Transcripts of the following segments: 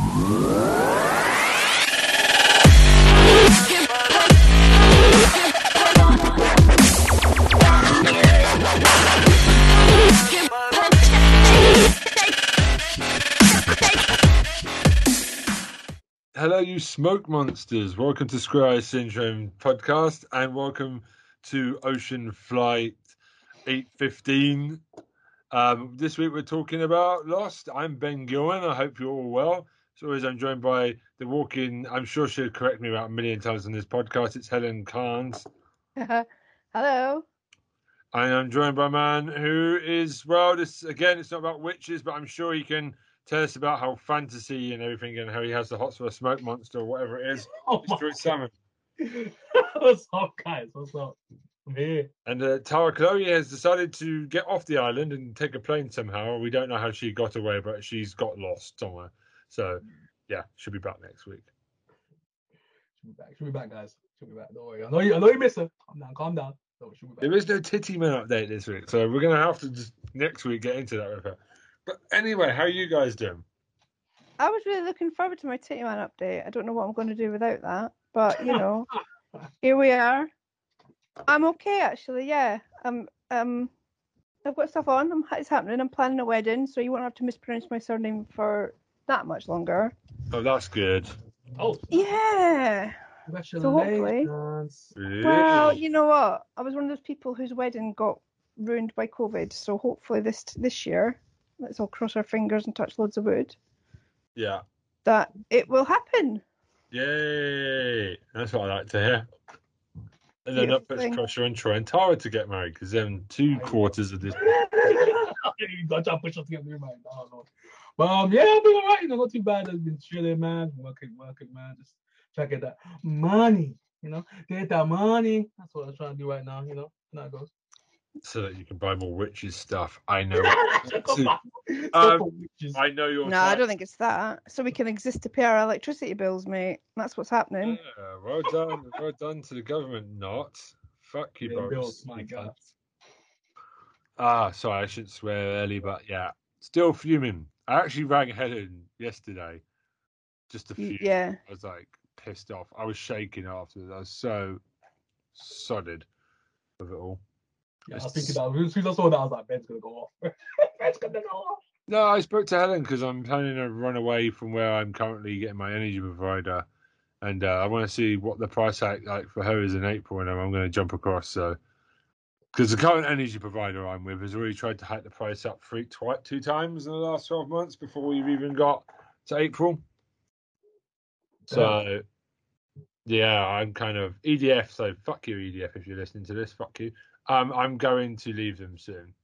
Hello, you smoke monsters. Welcome to Square Eye Syndrome podcast and welcome to Oceanic Flight 815. Um, this week we're talking about Lost. I'm Ben Gilman. I hope you're all well. As always, I'm joined by the walking, I'm sure she'll correct me about a million times on this podcast. It's Helen Carnes. Hello. And I'm joined by a man who is, well, this again, it's not about witches, but I'm sure he can tell us about how fantasy and everything and how he has the hots for a smoke monster or whatever it is. Oh my Stuart Salmon. What's up, guys? What's up? I'm here. And uh, Tara Chloe has decided to get off the island and take a plane somehow. We don't know how she got away, but she's got lost somewhere. So, yeah, she'll be back next week. She'll be back. She'll be back, guys. She'll be back. Don't worry. I know you. I know you miss her. Calm down. Calm down. No, she'll be back. There is no Titty Man update this week, so we're going to have to just next week get into that with her. But anyway, how are you guys doing? I was really looking forward to my Titty Man update. I don't know what I'm going to do without that, but you know, here we are. I'm okay actually. Yeah, um, um, I've got stuff on. I'm, it's happening. I'm planning a wedding, so you won't have to mispronounce my surname for that much longer. Oh, that's good. Oh, Yeah. So hopefully- congratulations. Well, you know what? I was one of those people whose wedding got ruined by COVID. So hopefully this this year, let's all cross our fingers and touch loads of wood yeah. that it will happen. Yay. That's what I like to hear. And then that puts thing. pressure on Troy and Tara to get married because then two quarters of this. you got to push us to get me right. I don't know. But um, yeah, I'll be all right. You know, not too bad. I've been chilling, man. Working, working, man. Just try to get that money. You know, get that money. That's what I'm trying to do right now. You know, how it goes. so that you can buy more witches stuff. I know. Come. Um, Stop the witches. I know your. No, I don't think it's that. So we can exist to pay our electricity bills, mate. That's what's happening. Yeah, well done, well done to the government. Not fuck you, Yeah, Boris. bills, my God. Ah, sorry, I shouldn't swear early, but yeah, still fuming. I actually rang Helen yesterday, just to few. Yeah. I was like pissed off. I was shaking afterwards. I was so sodded of it all. Yeah, I was thinking that as soon as I saw that, I was like, Ben's gonna go off. Ben's gonna go off. No, I spoke to Helen because I'm planning to run away from where I'm currently getting my energy provider, and uh, I want to see what the price act like for her is in April, and then I'm going to jump across. So, because the current energy provider I'm with has already tried to hike the price up three, twi- two times in the last 12 months before we've even got to April. So, yeah, I'm kind of EDF. So, fuck you, EDF, if you're listening to this. Fuck you. Um, I'm going to leave them soon.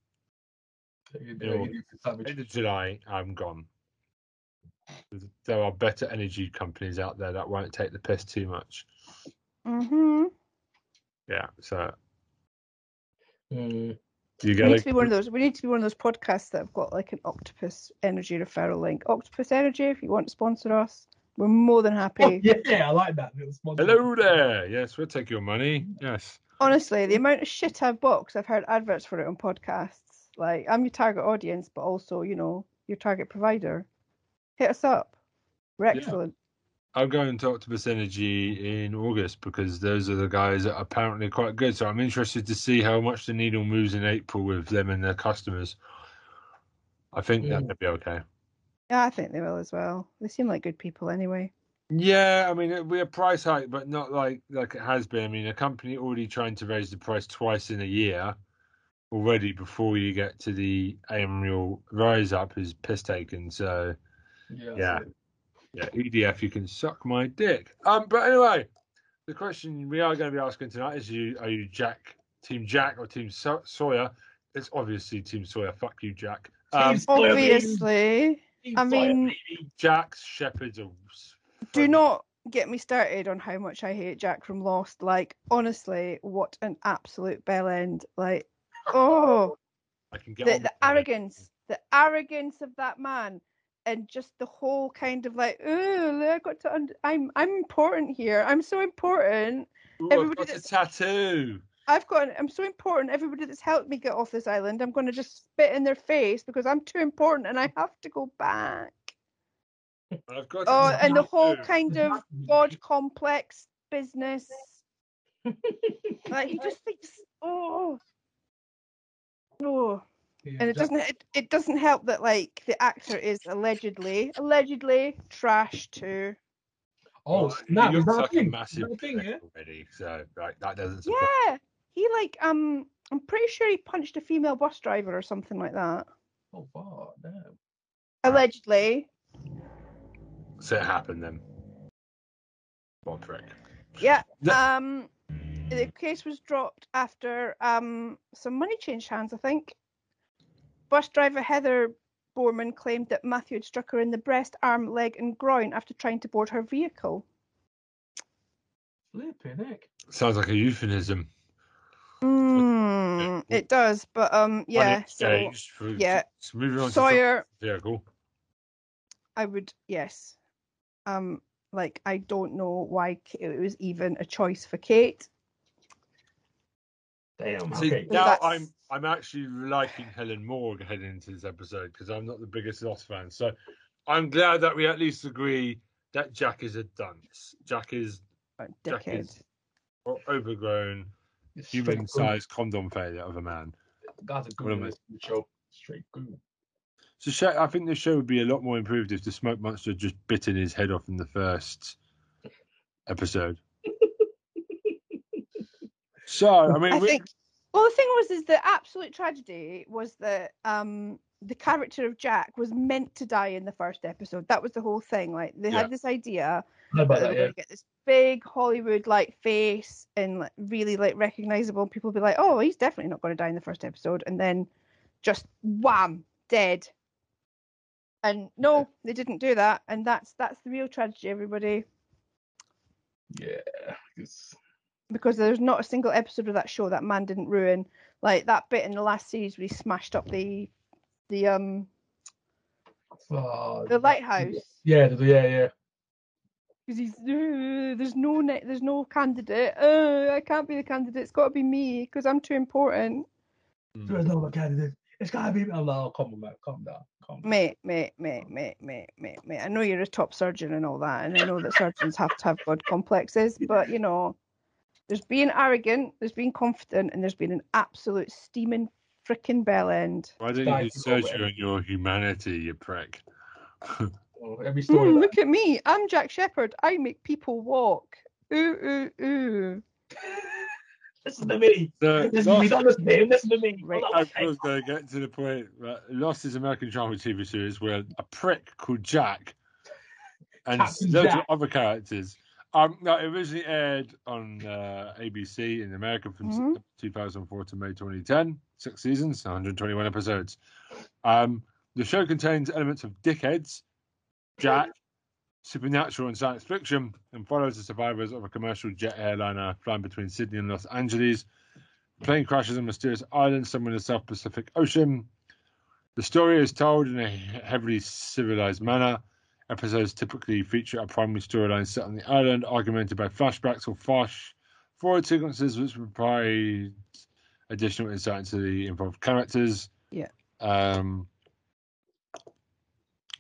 You know. End of July, I'm gone. There are better energy companies out there that won't take the piss too much. Mm-hmm. Yeah, so Mm. you We get need to be one of those. We need to be one of those podcasts that have got like an octopus energy referral link. Octopus Energy, if you want to sponsor us, we're more than happy. Oh, yeah, I like that. Hello there. Yes, we'll take your money. Yes. Honestly, the amount of shit I've bought 'cause I've heard adverts for it on podcasts. Like I'm your target audience, but also you know your target provider. Hit us up. We're Yeah. excellent. I'm going to Octopus Energy in August because those are the guys that are apparently quite good. So I'm interested to see how much the needle moves in April with them and their customers. I think Mm. that'll be okay. Yeah, I think they will as well. They seem like good people anyway. Yeah, I mean it'll be a price hike, but not like like it has been. I mean, a company already trying to raise the price twice in a year already before you get to the annual rise up is piss taken. So Yeah. yeah, yeah, EDF, you can suck my dick. Um, but anyway, the question we are going to be asking tonight is: You are you Jack, Team Jack, or Team Sa- Sawyer? It's obviously Team Sawyer. Fuck you, Jack. Um, Team Sawyer, baby. Obviously, Team I mean- baby. Jack's shepherds are. do not get me started on how much I hate Jack from Lost. Like, honestly, what an absolute bell end. Like, oh, I can get the, the arrogance, the arrogance of that man, and just the whole kind of like, oh, I got to, und- I'm, I'm important here. I'm so important. Ooh, I've everybody got a tattoo. I've got, I'm so important. Everybody that's helped me get off this island, I'm going to just spit in their face because I'm too important and I have to go back. I've got Oh, and the whole kind of god complex business. like he just thinks, oh, oh, Yeah, and it doesn't. It, it doesn't help that like the actor is allegedly, allegedly trash too. Oh, well, snap! he Is looks that a like a thing? Massive that thing, prick yeah? already. So like that doesn't surprise. Yeah, he like um, I'm pretty sure he punched a female bus driver or something like that. Oh, fuck, damn. Allegedly, So it happened then. What a prick. yeah. The- Um, the case was dropped after um some money changed hands. I think. Bus driver Heather Bormann claimed that Matthew had struck her in the breast, arm, leg, and groin after trying to board her vehicle. Flipping heck. Sounds like a euphemism. Mm, it does, but um, yeah. So Unexchanged for- yeah. so moving on to Sawyer, the vehicle. I would yes. Um, like I don't know why it was even a choice for Kate. Damn. See, okay. now That's- I'm I'm actually liking Helen more heading into this episode because I'm not the biggest Lost fan. So I'm glad that we at least agree that Jack is a dunce. Jack is Jack is o- overgrown, human-sized condom failure of a man. goon. Guys are What am good I- in this show. Straight goon. So show, I think the show would be a lot more improved if the smoke monster had just bitten his head off in the first episode. so I mean, I we- think. Well, the thing was, is the absolute tragedy was that um the character of Jack was meant to die in the first episode. That was the whole thing. Like they Yeah. had this idea about that they were yeah. going to get this big Hollywood like face and like, really like recognizable. People would be like, "Oh, he's definitely not going to die in the first episode," and then just wham, dead. And no, they didn't do that, and that's that's the real tragedy, everybody. Yeah. It's, Because there's not a single episode of that show that man didn't ruin. Like that bit in the last series where he smashed up the the um uh, the lighthouse Yeah, yeah, yeah. because he's "Uh, there's no ne- there's no candidate. Uh, I can't be the candidate. It's got to be me because I'm too important. There's no other candidate. It's gotta be. I'm like, oh, come on, man, calm down, calm down. Mate, mate, mate, mate, mate, mate, mate. I know you're a top surgeon and all that, and I know that surgeons have to have god complexes, but you know, there's being arrogant, there's being confident, and there's been an absolute steaming freaking bell end. why don't you do Guys, you on your humanity, you prick? Oh, every story. Mm, look at me, I'm Jack Shephard. I make people walk. Ooh, ooh, ooh. Listen to me. So, Listen to me. Don't listen to him. Listen to me. Right. I was going to get to the point. That Lost is American drama TV series where a prick called Jack and Captain loads Jack. of other characters. Um, no, it originally aired on uh, ABC in America from Mhm. 2004 to May 2010. Six seasons, 121 episodes. Um, the show contains elements of dickheads, Jack, supernatural and science fiction, and follows the survivors of a commercial jet airliner flying between Sydney and Los Angeles. Plane crashes on a mysterious island somewhere in the South Pacific Ocean. The story is told in a heavily civilized manner. Episodes typically feature a primary storyline set on the island, augmented by flashbacks or flash forward sequences, which provide additional insight into the involved characters. Yeah. Um,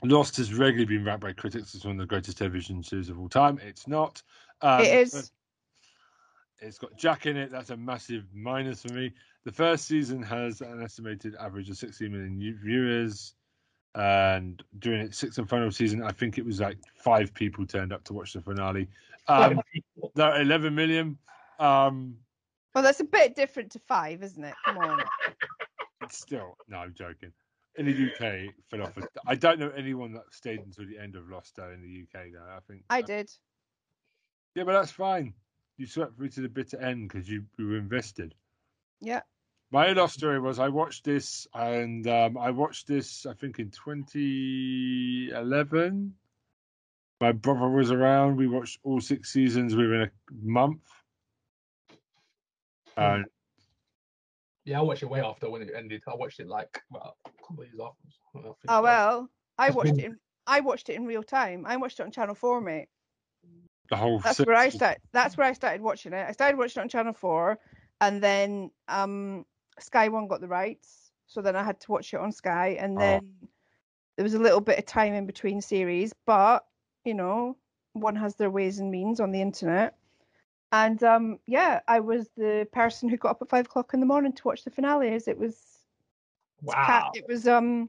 Lost has regularly been ranked by critics as one of the greatest television series of all time. It's not. Um, it is. It's got Jack in it. That's a massive minus for me. The first season has an estimated average of 16 million viewers. And during its sixth and final season, I think it was like five people turned up to watch the finale. Um, no, 11 million. Um, Well, that's a bit different to five, isn't it? Come on. it's still, no, I'm joking. In the UK, it fell off. a- I don't know anyone that stayed until the end of Lost though in the UK. Though I think I did. Yeah, but that's fine. You swept through to the bitter end because you, you were invested. Yeah. My love story was I watched this and um, I watched this I think in 2011. My brother was around. We watched all six seasons within a month. And Yeah, I watched it way after when it ended. I watched it like well, a couple of years afterwards. I think Oh well, I watched been- it. In, I watched it in real time. I watched it on Channel Four, mate. the whole That's six- where I started. That's where I started watching it. I started watching it on Channel Four, and then um, Sky One got the rights, so then I had to watch it on Sky, and Oh. then there was a little bit of time in between series, but you know, one has their ways and means on the internet. And um, yeah, I was the person who got up at five o'clock in the morning to watch the finale. As it was, Wow. it was um,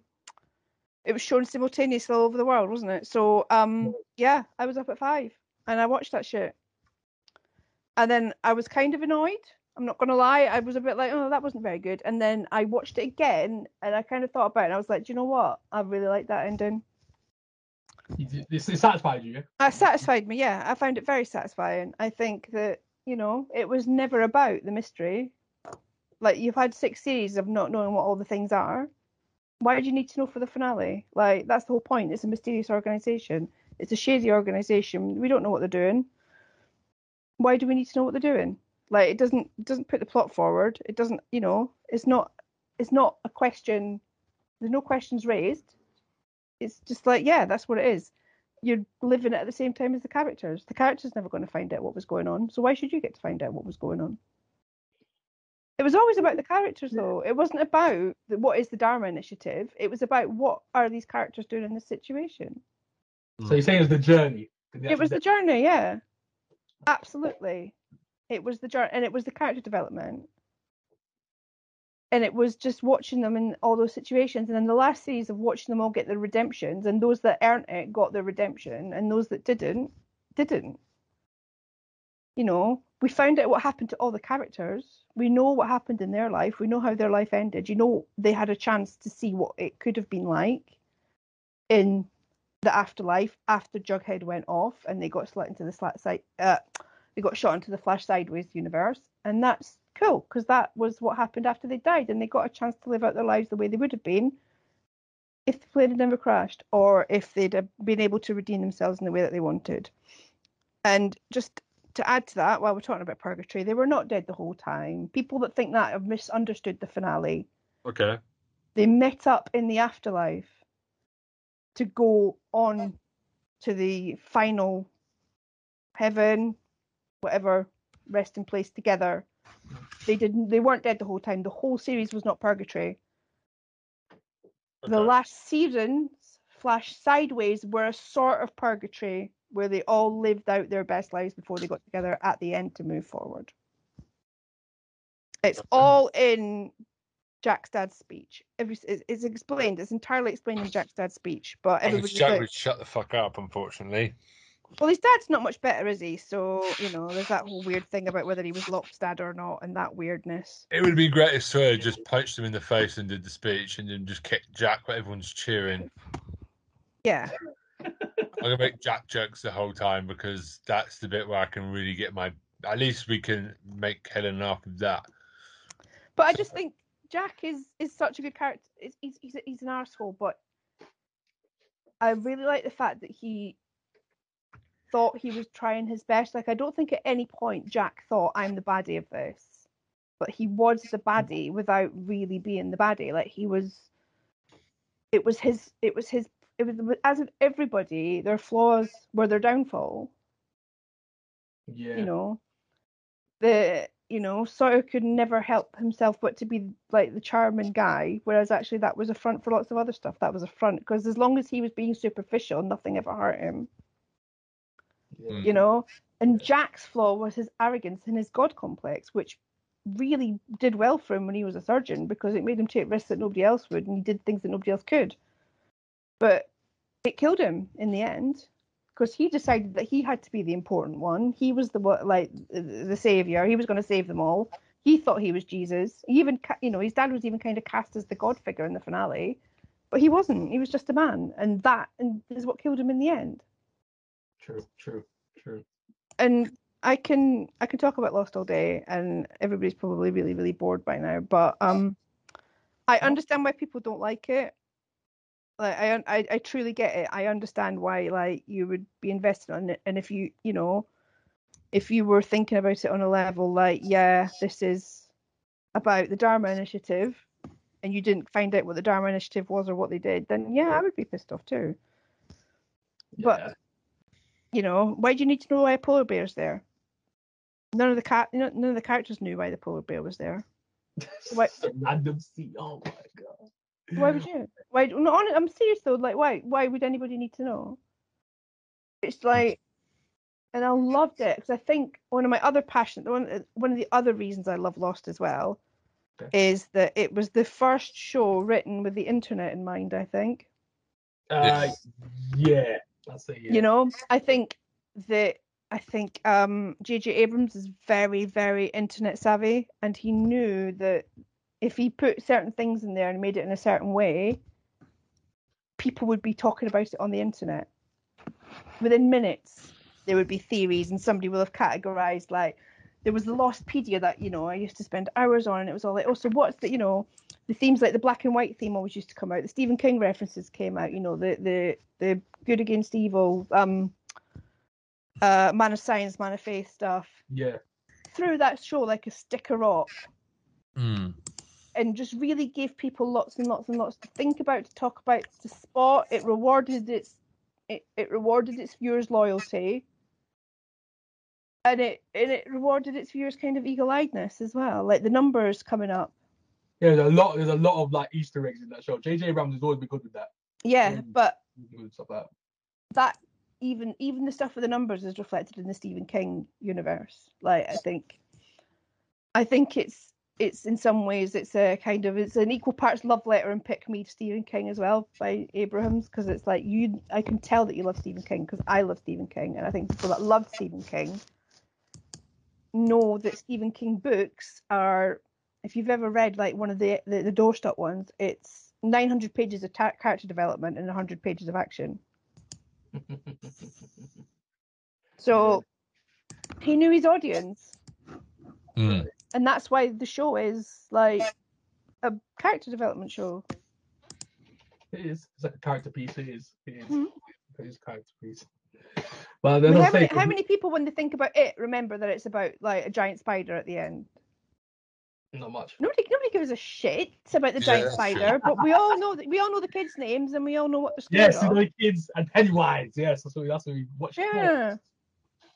it was shown simultaneously all over the world, wasn't it? So um, yeah, I was up at five and I watched that shit. And then I was kind of annoyed. I'm not gonna lie, I was a bit like, oh, that wasn't very good. And then I watched it again, and I kind of thought about it. and I was like, do you know what? I really like that ending. It, it, it satisfied you. That satisfied me. Yeah, I found it very satisfying. I think that you know it was never about the mystery. Like you've had six series of not knowing what all the things are. Why do you need to know for the finale? Like that's the whole point. It's a mysterious organization. It's a shady organization. We don't know what they're doing. Why do we need to know what they're doing? Like it doesn't it doesn't put the plot forward. It doesn't. You know, it's not it's not a question. There's no questions raised. It's just like yeah, that's what it is you're living it at the same time as the characters. The characters never going to find out what was going on, so why should you get to find out what was going on? It was always about the characters, though. It wasn't about the, what is the Dharma Initiative. It was about what are these characters doing in this situation. Mm. So you're saying it's the journey? It was the journey, yeah, absolutely. It was the journey, and it was the character development, and it was just watching them in all those situations. And then the last series of watching them all get their redemptions, and those that earned it got their redemption, and those that didn't didn't. You know, we found out what happened to all the characters. We know what happened in their life. We know how their life ended. You know, they had a chance to see what it could have been like in the afterlife after Jughead went off and they got slit into the slat site, Uh, they got shot into the Flash Sideways universe, and that's cool because that was what happened after they died, and they got a chance to live out their lives the way they would have been if the plane had never crashed, or if they'd have been able to redeem themselves in the way that they wanted. And just to add to that, while we're talking about purgatory, they were not dead the whole time. People that think that have misunderstood the finale Okay. they met up in the afterlife to go on to the final heaven, whatever, rest in place together. They didn't. They weren't dead the whole time. The whole series was not purgatory. The last seasons, Flash Sideways, were a sort of purgatory where they all lived out their best lives before they got together at the end to move forward. It's all in Jack's dad's speech. Every it's, it's explained. It's entirely explained in Jack's dad's speech. But everybody's Jack like, would shut the fuck up, unfortunately. Well, his dad's not much better, is he? So you know, there's that whole weird thing about whether he was Locke's dad or not, and that weirdness. It would be great if Sawyer just punched him in the face and did the speech and then just kicked Jack while everyone's cheering. Yeah, I'm gonna make Jack jokes the whole time because that's the bit where I can really get my. At least we can make Helen laugh with that. but I just think Jack is is such a good character. He's he's he's, he's an arsehole, but I really like the fact that he thought he was trying his best. Like I don't think at any point Jack thought I'm the baddie of this, but he was the baddie without really being the baddie. Like he was. It was his. It was his. It was as if everybody their flaws were their downfall. Yeah. you know the you know Sawyer could never help himself but to be like the charming guy whereas actually that was a front for lots of other stuff that was a front because as long as he was being superficial nothing ever hurt him yeah. you know and Jack's flaw was his arrogance and his god complex which really did well for him when he was a surgeon because it made him take risks that nobody else would and he did things that nobody else could but it killed him in the end because he decided that he had to be the important one. He was the like the savior. He was going to save them all. He thought he was Jesus. He even, you know, his dad was even kind of cast as the God figure in the finale, but he wasn't. He was just a man, and that and is what killed him in the end. True. True. True. And I can I can talk about Lost all day, and everybody's probably really really bored by now. But um, I understand why people don't like it. Like I, I I truly get it. I understand why like you would be invested on it, and if you you know, if you were thinking about it on a level like yeah, this is about the Dharma Initiative, and you didn't find out what the Dharma Initiative was or what they did, then yeah, I would be pissed off too. But- Yeah. You know, why do you need to know why a polar bear's there? None of the cat, none of the characters knew why the polar bear was there. What- Random scene. Oh my god. Why would you? Why? No, I'm serious though. Like, why? Why would anybody need to know? It's like, and I loved it because I think one of my other passion, the one one of the other reasons I love Lost as well, Okay. is that it was the first show written with the internet in mind. I think. Uh, yeah, that's it. Yeah. You know, I think that I think um JJ Abrams is very, very internet savvy and he knew that if he put certain things in there and made it in a certain way, people would be talking about it on the internet. Within minutes, there would be theories and somebody will have categorized like there was the Lostpedia that, you know, I used to spend hours on and it was all like, oh, so what's the you know, the themes like the black and white theme always used to come out. The Stephen King references came out, you know, the the the good against evil, um uh man of science, man of faith stuff. yeah. Through that show like a stick of rock Mm. and just really gave people lots and lots and lots to think about, to talk about, to spot. It rewarded its it, it rewarded its viewers' loyalty. And it and it rewarded its viewers' kind of eagle-eyedness as well, like the numbers coming up. Yeah, there's a lot. There's a lot of like Easter eggs in that show. JJ Abrams has always been good with that. Yeah, but stuff like that. that even even the stuff with the numbers is reflected in the Stephen King universe. Like I think I think it's it's in some ways it's a kind of it's an equal parts love letter and pick me to Stephen King as well by Abrahams because it's like you I can tell that you love Stephen King because I love Stephen King and I think people that love Stephen King know that Stephen King books are if you've ever read like one of the the, the doorstop ones it's 900 pages of ta- character development and 100 pages of action so he knew his audience Mm. and that's why the show is like a character development show It is. It's like a character piece. It is. It is. Mhm. It is a character piece. Well, I mean, how, many, how many people when they think about it remember that it's about like a giant spider at the end not much. nobody nobody gives a shit about the giant that's spider but we all know that we all know the kids names and we all know what they're scared Yes, of. the kids and Pennywise. Yes, that's what we, that's what we watch. yeah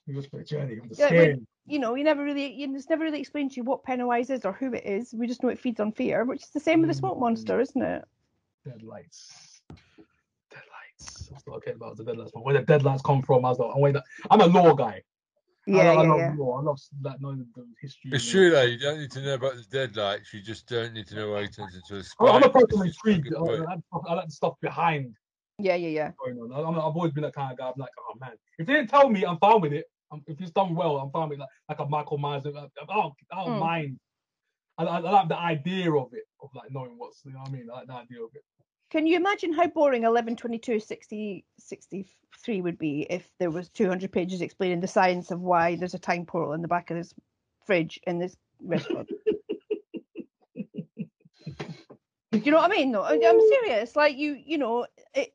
We watch for a journey. It was Yeah, scary. you know, you never really, you, it's never really explained to you what Pennywise is or who it is. We just know it feeds on fear, which is the same with the smoke Mm. monster, isn't it? Deadlights. Deadlights. That's what I care about the deadlights. But where the deadlights come from, I was like, I'm, wait, I'm a law guy. I, Yeah, love- I yeah, love yeah. law. I love like knowing the history. It's true though. You don't need to know about the deadlights. You just don't need to know why he turns into a I'm, spider. I'm a person intrigued. a I. I, like the stuff- I like the stuff behind Yeah, yeah, yeah. going on. I, I'm, I've always been that kind of guy. I'm like, oh man, if they didn't tell me, I'm fine with it. Um, if it's done well, I'm fine with it. Like, like a Michael Myers. I, I, I don't, I don't Mm. mind. I, I, I like the idea of it, of like knowing what's, you know what I mean? I like the idea of it. Can you imagine how boring 11, 22, 60, 63 would be if there was 200 pages explaining the science of why there's a time portal in the back of this fridge in this restaurant? Do you know what I mean? No, I- I'm serious. Like you, you know, it.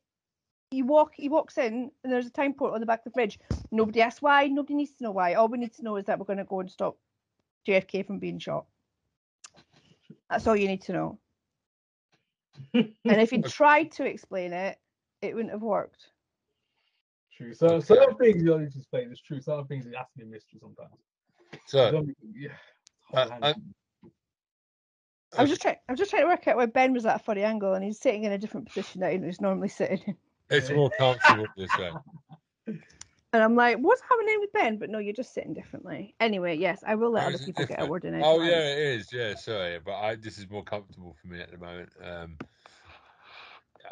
You walk, he walks in, and there's a time portal on the back of the fridge. Nobody asks why. Nobody needs to know why. All we need to know is that we're going to go and stop JFK from being shot. That's all you need to know. And if he tried to explain it, it wouldn't have worked. True. So certain things you don't need to explain. It's true. Certain things it has to be a mystery sometimes. So, yeah. Uh, Hold. I was just trying. I was just trying to work out why Ben was at a funny angle, and he's sitting in a different position that he's normally sitting in. it's more comfortable this way. And I'm like, what's happening with Ben? But no, you're just sitting differently. Anyway, yes, I will let How other is it people get a word in. Oh yeah, it is. Yeah, sorry, but I this is more comfortable for me at the moment. Um,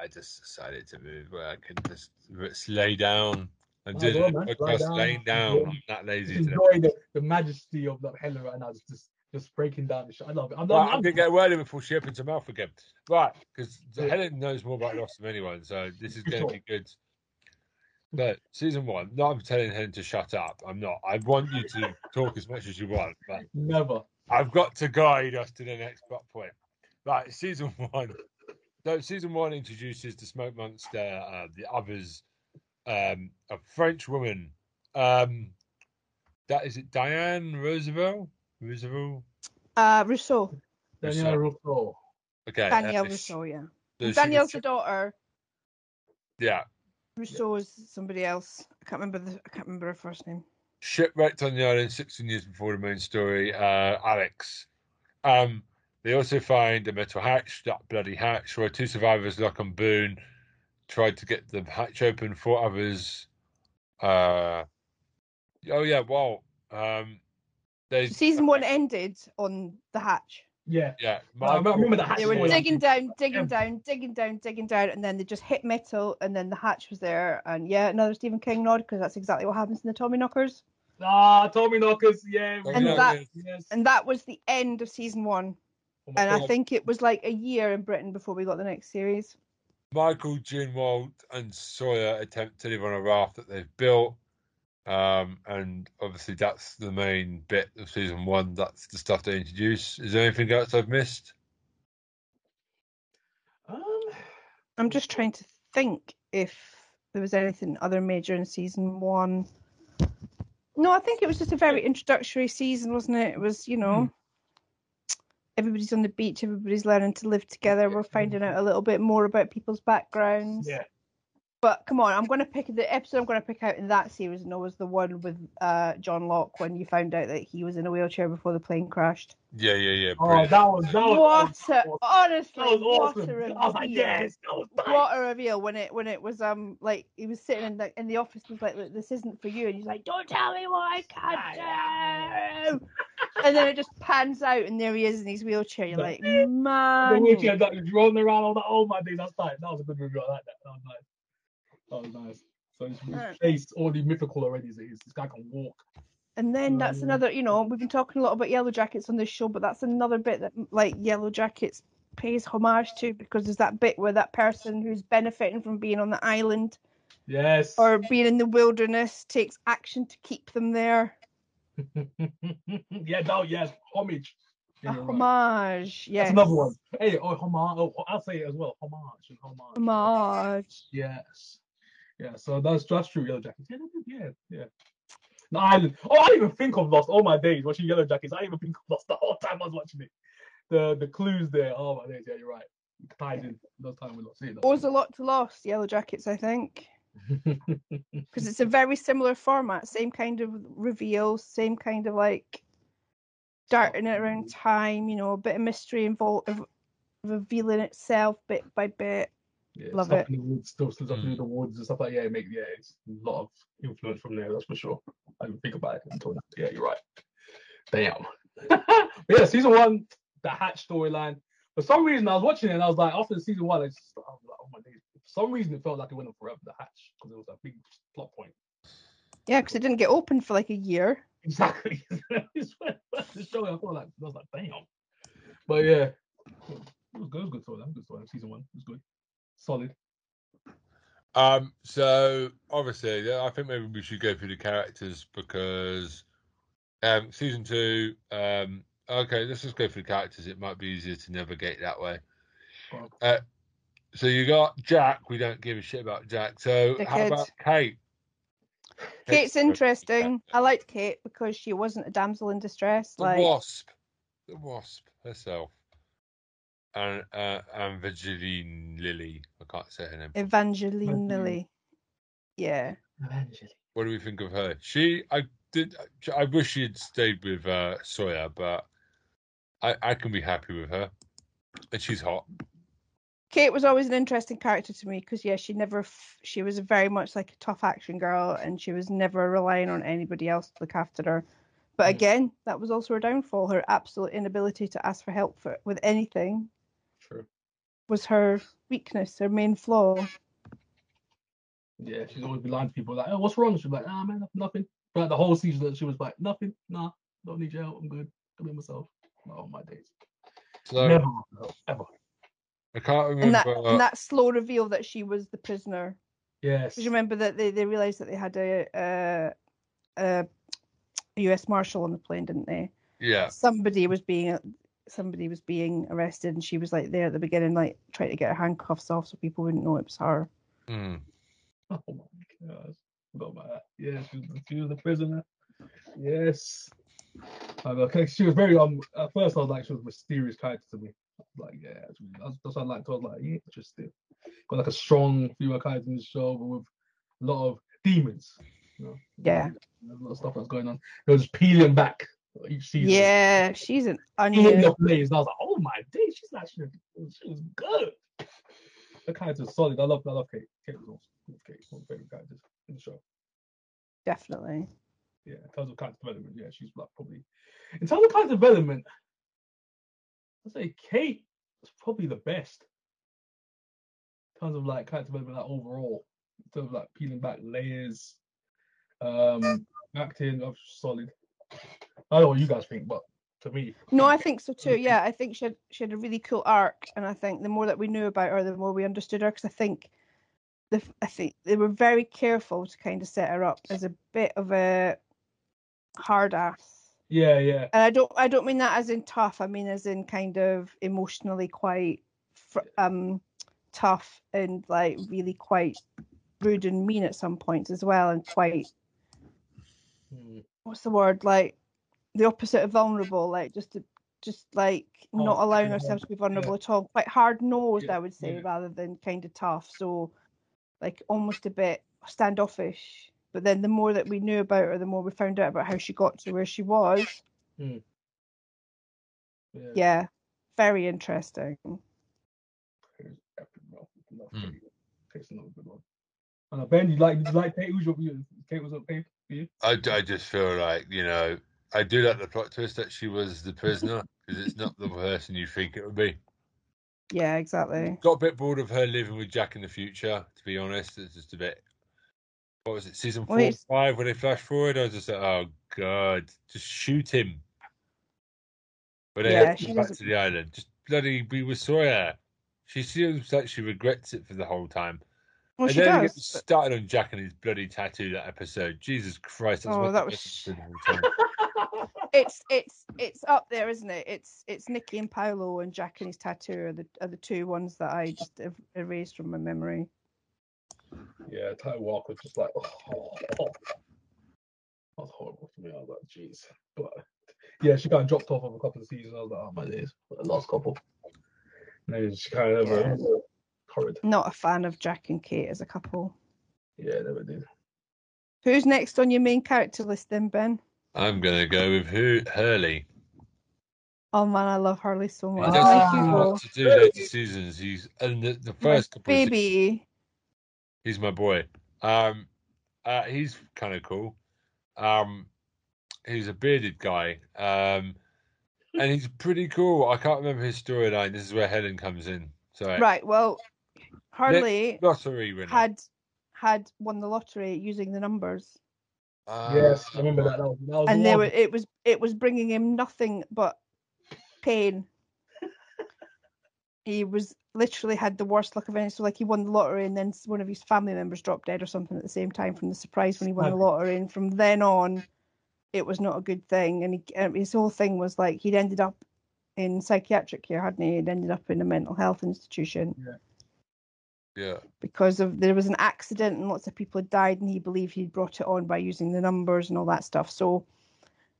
I just decided to move where I can just just lay down and Oh, do well, the podcast down. laying down. Yeah. I'm not lazy Just today. enjoy the, the majesty of that Helen right now. Just, just just breaking down the shit. I love it. I'm, Right, I'm, I'm gonna get a word in before she opens her mouth again. Right, because Yeah. Helen knows more about Lost than anyone, so this is For going sure. to be good. But season one, not I'm telling him to shut up. I'm not. I want you to talk as much as you want, but never. I've got to guide us to the next plot point. Right, season one. So season one introduces the smoke monster, uh, the others, um, a French woman. Um, that is it, Diane Roosevelt. Roosevelt. Uh, Rousseau. Danielle Rousseau. Okay. Danielle uh, Rousseau, yeah. so she Danielle's the daughter. yeah, Rousseau is somebody else. I can't remember the. I can't remember her first name. shipwrecked on the island 16 years before the main story. Uh, Alex. Um, They also find a metal hatch, that bloody hatch, where two survivors, Locke and Boone, tried to get the hatch open. Four others. Uh, oh yeah, well, um, they Season one ended on the hatch. Yeah. yeah. I remember the hatch They were story. digging down, digging Yeah. down, digging down, digging down, and then they just hit metal, and then the hatch was there. And yeah, another Stephen King nod because that's exactly what happens in the Tommyknockers. Ah, Tommyknockers. Yeah. And know that- Yes. And that was the end of season one. Oh my And I think it was like a year in Britain before we got the next series. Michael, Jin, Walt, and Sawyer attempt to live on a raft that they've built. Um, and obviously, that's the main bit of season one. That's the stuff they introduce. Is there anything else I've missed? Um, I'm just trying to think if there was anything other major in season one. No, I think it was just a very introductory season, wasn't it? It was, you know, everybody's on the beach, everybody's learning to live together. We're finding out a little bit more about people's backgrounds. yeah. But come on, I'm going to pick the episode I'm going to pick out in that series, and it was the one with uh, John Locke when you found out that he was in a wheelchair before the plane crashed. Yeah, yeah, yeah. Oh, that was that was What that a, was, honestly, that was what awesome. a reveal. I was like, yes, that was nice. What a reveal when it when it was um like he was sitting in the in the office and was like, this isn't for you, and he's like, don't tell me what I can do. and then it just pans out, and there he is in his wheelchair. You're like, man, The man, wheelchair that was rolling around all the oh my days. That's nice. That was a good review. I like that. That was nice. Was nice. So he's replaced all the mythical already. So this guy can walk. And then that's another, you know, we've been talking a lot about Yellowjackets on this show, but that's another bit that like Yellowjackets pays homage to because there's that bit where that person who's benefiting from being on the island Yes. or being in the wilderness takes action to keep them there. yeah, no, yes, homage. Yeah, you're right. homage, yes. That's another one. Hey, oh, homage. Oh, I'll say it as well. Homage and homage. Homage. Yes. Yeah, so that's that's true. Yellowjackets. Yeah, yeah, yeah. The island. Oh, I didn't even think of Lost all my days watching Yellowjackets. I didn't even think of Lost the whole time I was watching it. The the clues there. Oh my days. Yeah, you're right. Tied in. Those time we lost. See was a lot to Lost, Yellowjackets, I think, because it's a very similar format, same kind of reveal, same kind of like darting it around time, you know, a bit of mystery involved, revealing itself bit by bit. Yeah, Love stuff it. in the woods, stuff, stuff Mm. in the woods and stuff like yeah, it make yeah, it's a lot of influence from there. That's for sure. I didn't think about it until now. Yeah, you're right. Damn. yeah, season one, the Hatch storyline. For some reason, I was watching it and I was like, after season one, I just, I was like, oh my days. For some reason, it felt like it went on forever. The Hatch because it was a big plot point. Yeah, because it didn't get open for like a year. Exactly. It's when- when the show, I felt like I was like, damn. But yeah, it was good. It was good story. Good story. Season one it was good. Solid. Um, so obviously, I think maybe we should go through the characters because um, season two. Um, okay, let's just go through the characters. It might be easier to navigate that way. Uh, so you got Jack. We don't give a shit about Jack. So how Dickhead. about Kate? Kate's interesting. I liked Kate because she wasn't a damsel in distress. The Like Wasp, the Wasp herself, and uh, Evangeline Lilly. I can't say her name. Evangeline Evangeline. Lilly. Yeah. Eventually. What do we think of her? She, I did. I wish she had stayed with uh, Sawyer, but I, I can be happy with her, and she's hot. Kate was always an interesting character to me because yeah, she never f- she was very much like a tough action girl and she was never relying on anybody else to look after her. But Mm. again, that was also her downfall. Her absolute inability to ask for help for with anything True. Was her weakness, her main flaw. Yeah, she's always been lying to people like, oh, what's wrong? She's like, ah, man, nothing. But like, the whole season, she was like, nothing, nah, don't need your help. I'm good. I'm in myself. Oh my days. So Never ever. I can't remember. And that and that slow reveal that she was the prisoner. Yes. 'Cause you remember that they, they realized that they had a, a a U.S. Marshal on the plane, didn't they? yeah, somebody was being somebody was being arrested and she was like there at the beginning like trying to get her handcuffs off so people wouldn't know it was her mm. Oh my gosh. Forgot about that. Yeah, she was, she was a prisoner. Yes. And, okay, she was very um. At first, I was like, she was a mysterious character to me. Like, yeah, that's, that's what I liked. I was like, yeah, interesting. Got like a strong female character in the show, but with a lot of demons. You know, Yeah. There's a lot of stuff that's going on. It was peeling back each season. Yeah, she's an She onion. layers, and I was like, oh my days, she's actually she was good. The character's solid. I love I love Kate. Kate was awesome. Kate was one of my favorite characters in the show. Definitely. Yeah, in terms of character development, yeah, she's like probably in terms of character development, I'd say Kate was probably the best. In terms of like character development like overall. In terms of like peeling back layers, um acting of solid. I don't know what you guys think, but to me, No, I think so too. Yeah, I think she had she had a really cool arc, and I think the more that we knew about her, the more we understood her. Because I think the I think they were very careful to kind of set her up as a bit of a hard ass. yeah, yeah. And I don't I don't mean that as in tough. I mean as in kind of emotionally quite fr- um tough and like really quite rude and mean at some points as well, and quite Hmm. what's the word like the opposite of vulnerable like just to, just like not Oh, allowing yeah, ourselves to be vulnerable at all quite hard nosed Yeah, i would say yeah. rather than kind of tough so like almost a bit standoffish but then the more that we knew about her the more we found out about how she got to where she was Yeah. yeah very interesting Kate's epic, bro. Love Hmm. Kate. Kate's another good one. I know, Ben, you like you like Kate? Who's your view? Kate was okay for you? I, I just feel like you know I do like the plot twist that she was the prisoner because it's not the person you think it would be. yeah exactly Got a bit bored of her living with Jack in the future. To be honest, it's just a bit. What was it? Season four, Well, five when they flash forward. I was just like, oh god, just shoot him. But they Yeah, she back to the island. Just bloody be with Sawyer. She seems like she regrets it for the whole time. well and she then does but- started on Jack and his bloody tattoo that episode. Jesus Christ, that's Oh, that was- best episodes of all time. It's it's it's up there, isn't it? It's it's Nikki and Paulo and Jack and his tattoo are the are the two ones that I just have erased from my memory. Yeah, Ty Walker was just like, oh, oh. that was horrible to me. I was like, jeez. But yeah, she kind of dropped off of a couple of seasons. I was like, oh my days, the last couple. And she kind of never horrid. Not a fan of Jack and Kate as a couple. Yeah, never did. Who's next on your main character list then, Ben? I'm gonna go with who Hurley. Oh man, I love Hurley so He much. does My Ah. have Hugo, lots to do later seasons. He's and the, the my first couple of seasons, baby. he's my boy. Um, uh, he's kind of cool. Um, he's a bearded guy. Um, and he's pretty cool. I can't remember his storyline. This is where Helen comes in. Sorry, Right. Well, Hurley lottery winner. had had won the lottery using the numbers, Uh, yes, I remember that. That was, that was and the they were it was it was bringing him nothing but pain. he was literally had the worst luck of any. So like he won the lottery, and then one of his family members dropped dead or something at the same time from the surprise when he won the lottery, and from then on, it was not a good thing. And he, um, his whole thing was like he'd ended up in psychiatric care, hadn't he? He'd ended up in a mental health institution Yeah. Because of there was an accident and lots of people had died, and he believed he'd brought it on by using the numbers and all that stuff. So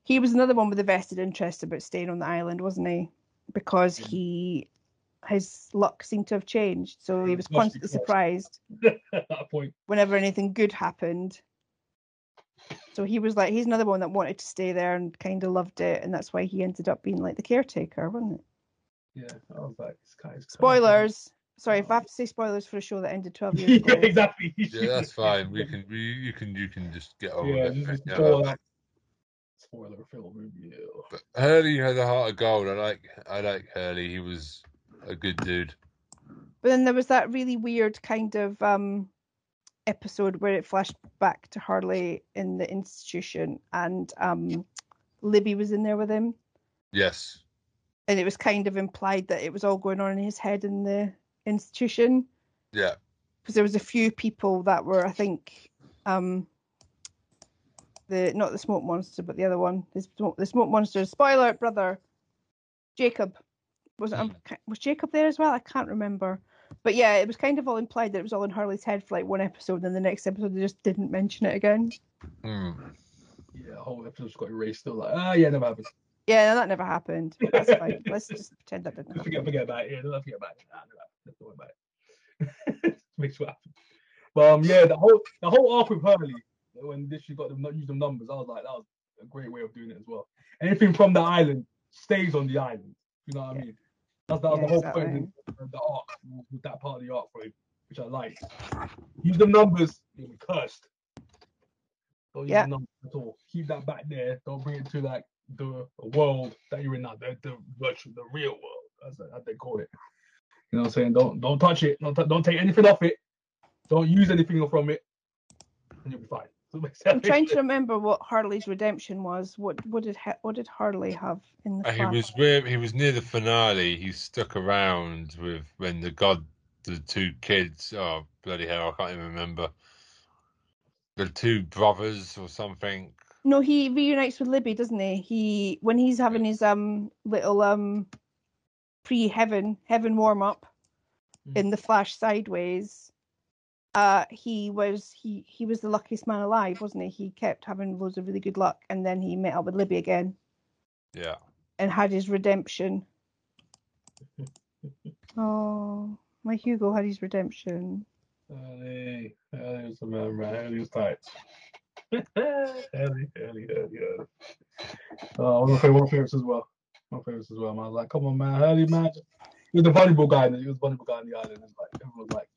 he was another one with a vested interest about staying on the island, wasn't he? Because he his luck seemed to have changed, so he was constantly surprised at that point. whenever anything good happened. So he was like, he's another one that wanted to stay there and kind of loved it, and that's why he ended up being like the caretaker, wasn't it? Yeah, I was like, this guy's Spoilers. Sorry, if I have to say spoilers for a show that ended twelve years yeah, ago. exactly. Yeah, that's fine. We can, we, you can, you can just get over Yeah, it. this Yeah. that spoiler film review. But Hurley had a heart of gold. I like, I like Hurley. He was a good dude. But then there was that really weird kind of um episode where it flashed back to Hurley in the institution and um Libby was in there with him Yes. and it was kind of implied that it was all going on in his head in the institution Yeah. because there was a few people that were I think um the not the smoke monster but the other one the smoke, the smoke monster's spoiler brother Jacob was it, um, was Jacob there as well I can't remember but yeah it was kind of all implied that it was all in Hurley's head for like one episode and then the next episode they just didn't mention it again Hmm. Yeah, the whole episode's got erased. Still like, ah, yeah, never happened. Yeah no, that never happened that's fine let's just pretend that didn't forget, happen forget about it. Yeah, don't forget about it. Nah, never happened. Let's don't worry about it. Make sure happen. But um, yeah, the whole the whole arc with Hurley when this she got them not use them numbers, I was like, that was a great way of doing it as well. Anything from the island stays on the island. You know what I mean? That's, that was Yeah, the whole exactly. point of the, arc, with that part of the arc for him, which I like. Use the numbers, you'll be cursed. Don't use Yeah. the numbers at all. Keep that back there. Don't bring it to like the world that you're in now, the, the virtual, the real world, as, as they call it. You know what I'm saying? Don't don't touch it. Don't, t- don't take anything off it. Don't use anything from it, and you'll be fine. So it makes I'm trying to remember what Hurley's redemption was. What what did Ha- what did Harley have in the Uh, He flash? was where he was near the finale. He stuck around with when the god, the two kids. Oh bloody hell! I can't even remember. The two brothers or something. No, he reunites with Libby, doesn't he? He when he's having his um little um pre heaven heaven warm up Mm. in the Flash sideways. Uh, he was he he was the luckiest man alive, wasn't he? He kept having loads of really good luck, and then he met up with Libby again Yeah. and had his redemption. Oh, my Hugo had his redemption. Early, early was the man, right? Early early, early, early, early. Uh, one of my favorite, my favorites as well. My favorites as well. Man. I was like, come on, man, Hurley, man. He was the volleyball guy. He was the volleyball guy on the island. And like everyone was like,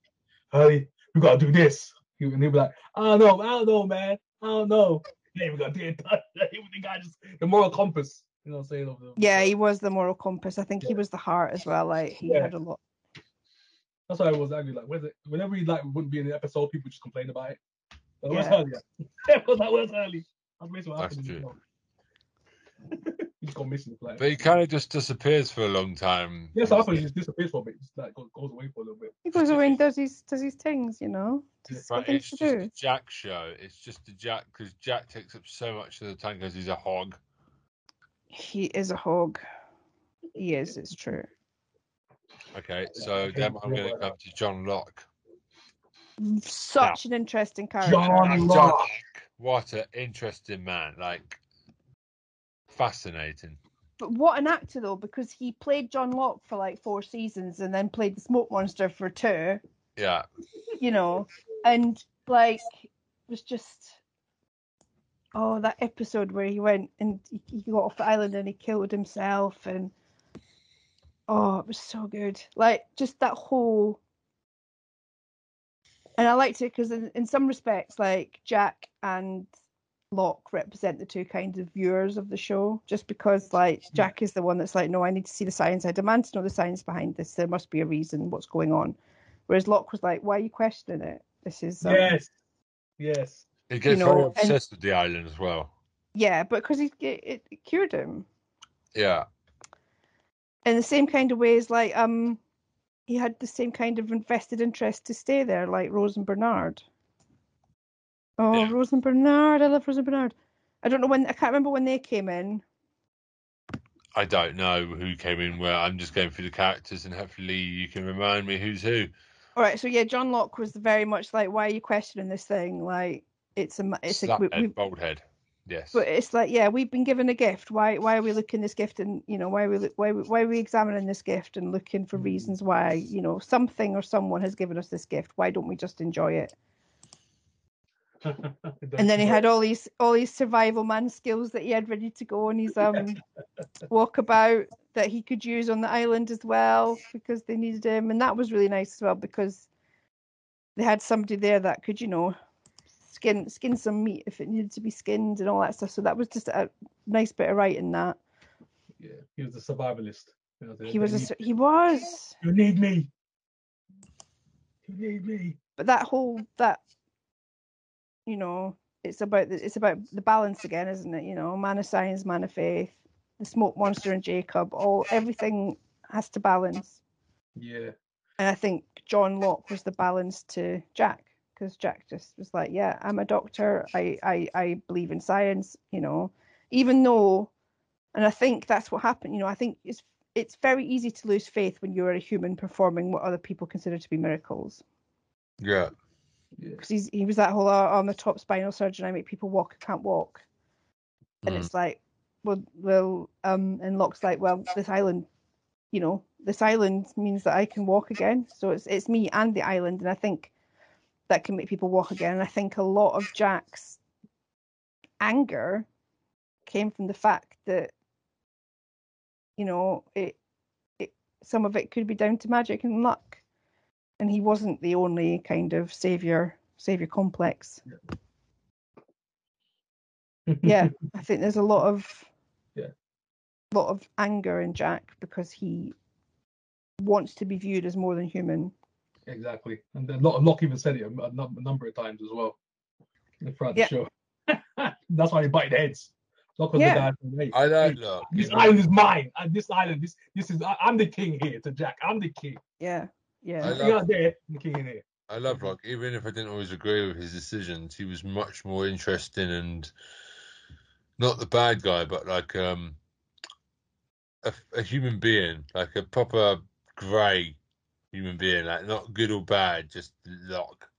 Hurley, we gotta do this. He, and he'd be like, I don't know, I don't know, man. I don't know. Yeah, we gotta do it. he was the guy just the moral compass. You know what I'm saying? The, Yeah, he was the moral compass. I think he was the heart as well. Like he Yeah. had a lot. That's why I was angry. Like, where's? Whenever he like wouldn't be in the episode, people just complain about it. Like, where's Yeah. Hurley? at? it was like, where's Hurley? That's basically what That's true. He's gone missing. Like, But he kind of just disappears for a long time. yes, I thought he just disappears for a bit. Just like goes, goes away for a little bit. He goes away and does his does his things, you know. Does But it's to just do. a Jack show. It's just a Jack because Jack takes up so much of the time because he's a hog. He is a hog. He is. It's true. Okay, so then I'm going to come to John Locke. Such an interesting character. John John Locke. Locke, what an interesting man! Like fascinating. But what an actor though, because he played John Locke for like four seasons and then played the Smoke Monster for two. Yeah, You know, and like was just oh that episode where he went and he, he got off the island and he killed himself and oh it was so good. Like just that whole and I liked it because in, in some respects, like Jack and Locke represent the two kinds of viewers of the show. Just because, like, Jack is the one that's like, no, I need to see the science. I demand to know the science behind this. There must be a reason. What's going on? Whereas Locke was like, why are you questioning it? This is um, Yes, yes. he gets know, very and- obsessed with the island as well. yeah, but because it, it, it cured him Yeah, in the same kind of ways. Like, um, he had the same kind of invested interest to stay there, like Rose and Bernard. Oh, Yeah. Rose and Bernard! I love Rose and Bernard. I don't know when I can't remember when they came in. I don't know who came in where. I'm just going through the characters, and hopefully you can remind me who's who. All right, so yeah, John Locke was very much like, "Why are you questioning this thing? Like, it's a, it's a, we, we, bald head. Yes. but it's like, yeah, we've been given a gift. Why, why are we looking at this gift and you know, why are we, why, why are we examining this gift and looking for reasons why, you know, something or someone has given us this gift? Why don't we just enjoy it? And then he had all these, all these survival man skills that he had ready to go, on his um walkabout that he could use on the island as well because they needed him, and that was really nice as well because they had somebody there that could, you know, skin skin some meat if it needed to be skinned and all that stuff. So that was just a nice bit of writing. That yeah, he was a survivalist. You know, they- he was, a, he was, You need me. You need me. but that whole that, you know, it's about the, it's about the balance again, isn't it? You know, man of science, man of faith, the smoke monster and Jacob, all everything has to balance. Yeah. And I think John Locke was the balance to Jack because Jack just was like, yeah, I'm a doctor. I, I, I believe in science, you know, even though, and I think that's what happened. You know, I think it's, it's very easy to lose faith when you're a human performing what other people consider to be miracles. yeah. Yeah. Because he's, he was that whole, oh, I'm a top spinal surgeon. I make people walk who can't walk. And Mm. it's like, well, well, um, and Locke's like, well, this island, you know, this island means that I can walk again. So it's it's me and the island, and I think that can make people walk again. And I think a lot of Jack's anger came from the fact that you know it, it some of it could be down to magic and luck, and he wasn't the only kind of savior savior complex. yeah, I think there's a lot of Yeah. lot of anger in Jack because he wants to be viewed as more than human. Exactly. And then Locke, Locke even said it a, a number of times as well throughout the Yeah. show. That's why he butted heads. Locke was Yeah. the guy from, hey, I don't hey, look. This even- island is mine. And this island, this this is I, I'm the king here to Jack. I'm the king. Yeah, yeah. I love- out there, the king in here. I love Locke. Even if I didn't always agree with his decisions, he was much more interesting and not the bad guy, but like um a, a human being, like a proper grey human being, like not good or bad, just luck.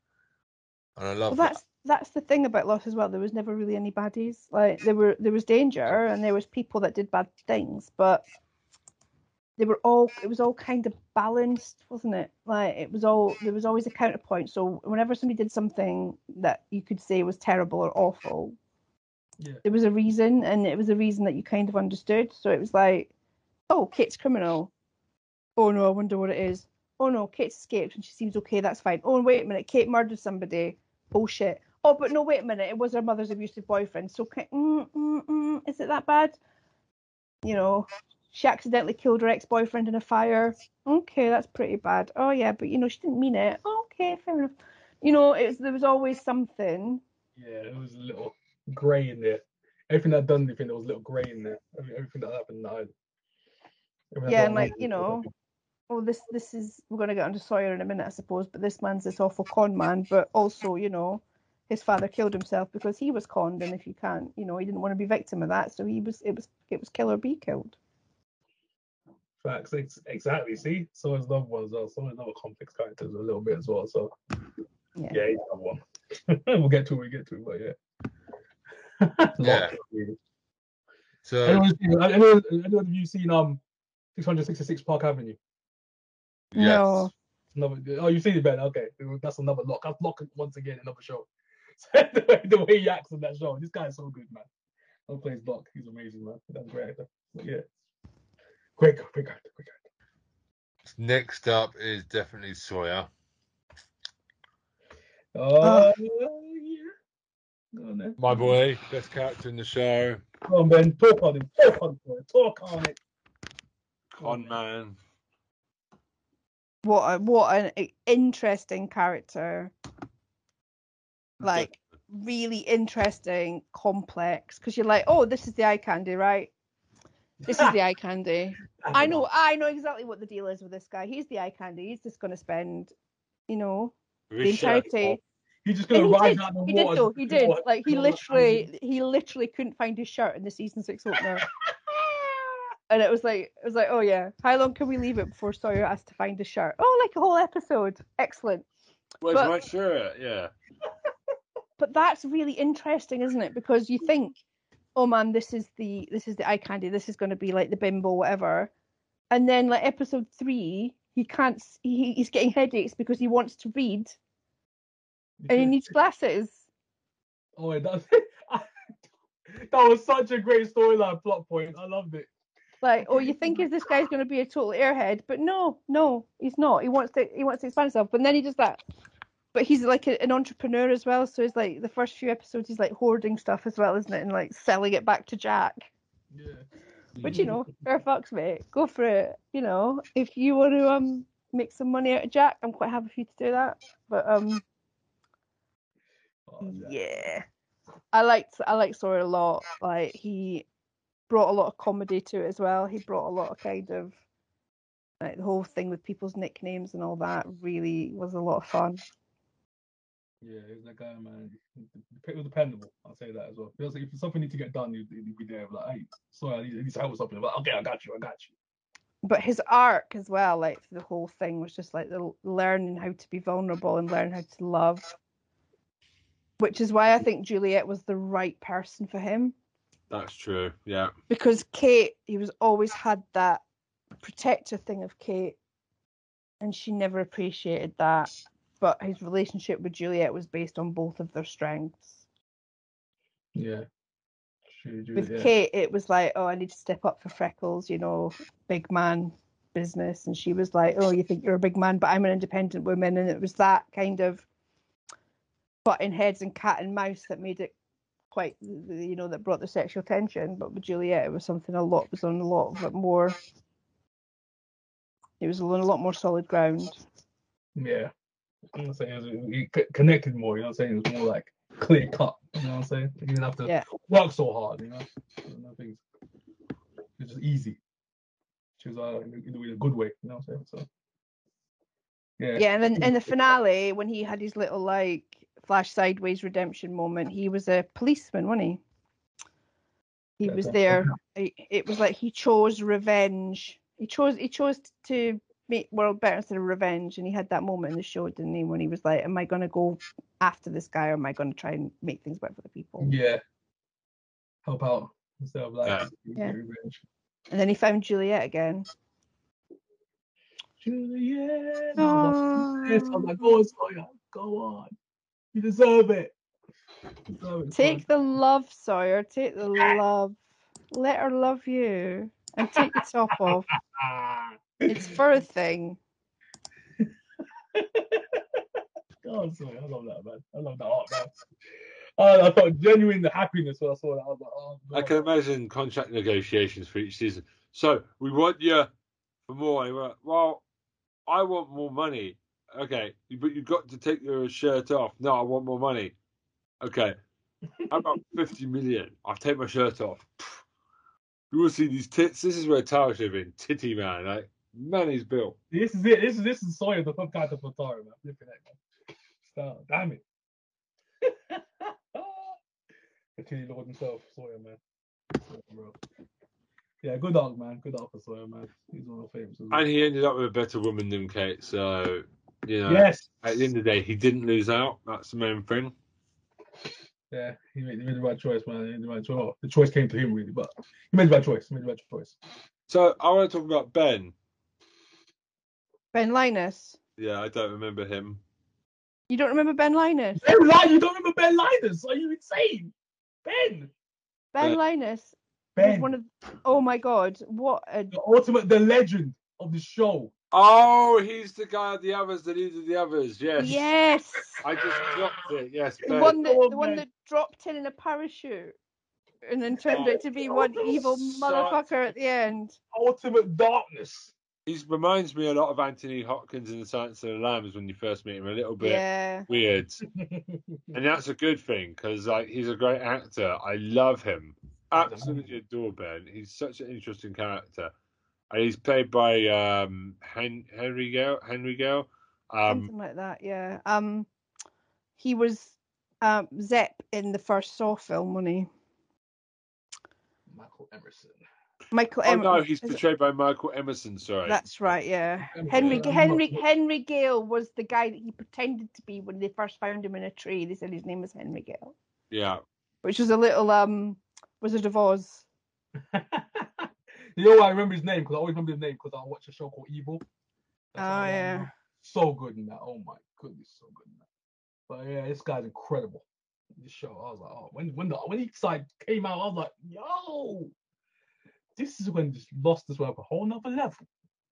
And I Well, love that's that's the thing about Lost as well. There was never really any baddies. Like there were there was danger and there was people that did bad things, but they were all it was all kind of balanced, wasn't it? Like it was all there was always a counterpoint. So whenever somebody did something that you could say was terrible or awful, Yeah. there was a reason, and it was a reason that you kind of understood. So it was like, oh, Kate's criminal. Oh no, I wonder what it is. Oh no, Kate's escaped and she seems okay. That's fine. Oh wait a minute, Kate murdered somebody. Bullshit. Oh, but no, wait a minute. It was her mother's abusive boyfriend. So, mm, mm, mm, is it that bad? You know, she accidentally killed her ex-boyfriend in a fire. Okay, that's pretty bad. Oh yeah, but you know, she didn't mean it. Okay, fair enough. You know, it was, there was always something. Yeah, it was a little grey in there. Everything that done anything, there was a little grey in there. Everything that happened island. Everything Yeah, that and like you know, oh this this is we're gonna get onto Sawyer in a minute, I suppose. But this man's this awful con man, but also you know, his father killed himself because he was conned, and if you can't, you know, he didn't want to be victim of that, so he was it was it was kill or be killed. Facts, exactly. See, so is another one as well. So is another complex characters a little bit as well. So Yeah. yeah, he's another one. we'll get to it. We get to it, but yeah. Yeah. So Anyone, anyone, anyone of you seen um 666 Park Avenue? Yes. No. Another, oh, you've seen it, Ben. Okay, that's another Locke. That's Locke it once again another show. the, way, the way he acts in that show, this guy is so good, man. Who plays Locke? He's amazing, man. That's a great actor. But yeah, quick, quick, actor, quick. actor. Next up is definitely Sawyer. Oh uh, yeah. Go on, then. My boy, best character in the show. Come on, Ben. Talk on it. Talk on it. Talk on it. Con man. What a, what an interesting character. Like really interesting, complex. Because you're like, oh, this is the eye candy, right? This is the eye candy. I know, I know exactly what the deal is with this guy. He's the eye candy. He's just going to spend, you know, the entirety. He's just gonna he rise out the He water. did though. He did. Like he literally, he literally couldn't find his shirt in the season six opener, and it was like, it was like, oh yeah, how long can we leave it before Sawyer has to find his shirt? Oh, like a whole episode. Excellent. Where's But- my shirt? Yeah. But that's really interesting, isn't it? Because you think, oh man, this is the this is the eye candy. This is going to be like the bimbo, whatever. And then like episode three, he can't. He, he's getting headaches because he wants to read and he needs glasses. Oh, it does. that was such a great storyline plot point. I loved it. Like, oh, you think is this guy's going to be a total airhead, but no, no, he's not. He wants to, he wants to expand himself, but then he does that. But he's like a, an entrepreneur as well, so he's like the first few episodes, he's like hoarding stuff as well, isn't it, and like selling it back to Jack. Yeah. Which you know, fair fucks, mate. Go for it. You know, if you want to um make some money out of Jack, I'm quite happy for you to do that. But um, Oh, yeah, I liked I liked Sawyer a lot. Like he brought a lot of comedy to it as well. He brought a lot of kind of like the whole thing with people's nicknames and all that. Really was a lot of fun. Yeah, he was that guy, man. He was dependable. I'll say that as well. Was like, if something needs to get done, he'd, he'd be there. Like, hey, sorry, I need, I need to help with something. Like, okay, I got you, I got you. But his arc as well, like the whole thing was just like the learning how to be vulnerable and learn how to love. Which is why I think Juliet was the right person for him. That's true. Yeah. because Kate, he was always had that protector thing of Kate, and she never appreciated that. But his relationship with Juliet was based on both of their strengths. Yeah. True, true, With yeah. Kate, it was like, oh, I need to step up for Freckles, you know, big man business. And she was like, oh, you think you're a big man, but I'm an independent woman. And it was that kind of butting heads and cat and mouse that made it quite, you know, that brought the sexual tension. But with Juliet, it was something a lot, was on a lot of it more, it was on a lot more solid ground. Yeah. I'm not saying it, it connected more, you know what I'm saying? It was more like clear cut, you know what I'm saying? You didn't have to Yeah. work so hard, you know? Nothing. It's just easy. She was uh, in a good way, you know what I'm saying? So, yeah. Yeah, and then in the finale, when he had his little like flash sideways redemption moment, he was a policeman, wasn't he? He Yeah, was that's there. It, it was like he chose revenge. He chose he chose to make world better instead of revenge, and he had that moment in the show, didn't he? When he was like, "Am I going to go after this guy, or am I going to try and make things better for the people?" Yeah. Help out instead of like Yeah. Yeah. revenge. And then he found Juliet again. Juliet. Oh. I was like, yes, I was like, go on, Sawyer, go on. You deserve it. You deserve it, Take son. the love, Sawyer. Take the love. Let her love you, and take the top off. It's for a thing. God, Sawyer, I love that, man. I love that art, man. I felt genuine happiness when I saw that. I was like, oh, I can imagine contract negotiations for each season. So we want you for more. Like, well, I want more money. Okay, but you've got to take your shirt off. No, I want more money. Okay, how about fifty million? I'll take my shirt off. You will see these tits. This is where Tara should have been. Titty man, like man, he's built. This is it. This is this is Sawyer, the fuck out of Tara, man. Look at that, man. Stop. Damn it. Continue Lord himself, Sawyer, man. Sawyer. Yeah, good dog, man. Good dog for Sawyer, man. He's one of the favorites. And he ended up with a better woman than Kate. So you know, Yes. at the end of the day, he didn't lose out. That's the main thing. Yeah, he made, he made the right choice, man. He made the right choice. Well, the choice came to him, really, but he made the right choice. He made the right choice. So I want to talk about Ben. Ben Linus. Yeah, I don't remember him. You don't remember Ben Linus? Ben Linus, you don't remember Ben Linus? Are you insane? Ben. Ben Ben. Linus was Ben. one of. Oh my God! What a the ultimate, the legend of the show. Oh, he's the guy of the others, the leader of the others. Yes. yes. I just dropped it. Yes. The Ben. one that Oh, the one that dropped in in a parachute, and then turned Oh, out to be one evil such- motherfucker at the end. Ultimate darkness. He reminds me a lot of Anthony Hopkins in The Silence of the Lambs when you first meet him. A little bit Yeah. weird, and that's a good thing because like he's a great actor. I love him. Absolutely adore Ben. He's such an interesting character, and he's played by um, Hen- Henry Gale. Henry Gale. Um, Something like that. Yeah. Um, he was um Zep in the first Saw film, wasn't he? Michael Emerson. Michael. oh no, he's is it- portrayed by Michael Emerson. Sorry. That's right, yeah. Henry Yeah, Henry Henry Gale was the guy that he pretended to be when they first found him in a tree. They said his name was Henry Gale, Yeah. which was a little um Wizard of Oz. you know why I remember his name? Because I always remember his name because I watched a show called Evil. That's Oh yeah. So good in that. Oh my goodness, so good in that. But yeah, this guy's incredible. This show, I was like, oh, when when the when he side came out, I was like, yo, this is when just lost this went up a whole nother level.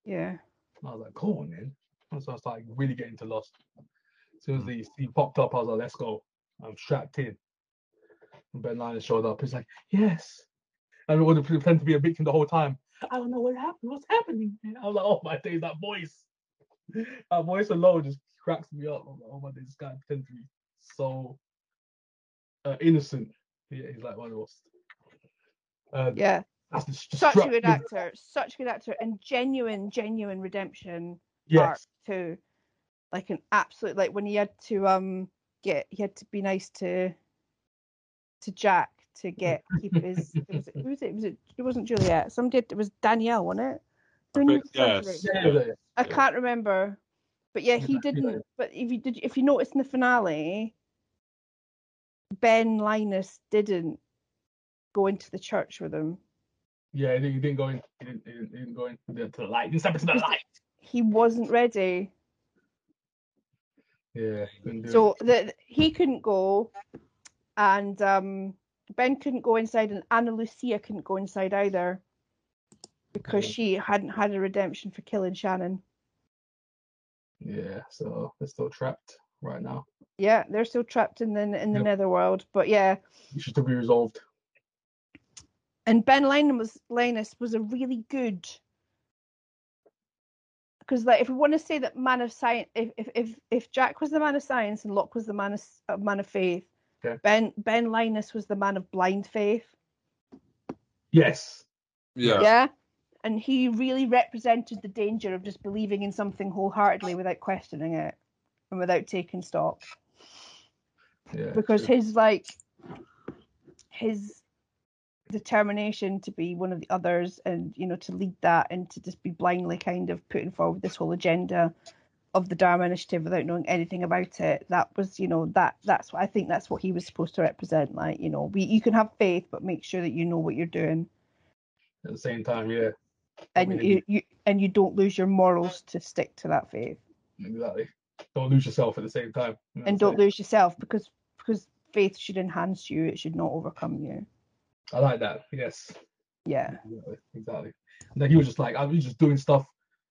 Yeah. And I was like, go on then. And so I started really getting to Lost. As soon as Mm. the he popped up, I was like, let's go. I'm strapped in. And Ben Linus showed up. He's like, yes. And I would have pretended to be a victim the whole time. I don't know what happened. What's happening? man?" I was like, oh my days, that voice. That voice alone just cracks me up. Like, oh my days, this guy pretends to be so uh, innocent. Yeah, he's like one of those. Uh, Yeah. Such a good actor. Such a good actor and genuine, genuine redemption arc Yes. too. Like an absolute like when he had to um get he had to be nice to to Jack to get keep his it was, who was it? Was it it wasn't Juliet. Somebody it was Danielle, wasn't it? Who think- needed yes. I can't remember. But yeah, he Yeah, yeah. didn't but if you did if you notice in the finale Ben Linus didn't go into the church with him. Yeah, he didn't, go in. He didn't, he didn't, go into the, to the light. He didn't step into the Just- light. He wasn't ready. Yeah, he couldn't do So the, he couldn't go, and um, Ben couldn't go inside, and Ana Lucia couldn't go inside either because she hadn't had a redemption for killing Shannon. Yeah, so they're still trapped right now. Yeah, they're still trapped in the in the Yep. netherworld. But yeah, Issues to be resolved. and Ben Linus was Linus was a really good because like if we want to say that man of science if, if if if Jack was the man of science and Locke was the man of man of faith Okay. Ben Ben Linus was the man of blind faith Yes. Yeah. Yeah. And he really represented the danger of just believing in something wholeheartedly without questioning it and without taking stock Yeah. because true. his like his determination to be one of the others and you know to lead that and to just be blindly kind of putting forward this whole agenda of the Dharma initiative without knowing anything about it that was you know that that's what I think that's what he was supposed to represent like you know we you can have faith but make sure that you know what you're doing at the same time, yeah. and mean- you, you and you don't lose your morals to stick to that faith Exactly. Don't lose yourself at the same time. you know and don't lose yourself because because faith should enhance you it should not overcome you I like that. Yes. yeah Exactly. Exactly. And then he was just like, I was just doing stuff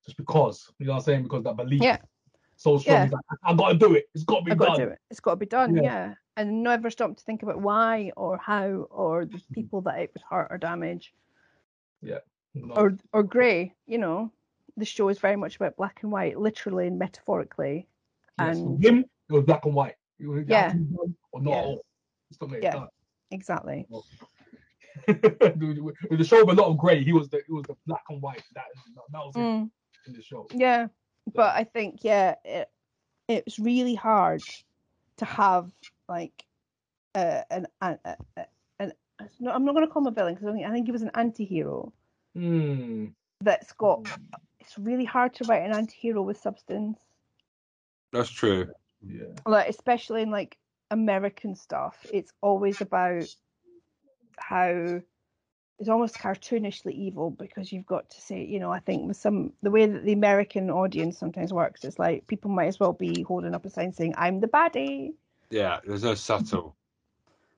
just because. You know what I'm saying? Because that belief Yeah. so strong. Yeah. Like, I, I gotta do it. It's gotta be I've got done. to do it. It's got to be done, Yeah. yeah. And never stop to think about why or how or the Mm-hmm. people that it would hurt or damage No. or or grey. You know, the show is very much about black and white, literally and metaphorically. Yes, and- him, it was black and white. Yeah. or not Yeah. at all. It's not Yeah. Exactly. done. With the show with a lot of grey, he was the it was the black and white. That, that was Mm, in the show. yeah, but I think yeah, it it's really hard to have like uh, an an, an, an no, I'm not going to call him a villain because I think I think he was an anti-hero Hmm. that's got. It's really hard to write an anti-hero with substance. That's true. Yeah. like especially in like American stuff, it's always about how it's almost cartoonishly evil because you've got to say, you know, I think with some the way that the American audience sometimes works, it's like people might as well be holding up a sign saying, I'm the baddie. Yeah, there's no subtle.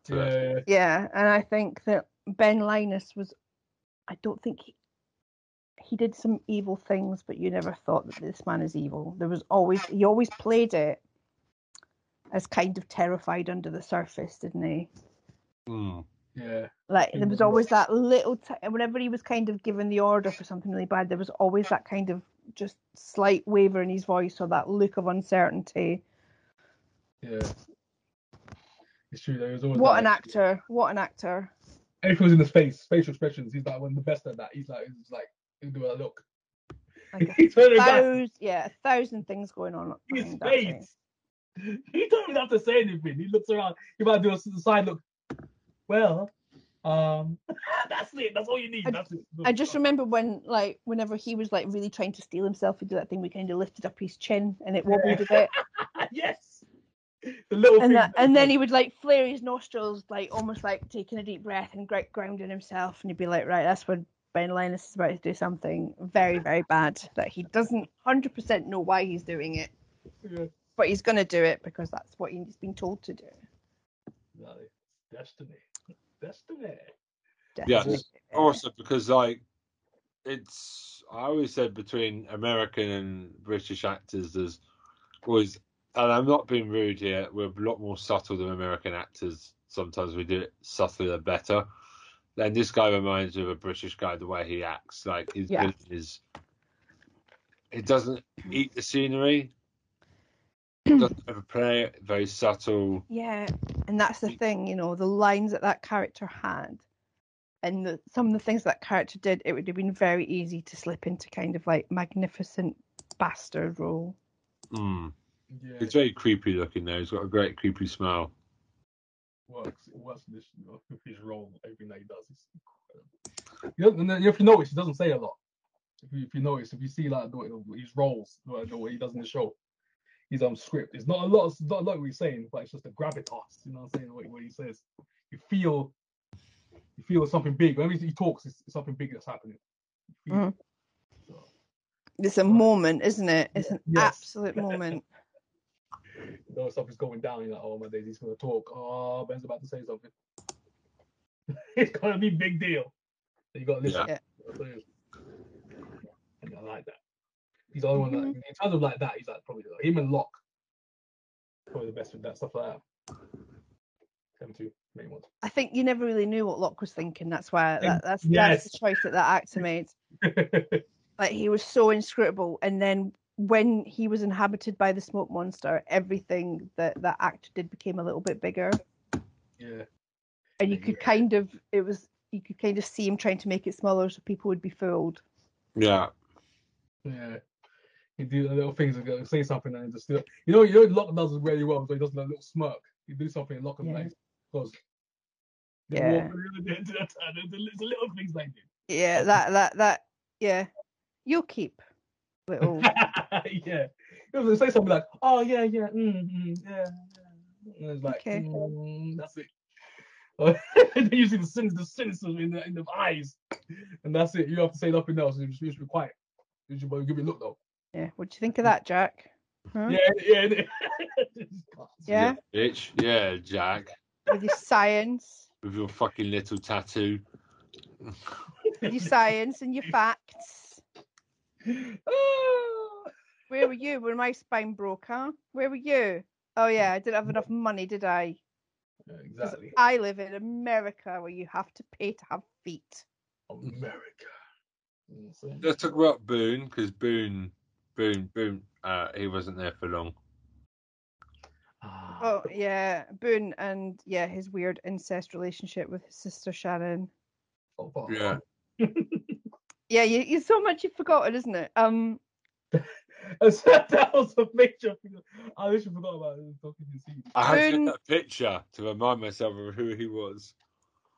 Yeah. Yeah, and I think that Ben Linus was I don't think he he did some evil things, but you never thought that this man is evil. There was always he always played it as kind of terrified under the surface, didn't he? Mm. Yeah. Like there was always that little t- whenever he was kind of given the order for something really bad, there was always that kind of just slight waver in his voice or that look of uncertainty. Yeah. It's true. There was always What an like, actor! What an actor! Everything was in his face, facial expressions. He's like one of the best at that. He's like, he's like, he'll do a look. Like a he turned it back. thousand, yeah, a thousand things going on. His face. He don't even have to say anything. He looks around. He might do a side look. Well, um, that's it. That's all you need. I-. I just remember when, like, whenever he was like really trying to steal himself, he did that thing. We kind of lifted up his chin and it wobbled a bit, yes. The little and that, and then he would like flare his nostrils, like almost like taking a deep breath and gr- grounding himself, and he'd be like, right, that's when Ben Linus is about to do something very, very bad that he doesn't hundred percent know why he's doing it, Yeah. but he's gonna do it because that's what he's been told to do. Exactly. Destiny. Destiny. Yes. Definitely. Also, because like it's, I always said between American and British actors, there's always, and I'm not being rude here. We're a lot more subtle than American actors. Sometimes we do it subtly and better. Then this guy reminds me of a British guy the way he acts. Like his Yeah. is, he doesn't eat the scenery. Doesn't overplay it. Very subtle. Yeah, and that's the thing, you know, the lines that that character had, and the, some of the things that character did, it would have been very easy to slip into kind of like magnificent bastard role. Mm. Yeah. He's very creepy looking though. He's got a great creepy smile. works. It works in this, you know, his role. Everything that he does is incredible. You know, and then if you notice, he doesn't say a lot. If you, if you notice, if you see like the, his roles, the, the way he does in the show, his um script. It's not a lot. It's not a lot what he's saying, but it's just the gravitas. You know what I'm saying? What, what he says, you feel, you feel something big. Whenever he talks, it's, it's something big that's happening. Mhm. So, It's a moment, isn't it? It's an Yes. absolute moment. you know, something's going down. You're like, oh my days, he's gonna talk. Oh, Ben's about to say something. it's gonna be big deal. So you got to listen. Yeah. I like that. He's the only one that, mm-hmm. in terms of like that, he's like probably him and Locke. Probably the best with that stuff like that. Them two main ones. I think you never really knew what Locke was thinking. That's why that, that's Yes. that's the choice that that actor made. Like he was so inscrutable, and then when he was inhabited by the smoke monster, everything that that actor did became a little bit bigger, yeah. and you could kind of it was you could kind of see him trying to make it smaller so people would be fooled. Yeah. Yeah. He do the little things and go say something and just you know you know Locke does it really well, so he does a little smirk. He do something and Locke is Yeah. like goes. Yeah. The little things like Yeah, that that that yeah, you'll keep little. yeah. He was say something like, "Oh yeah, yeah, mm, mm, yeah." yeah." And it's like, Okay. mm, that's it. then you see the sins, the cynicism in the in the eyes, and that's it. You have to say nothing else. You just, you just be quiet. You just but give me a look though. Yeah, what do you think of that, Jack? Huh? Yeah, yeah. Yeah, Bitch. Yeah, Jack. with your science, With your fucking little tattoo. with your science and your facts. Where were you when my spine broke, huh? Where were you? Oh yeah, I didn't have enough money, did I? Yeah, 'Cause exactly. I live in America where you have to pay to have feet. America. Mm, Let's talk about Boone because Boone, Boone, Boone. Uh, he wasn't there for long. Ah, Oh yeah, Boone and yeah, his weird incest relationship with his sister Shannon. oh, oh, Yeah. Yeah, you, you so much you've forgotten, isn't it? Um, that was a picture. I literally forgot about it. Talking to see. I had to Boone- get that picture to remind myself of who he was.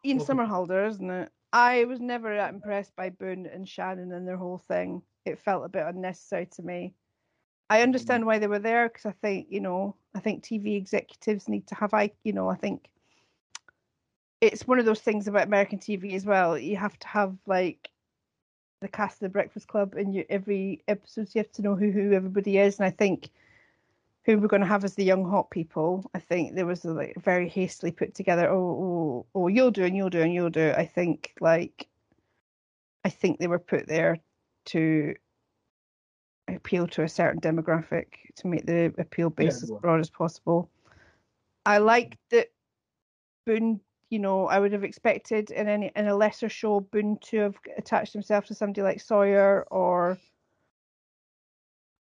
Ian Well, Somerhalder, isn't it? I was never that impressed by Boone and Shannon and their whole thing. It felt a bit unnecessary to me. I mm-hmm. understand why they were there because I think you know I think TV executives need to have I you know I think it's one of those things about American TV as well. You have to have like the cast of the Breakfast Club in your every episode. So you have to know who who everybody is, and I think who we're going to have as the young hot people. I think there was a, like very hastily put together. Oh, oh, oh, you'll do and you'll do and you'll do. I think like I think they were put there to appeal to a certain demographic to make the appeal base they as broad as possible. I like that Boone. You know, I would have expected in any in a lesser show Boone to have attached himself to somebody like Sawyer or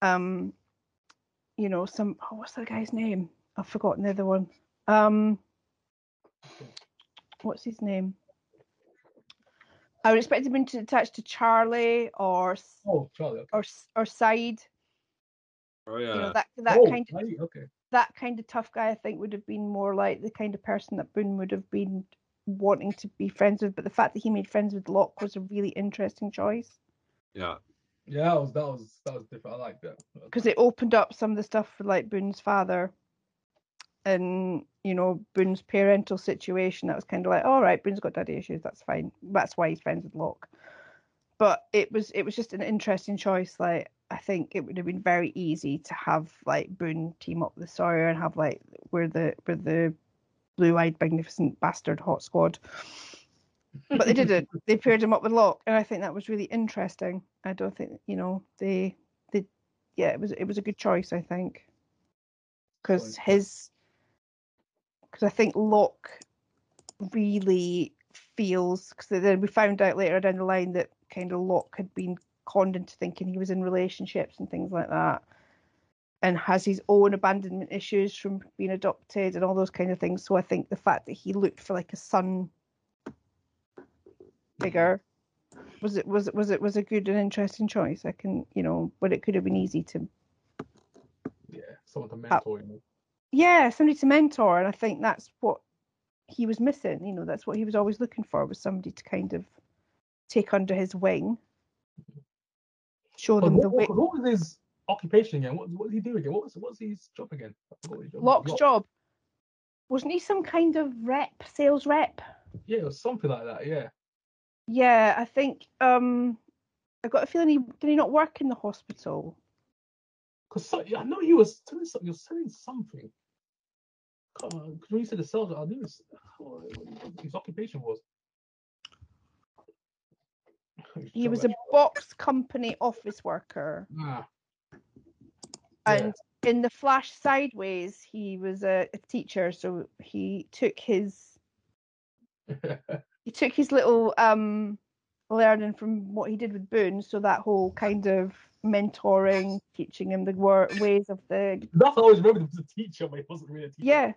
um you know, some oh, what's that guy's name? I've forgotten the other one. Um, what's his name? I would expect him to attach to Charlie or Oh, Charlie. Okay. or or Sayid. Oh You know yeah. that that oh, kind of right, okay. that kind of tough guy. I think would have been more like the kind of person that Boone would have been wanting to be friends with. But the fact that he made friends with Locke was a really interesting choice Yeah. Yeah, that was that was that was different. I like that. because it opened up some of the stuff for like Boone's father and you know Boone's parental situation. That was kind of like, all right, Boone's got daddy issues. That's fine. That's why he's friends with Locke. But it was it was just an interesting choice. Like I think it would have been very easy to have like Boone team up with Sawyer and have like we're the we're the blue-eyed magnificent bastard hot squad. But they didn't. they paired him up with Locke, and I think that was really interesting. I don't think you know they they yeah it was it was a good choice I think because his because I think Locke really feels because then we found out later down the line that kind of Locke had been conned into thinking he was in relationships and things like that. And has his own abandonment issues from being adopted and all those kind of things. So I think the fact that he looked for like a son figure was it was it was it was a good and interesting choice. I can you know but it could have been easy to Yeah, someone to mentor. Yeah somebody to mentor and i think that's what he was missing you know that's what he was always looking for was somebody to kind of take under his wing show them the what, way what, what was his occupation again? What, what did he do again? What was what's his job again? His job was. locke's Locke. job wasn't he some kind of rep sales rep Yeah, it was something like that. Yeah. yeah i think um i got a feeling he did he not work in the hospital Because so, I know he was selling something. He was selling something. When you said the sales, I knew his, his occupation was. he was a box company office worker, Ah, Yeah. and in the Flash Sideways, he was a, a teacher. So he took his he took his little um learning from what he did with Boone. So that whole kind of mentoring, teaching him the wor- ways of the That's I always remember. He was a teacher, but he wasn't really a teacher. yeah.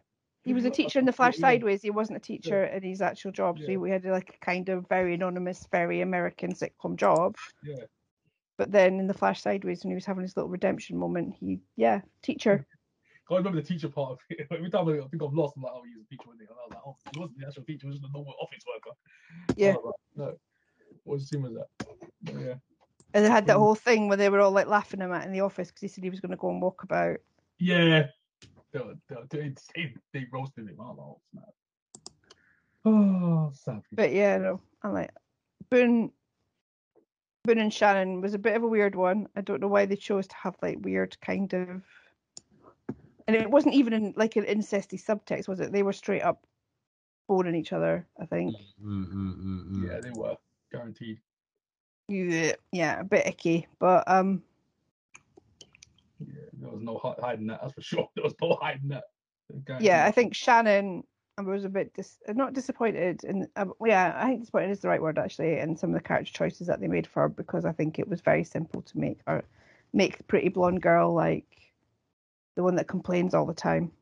He was a teacher in the Flash Sideways. He wasn't a teacher in his actual job. So he had like a kind of very anonymous, very American sitcom job. Yeah. But then in the Flash Sideways, when he was having his little redemption moment, he yeah, teacher. I remember the teacher part of it. Every time I think I've lost, I'm like, oh, he's a teacher. wasn't he? And I was like, oh, he wasn't the actual teacher. He was just a normal office worker. Yeah. Was like, no. What scene was that? But yeah. And they had that whole thing where they were all like laughing at him at in the office because he said he was going to go and walk about. Yeah. They, were- they, they, they, they roasted him. I was like, oh, snap. Oh, savage. But yeah, no, I'm like Boone. Boone and Shannon was a bit of a weird one. I don't know why they chose to have like weird kind of, and it wasn't even in like an incesty subtext, was it? They were straight up boning each other. I think. Mm, mm, mm, mm. Yeah, they were guaranteed. Yeah, yeah, a bit icky, but um, Yeah, there was no hiding that. That's for sure. There was no hiding that. yeah, I think Shannon I was a bit dis- not disappointed, and uh, yeah, I think disappointed is the right word actually, and some of the character choices that they made for her because I think it was very simple to make her make the pretty blonde girl like the one that complains all the time.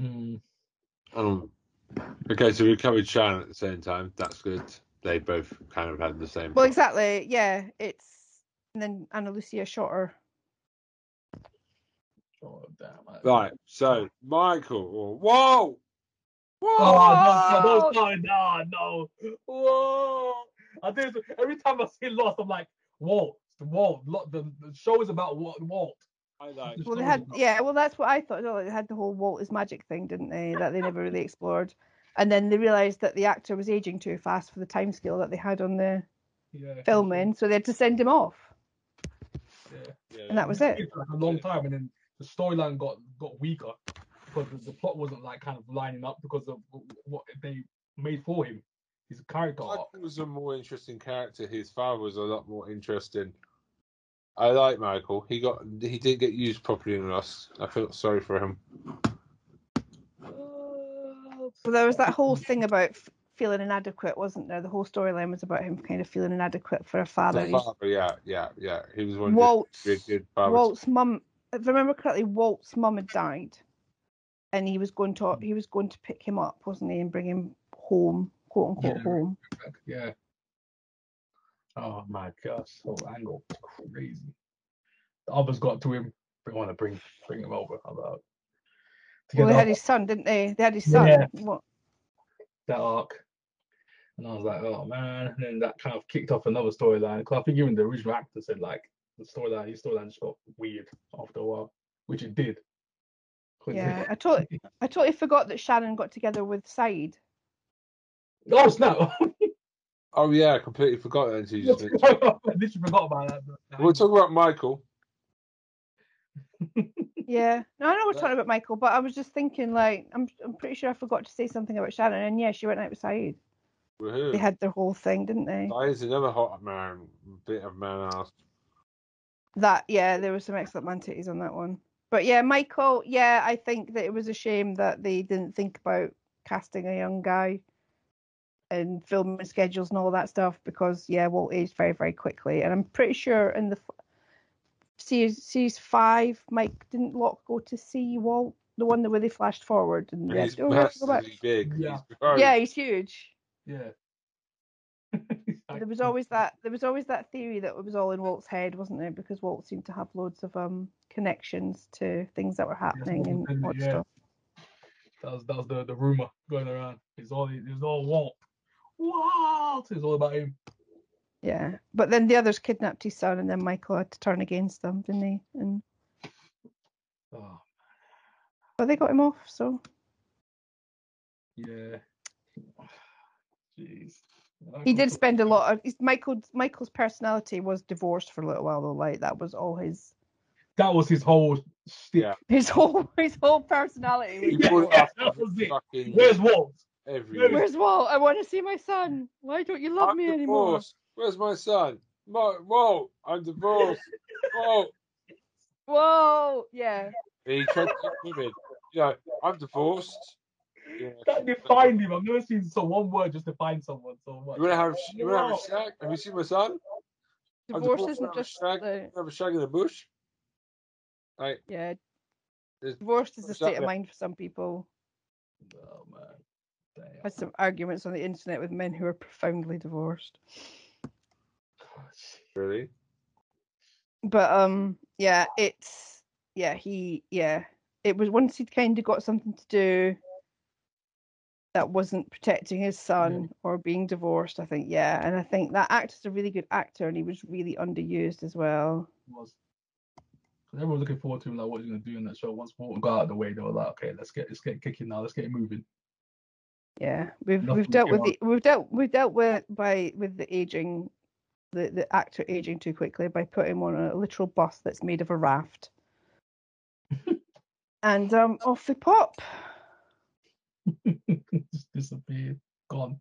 Mm, Um, okay, so we covered Shannon at the same time. That's good. They both kind of had the same. Well, exactly, yeah. It's and then Ana Lucia shot her. Oh damn. I- Right. So Michael. Whoa. Whoa. Oh no, no, no, no, no. Whoa. I think it's- every time I see Lost, I'm like, Walt, Walt. Lo- The, the show is about Walt. Walt. I like. Well, they had is not- yeah. Well, that's what I thought. No, they had the whole Walt is magic thing, didn't they? That they never really explored. And then they realised that the actor was aging too fast for the time scale that they had on the Yeah. filming, so they had to send him off, Yeah. Yeah. and that was it. A long time, and then the storyline got got weaker because the, the plot wasn't like kind of lining up because of what they made for him. His character arc. Was a more interesting character. His father was a lot more interesting. I like Michael. He got he didn't get used properly in Lost. I felt sorry for him. Uh, so there was that whole thing about f- feeling inadequate, wasn't there? The whole storyline was about him kind of feeling inadequate for a father. The father, yeah, yeah, yeah. He was one of Walt's the good, good. Walt's mum, if I remember correctly, Walt's mum had died, and he was going to hmm. he was going to pick him up, wasn't he, and bring him home, quote unquote Yeah. home. Yeah. Oh my gosh, whole angle crazy. The others got to him. They want to bring bring him over. How about Well, they had his son, didn't they? They had his son. Yeah. What? that arc? And I was like, oh man. And then that kind of kicked off another storyline. Because I think even the original actor said like the storyline, uh, his storyline just got weird after a while, which it did. Yeah, I totally, I totally forgot that Shannon got together with Sayid. oh snap! Oh yeah, I completely forgot that until just. I literally forgot about that. Uh, we'll talk about Michael. Yeah, no, I know we're talking about Michael, but I was just thinking, like, I'm, I'm pretty sure I forgot to say something about Shannon, and yeah, she went out with Sayid. Woohoo. They had their whole thing, didn't they? He's another hot man, bit of man ass. That yeah, there were some excellent man on that one. But yeah, Michael, yeah, I think that it was a shame that they didn't think about casting a young guy and filming schedules and all that stuff because yeah, Walt aged very very quickly, and I'm pretty sure in the f- series series five, Mike didn't Locke go to see Walt, the one that where they flashed forward and they He's had, oh, we go back. massively big. Yeah. He's gross. Yeah, he's huge. Yeah. There was always that there was always that theory that it was all in Walt's head, wasn't there? Because Walt seemed to have loads of um connections to things that were happening and was in it, what yeah. stuff. That was that was the, the rumor going around. It's all it's all Walt. Walt. It's all about him. Yeah, but then the others kidnapped his son, and then Michael had to turn against them, didn't he? And Oh but they got him off. So yeah. Jeez. He did spend a lot of his Michael. Michael's personality was divorced for a little while, though. Like that was all his That was his whole. Yeah. his whole his whole personality. Yeah, yeah, that was it. Where's Walt? every Where's- Walt? I want to see my son. Why don't you love I'm me anymore? Where's my son? Mo- Whoa, I'm divorced. Whoa. Whoa, yeah. He tried to get women. You know, I'm divorced. Yeah. That defined him. I've never seen so one word just define someone so much. You wanna have you wanna have a Wow. shag? Have you seen my son? I'm Divorce isn't have a just shag. the Have a shag in the bush? Like yeah. There's- Divorce is a state that of mind for some people. Oh man. Damn. Had some arguments on the internet with men who are profoundly divorced. really? But um, yeah, it's yeah he yeah it was once he'd kind of got something to do that wasn't protecting his son or being divorced. I think yeah, and I think that actor's a really good actor, and he was really underused as well. was. everyone was looking forward to him, like what he's gonna do in that show. Once Walton got out of the way, they were like, okay, let's get let's get kicking now, let's get it moving. Yeah, we've Nothing we've dealt with the we've dealt we've dealt with by with the aging, the the actor aging too quickly by putting him on a literal bus that's made of a raft, and um off they pop. Just disappeared, gone.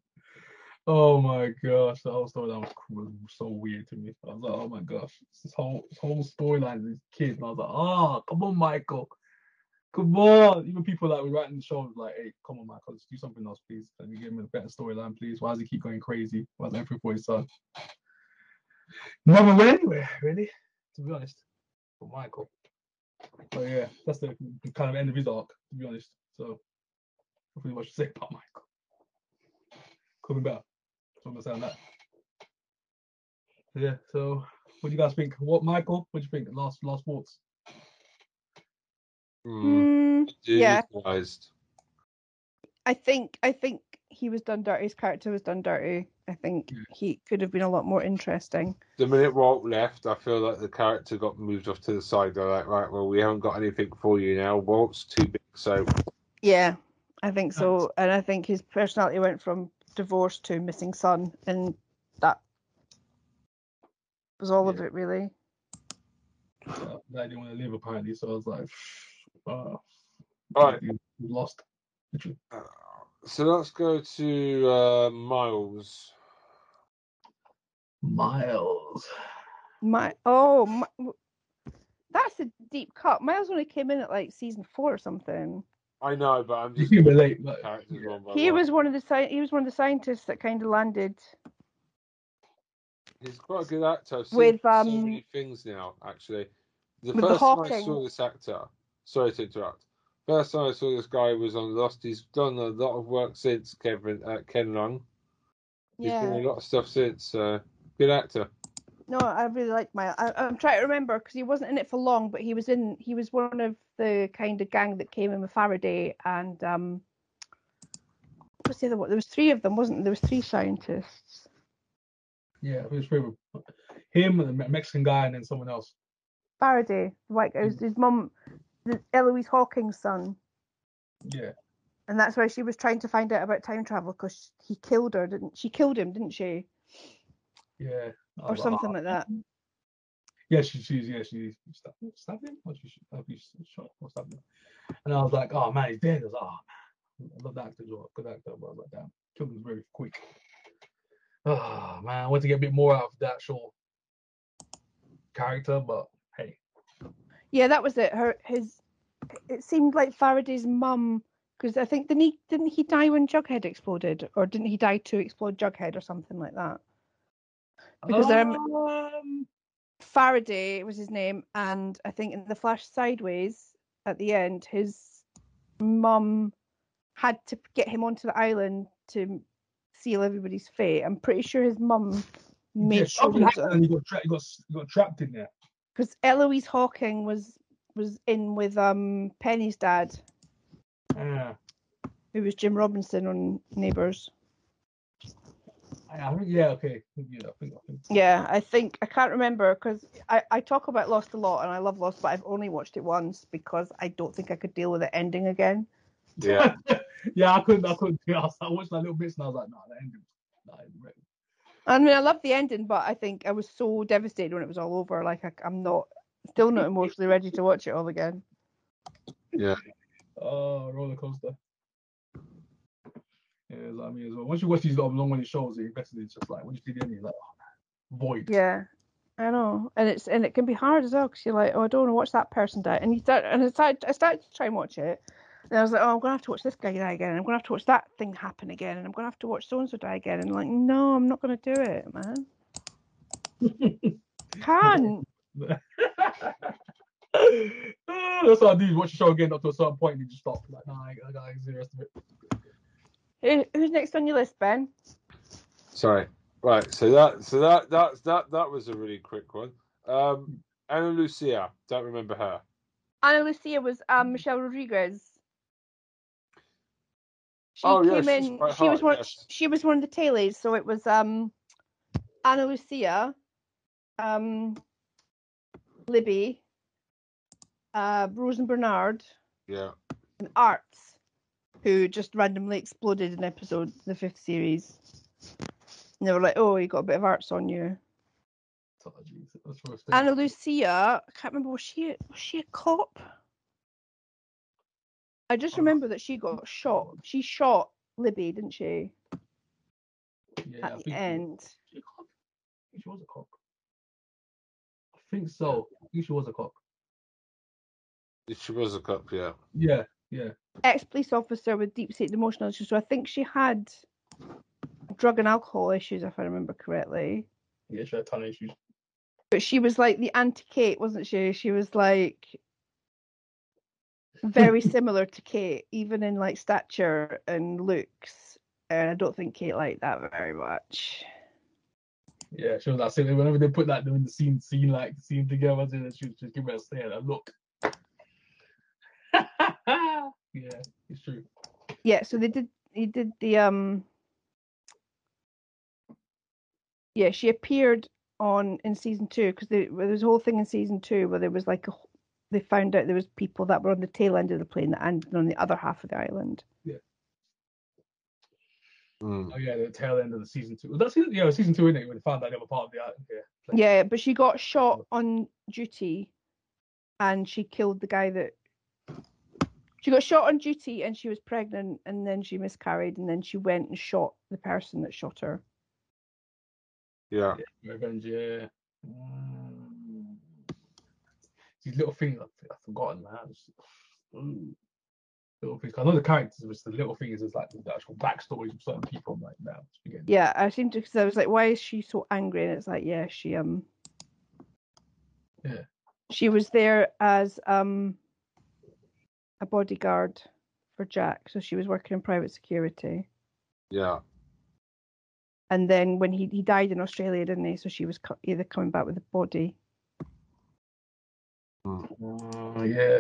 Oh my gosh, that whole storyline was, was so weird to me. I was like, oh my gosh, this whole this whole storyline, these kids, and I was like, oh, come on, Michael, come on. Even people that were writing the show like, hey, come on, Michael, let's do something else, please. Let me give him a better storyline, please. Why does he keep going crazy? Why is everything for his? Never went anywhere, really, to be honest, for Michael. But yeah, that's the kind of end of his arc, to be honest. So, hopefully, what you say about Michael. Coming back. So I'm gonna say on that. Yeah, so what do you guys think? What Michael? What do you think? Last last thoughts. Hmm. Mm, yeah. I think I think he was done dirty. His character was done dirty. I think Yeah. he could have been a lot more interesting. The minute Walt left, I feel like the character got moved off to the side. They're like, right, well, we haven't got anything for you now. Walt's too big, so Yeah, I think so. And I think his personality went from divorce to missing son, and that was all of it, really. Uh, I didn't want to live apparently, so I was like, uh, Right. you lost. Uh, so let's go to uh, Miles. Miles. My oh, my, that's a deep cut. Miles only came in at like season four or something. I know, but I'm just can relate. But characters yeah. one by He one. was one of the sci- he was one of the scientists that kind of landed. He's quite a good actor. I've seen With, so um, many things now. Actually, the with the first time I saw this actor. Sorry to interrupt. First time I saw this guy was on Lost. He's done a lot of work since Kevin uh, Ken Leung. He's done a lot of stuff since. Uh, good actor. No, I really like Miles. I, I'm trying to remember because he wasn't in it for long, but he was in. He was one of the kind of gang that came in with Faraday and um. What was the other one? There was three of them, wasn't there? There was three scientists. Yeah, it was favorite. Him and the Mexican guy, and then someone else. Faraday, the white guy, was his mum, the Eloise Hawking's son, Yeah. and that's why she was trying to find out about time travel because he killed her, didn't she? Killed him, didn't she, Yeah. Or something like that? Mm-hmm. Yeah, she, she's yeah, she's him, or she, think she shot or stabbed him. And I was like, oh man, he's dead. I was like, oh man, I love that actor as well, good actor. But I was like, damn, killed him very quick. Oh man, I want to get a bit more out of that actual character, but hey, Yeah, that was it. Her his. It seemed like Faraday's mum, because I think didn't he didn't he die when Jughead exploded, or didn't he die to explode Jughead or something like that? Because I um, Faraday was his name, and I think in the Flash Sideways at the end, his mum had to get him onto the island to seal everybody's fate. I'm pretty sure his mum yeah, made sure he and he got, tra- he got he got trapped in there. because Eloise Hawking was was in with um Penny's dad, Yeah, who was Jim Robinson on Neighbours. I, I think yeah, okay, yeah, I think, I think Yeah, I think I can't remember because I, I talk about Lost a lot and I love Lost, but I've only watched it once because I don't think I could deal with it ending again. Yeah. yeah, I couldn't, I couldn't. I, I watched that little bits and I was like, nah, that ended. Nah, it- right. I mean, I love the ending, but I think I was so devastated when it was all over. Like I, I'm not, still not emotionally ready to watch it all again. Yeah. Ah, oh, roller coaster. Yeah. Yeah, that's what I mean as well. Once you watch these long running shows, you invested it's just like when you see the ending, you're like, oh void. Yeah, I know, and it's and it can be hard as well because you're like, oh, I don't want to watch that person die, and you start and I started, I started to try and watch it, and I was like, oh, I'm gonna have to watch this guy die again, and I'm gonna have to watch that thing happen again, and I'm gonna have to watch so and so die again, and like, no, I'm not gonna do it, man. Can't. That's what I do. Watch the show again up to a certain point, and you just stop. Like, nah, I, I gotta see the rest of it. Who- Who's next on your list, Ben? Sorry. Right. So that so that that that that was a really quick one. Um, Ana Lucia. Don't remember her. Ana Lucia was um, Michelle Rodriguez. She Oh, yeah, came she's in. She was one. yes. She was one of the tailies. So it was um, Ana Lucia, um, Libby, uh, and Bernard, Yeah. and Arzt, who just randomly exploded in episode the fifth series. And they were like, "Oh, you got a bit of Arzt on you." Oh, jeez, that's the first thing. Ana Lucia, I can't remember was she was she a cop? I just remember that she got shot. She shot Libby, didn't she? yeah, I At the think end. She, she, a cock? I think she was a cop. I think so. I think she was a cock. She was a cop. Yeah. Yeah, yeah. Ex police officer with deep seated emotional issues. So I think she had drug and alcohol issues, if I remember correctly. Yeah, she had a ton of issues. But she was like the anti Kate, wasn't she? She was like very similar to Kate, even in like stature and looks. And I don't think Kate liked that very much. Yeah, she was like saying whenever they put that in the scene, scene like scene together, she was just a stare, a look. yeah, it's true. Yeah, so they did. He did the um. Yeah, she appeared on in season two because there was a whole thing in season two where there was like a. They found out there was people that were on the tail end of the plane that ended on the other half of the island. Mm. Oh yeah, the tail end of the season two. Was that season? Yeah, season two, isn't it? When they found out they were part of the island. Yeah. Like, Yeah, but she got shot on duty, and she killed the guy that. She got shot on duty, and she was pregnant, and then she miscarried, and then she went and shot the person that shot her. Yeah. Revenge. Yeah. Mm. These little things I've, I've forgotten, man. Just, ooh. Little things. I know the characters, but the little things is like the actual backstories of certain people. I'm like, now, just. Yeah, I seem to because I was like, why is she so angry? And it's like, yeah, she um, Yeah. she was there as um, a bodyguard for Jack, so she was working in private security. Yeah. And then when he he died in Australia, didn't he? So she was co- either coming back with a body. Hmm. Oh yeah.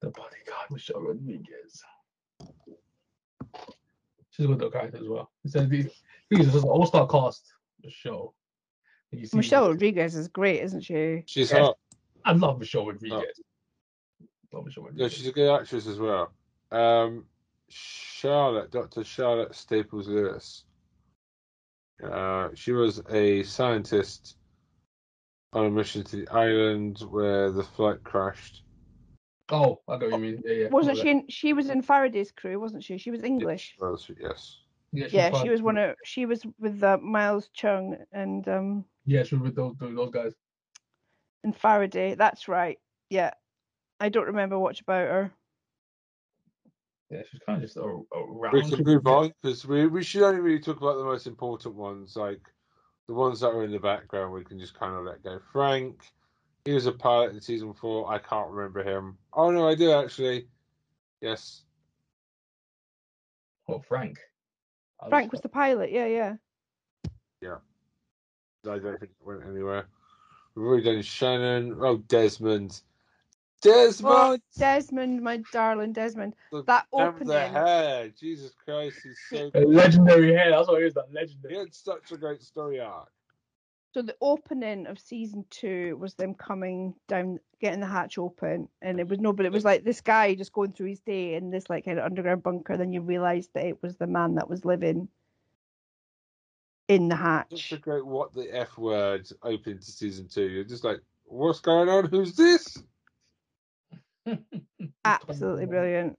The bodyguard Michelle Rodriguez. She's a good little character as well. It's a, the thing is, it's an all-star cast. The show. And you see- Michelle Rodriguez is great, isn't she? She's Yes. hot. I love Michelle Rodriguez. Love Michelle Yeah, she's a good actress as well. Um, Charlotte, Dr. Charlotte Staples Lewis. Uh, she was a scientist on a mission to the island where the flight crashed. Oh, I know what you mean. Yeah, yeah. Wasn't she? In, she was in Faraday's crew, wasn't she? She was English. Well, she- yes. that. Yeah, Yeah, part she was one of. She was with uh, Miles Chung and um Yeah, she was with those those, those guys. and Faraday. That's right. Yeah, I don't remember much about her. Yeah, she's kind of just a, around. We can move on because we, we should only really talk about the most important ones, like the ones that are in the background. We can just kind of let go. Frank, he was a pilot in season four. I can't remember him. Oh no, I do actually. Yes, Oh, Frank. I Frank was the pilot. Yeah, yeah, yeah. I don't think it went anywhere. We've already done Shannon. Oh, Desmond. Desmond. Oh, Desmond, my darling Desmond. Look, That Remember the opening. hair. Jesus Christ, he's so A legendary hair. That's what it is. That legendary. He had such a great story arc. So the opening of season two was them coming down, getting the hatch open, and it was no, but it was like this guy just going through his day in this like kind of underground bunker. Then you realised that it was the man that was living in the Such hatch. a great what the F word opening to season two. You're just like, what's going on? Who's this? Absolutely brilliant.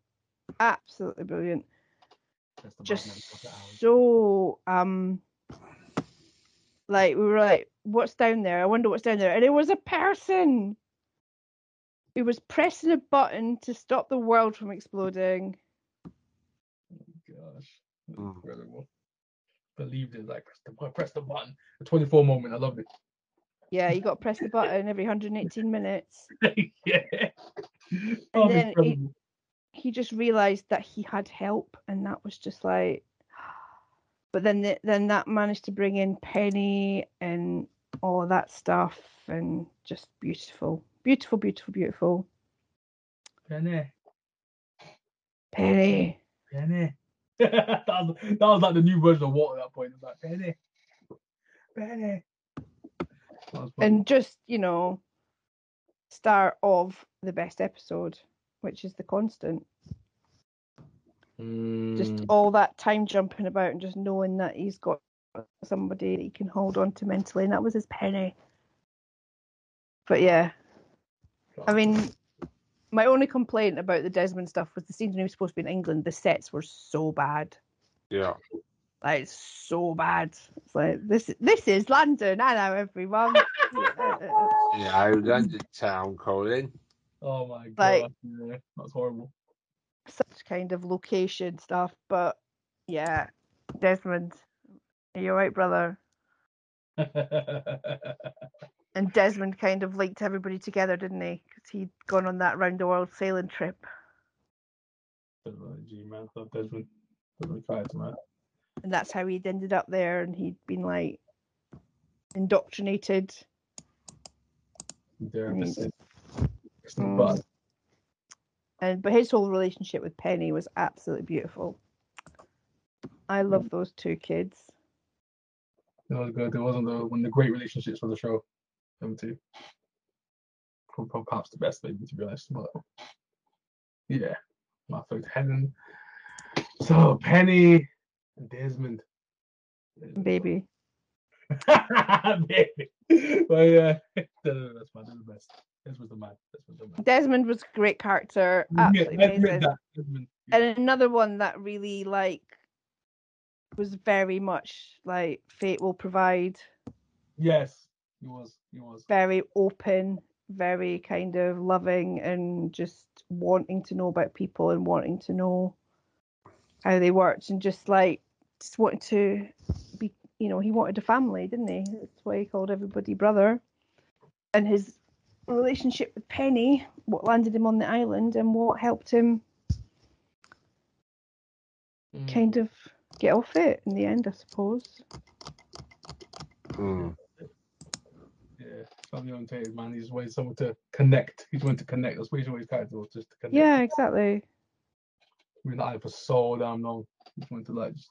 Absolutely brilliant. Just and put it out. so um like we were like what's down there i wonder what's down there and it was a person who was pressing a button to stop the world from exploding Gosh, Mm. incredible. Believed it. Like press the button, press the button. The 24 moment. I loved it. Yeah you got to press the button every 118 minutes yeah. Oh, then it- incredible. he just realized that he had help and that was just like but then the, then that managed to bring in penny and all that stuff and just beautiful beautiful beautiful beautiful Penny. penny Penny. that, was, that was like the new version of water at that point. It was like Penny. Penny. That and just you know start of the best episode which is the constant just Mm. all that time jumping about and just knowing that he's got somebody that he can hold on to mentally and that was his penny but yeah I mean, my only complaint about the Desmond stuff was the scenes when he was supposed to be in England. The sets were so bad, Yeah. Like it's so bad. It's like this. This is London. Hello, everyone. Yeah, London town, Colin. Oh my god. Like- yeah, that's horrible. Such kind of location stuff, but yeah, Desmond, are you alright, brother? And Desmond kind of linked everybody together, didn't he? Because he'd gone on that round the world sailing trip, G man, that Desmond. Desmond character, man. And that's how he'd ended up there. And he'd been like indoctrinated. There, Mm. this is- it's the button. and but his whole relationship with Penny was absolutely beautiful. I love those two kids. It was good. It wasn't the one of the great relationships for the show. Them two. Pro- pro- Perhaps the best, maybe to be honest. But yeah, my favorite Helen. So Penny Desmond. Baby. Baby. But yeah, that's my that's the best. Desmond's the man. Desmond's the man. Desmond was a great character, absolutely admit amazing. that, Desmond. And another one that really like was very much like fate will provide, Yes, he was. He was. very open, very kind of loving and just wanting to know about people and wanting to know how they worked and just like just wanted to be you know, he wanted a family, didn't he? That's why he called everybody brother. And his relationship with Penny, what landed him on the island and what helped him Mm. kind of get off it in the end, I suppose. Mm. Yeah, family oriented man. He just wanted someone to connect. He just wanted to connect. That's what his character was, just to connect. Yeah, exactly. Been at it for so damn long. Just wanted to like just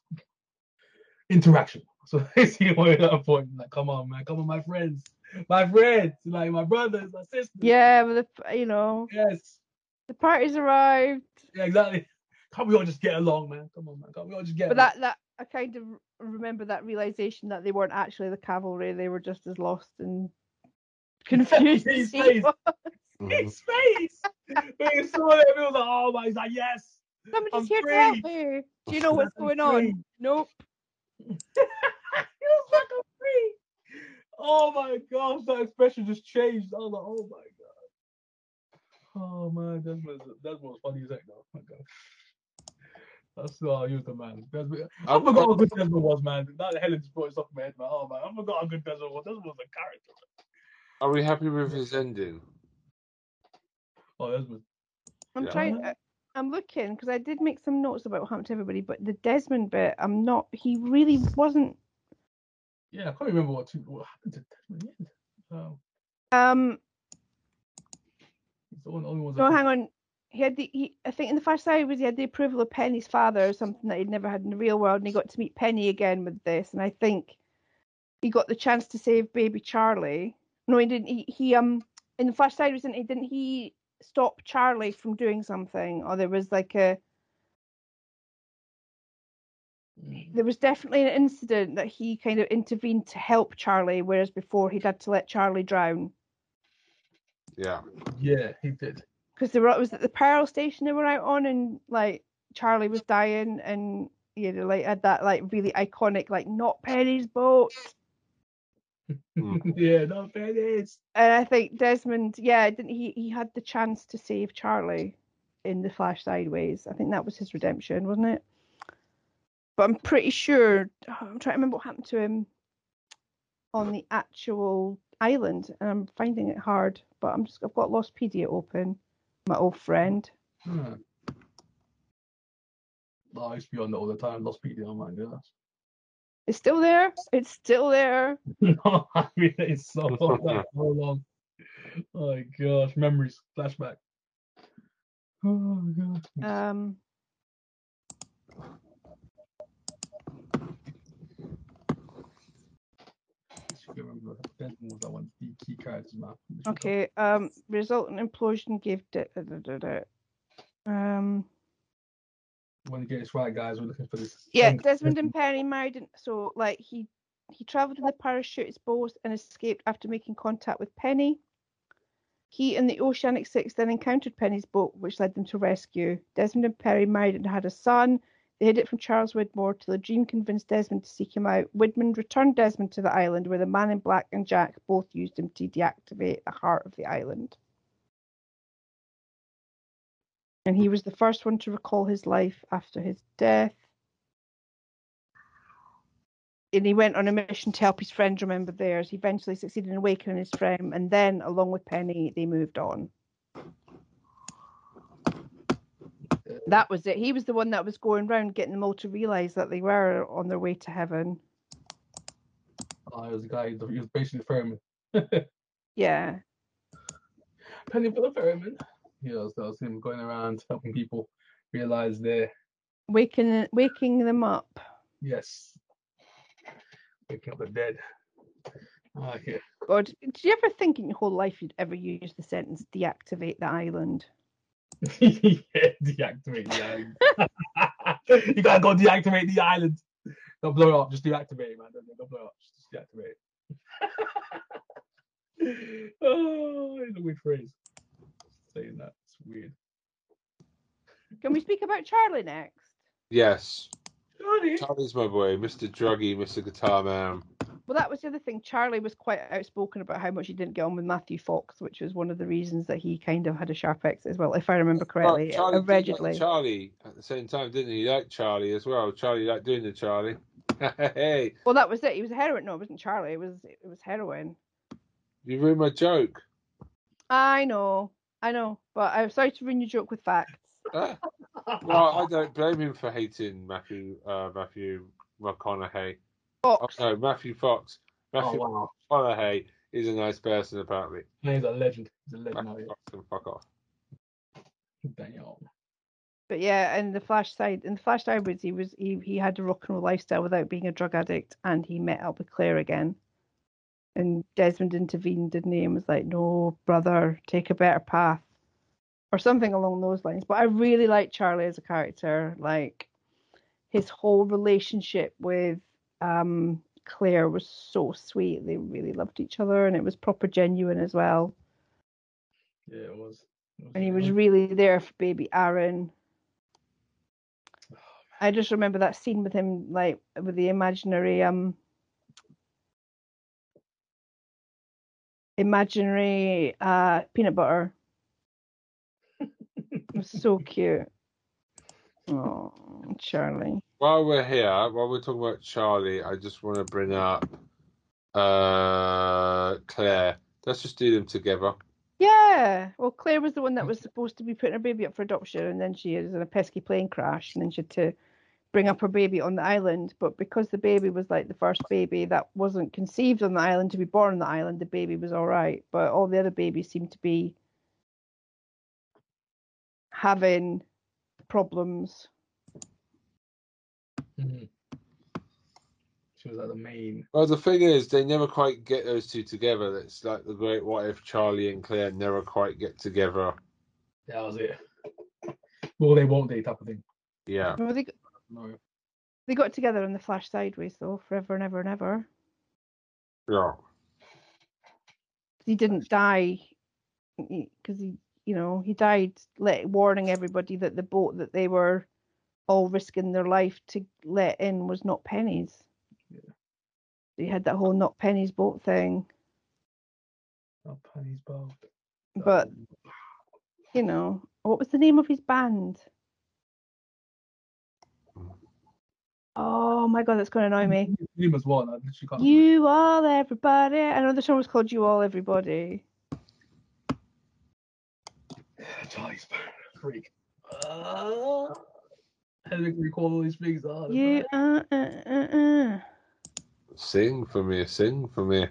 interaction. So basically, at a point like, come on, man, come on, my friends, my friends, like my brothers, my sisters. Yeah, but the, you know, Yes. the party's arrived. Yeah, exactly. Can't we all just get along, man? Come on, man. Can't we all just get But along? that that I kind of remember that realization that they weren't actually the cavalry; they were just as lost and confused. His face. His face. When he saw it, he was like, oh my, he's like, yes. Somebody's I'm here to help free. me. Do you know what's I'm going on? free. Nope. he was like, I'm free. Oh my gosh, that expression just changed. I was like, oh my god. Oh man, that was that was funny as heck though. Oh my god. That's oh, he was the man. Desmond, I forgot how good Desmond was, man. That Helen just brought it off my head, man. Oh man, I forgot how good Desmond was. Desmond was a character. Are we happy with his ending? Oh, Desmond. I'm Yeah. trying. Uh, I'm looking because I did make some notes about what happened to everybody, but the Desmond bit, I'm not. He really wasn't. Yeah, I can't remember what, to, what happened to Desmond in the end. Oh, Um, the only one. no, hang on. He had the. He, I think in the Flash Sideways he had the approval of Penny's father, or something that he'd never had in the real world, and he got to meet Penny again with this, and I think he got the chance to save baby Charlie. No, he didn't. He, he um in the Flash Sideways not he didn't he stop Charlie from doing something, or there was like a Mm. there was definitely an incident that he kind of intervened to help Charlie, whereas before he'd had to let Charlie drown. Yeah. Yeah, he did. Because they were was at the Pearl station they were out on and like Charlie was dying and you know, like had that like really iconic like not Penny's boat. yeah, no, it is. And I think Desmond, yeah, didn't he? He had the chance to save Charlie in the Flash Sideways. I think that was his redemption, wasn't it? But I'm pretty sure. I'm trying to remember what happened to him on the actual island, and I'm finding it hard. But I'm just I've got Lostpedia open, my old friend. Hmm. No, I used to be on that all the time. Lost PD on my gosh. It's still there. It's still there. no, I mean it's so long. so long. Oh my gosh, memories, flashback. Oh my god. Um, I remember that one the key characters, man. okay. Um, resultant implosion gave. Da, da, da, da, da. Um, When you get this right, guys, we're looking for this. yeah. Desmond and Penny married. In, so like he he travelled in the parachutist boat and escaped after making contact with Penny. He and the Oceanic Six then encountered Penny's boat, which led them to rescue. Desmond and Penny married and had a son. They hid it from Charles Widmore till a dream convinced Desmond to seek him out. Widmore returned Desmond to the island where the man in black and Jack both used him to deactivate the heart of the island. And he was the first one to recall his life after his death. And he went on a mission to help his friend remember theirs. He eventually succeeded in awakening his friend, and then, along with Penny, they moved on. That was it. He was the one that was going round getting them all to realise that they were on their way to heaven. Oh, it was the guy. He was basically ferryman. Yeah. Penny for the ferryman. Yeah, know, that was him going around helping people realize their Waking waking them up. yes, waking up the dead. Oh, yeah. God, did you ever think in your whole life you'd ever use the sentence deactivate the island? yeah, deactivate the island. you gotta go deactivate the island. Don't blow it up, just deactivate it, man. Don't, don't blow it up, just deactivate it. oh, it's a weird phrase. Saying that, it's weird. Can we speak about Charlie next? Yes. Johnny. Charlie's my boy, Mr. Druggy, Mr. Guitar Man. Well, that was the other thing. Charlie was quite outspoken about how much he didn't get on with Matthew Fox, which was one of the reasons that he kind of had a sharp exit as well, if I remember correctly. Well, Charlie did like allegedly. Charlie at the same time, didn't he? He liked Charlie as well. Charlie liked doing the Charlie. hey, Well, that was it. He was a heroin. No, it wasn't Charlie. It was it was heroin. you ruined my joke. I know, I know, but I'm sorry to ruin your joke with facts. Ah. well, I don't blame him for hating Matthew uh, Matthew McConaughey. Oh, Fox. no, Matthew Fox. Oh Matthew wow, McConaughey is a nice person, apparently. he's a legend. He's a legend. Matthew out here. Fox can fuck off. Damn. But yeah, and the Flash side, in the Flash Sideways, he was he he had a rock and roll lifestyle without being a drug addict, and he met up with Claire again. And Desmond intervened, didn't he, and was like, "No, brother, take a better path," or something along those lines. But I really like Charlie as a character. Like his whole relationship with um, Claire was so sweet. They really loved each other, and it was proper genuine as well. Yeah, it was. It and he was really there for baby Aaron. I just remember that scene with him, like with the imaginary, um, imaginary uh peanut butter. it was so cute. Oh, Charlie. While we're here, while we're talking about Charlie, I just want to bring up uh, Claire. Let's just do them together. Yeah. Well, Claire was the one that was supposed to be putting her baby up for adoption, and then she was in a pesky plane crash, and then she had to bring up her baby on the island. But because the baby was like the first baby that wasn't conceived on the island to be born on the island, the baby was all right. But all the other babies seemed to be having problems. Mhm. She was like the main. Well, the thing is, they never quite get those two together. It's like the great what if Charlie and Claire never quite get together. That was it. Well, they won't date type of thing. Yeah. Well, they No. they got together in the Flash Sideways though, forever and ever and ever. Yeah. he didn't die because he, you know, he died let, warning everybody that the boat that they were all risking their life to let in was not Penny's. Yeah. You had that whole not Penny's boat thing, Oh, Penny's boat. but you know, what was the name of his band? Oh my god, that's going to annoy me. Name as well. I literally can't. You all everybody. I know the song was called "You All Everybody." Charlie Sparrow, freak. Uh, how do we recall all these things? Oh, You right. uh uh uh uh. Sing for me, sing for me.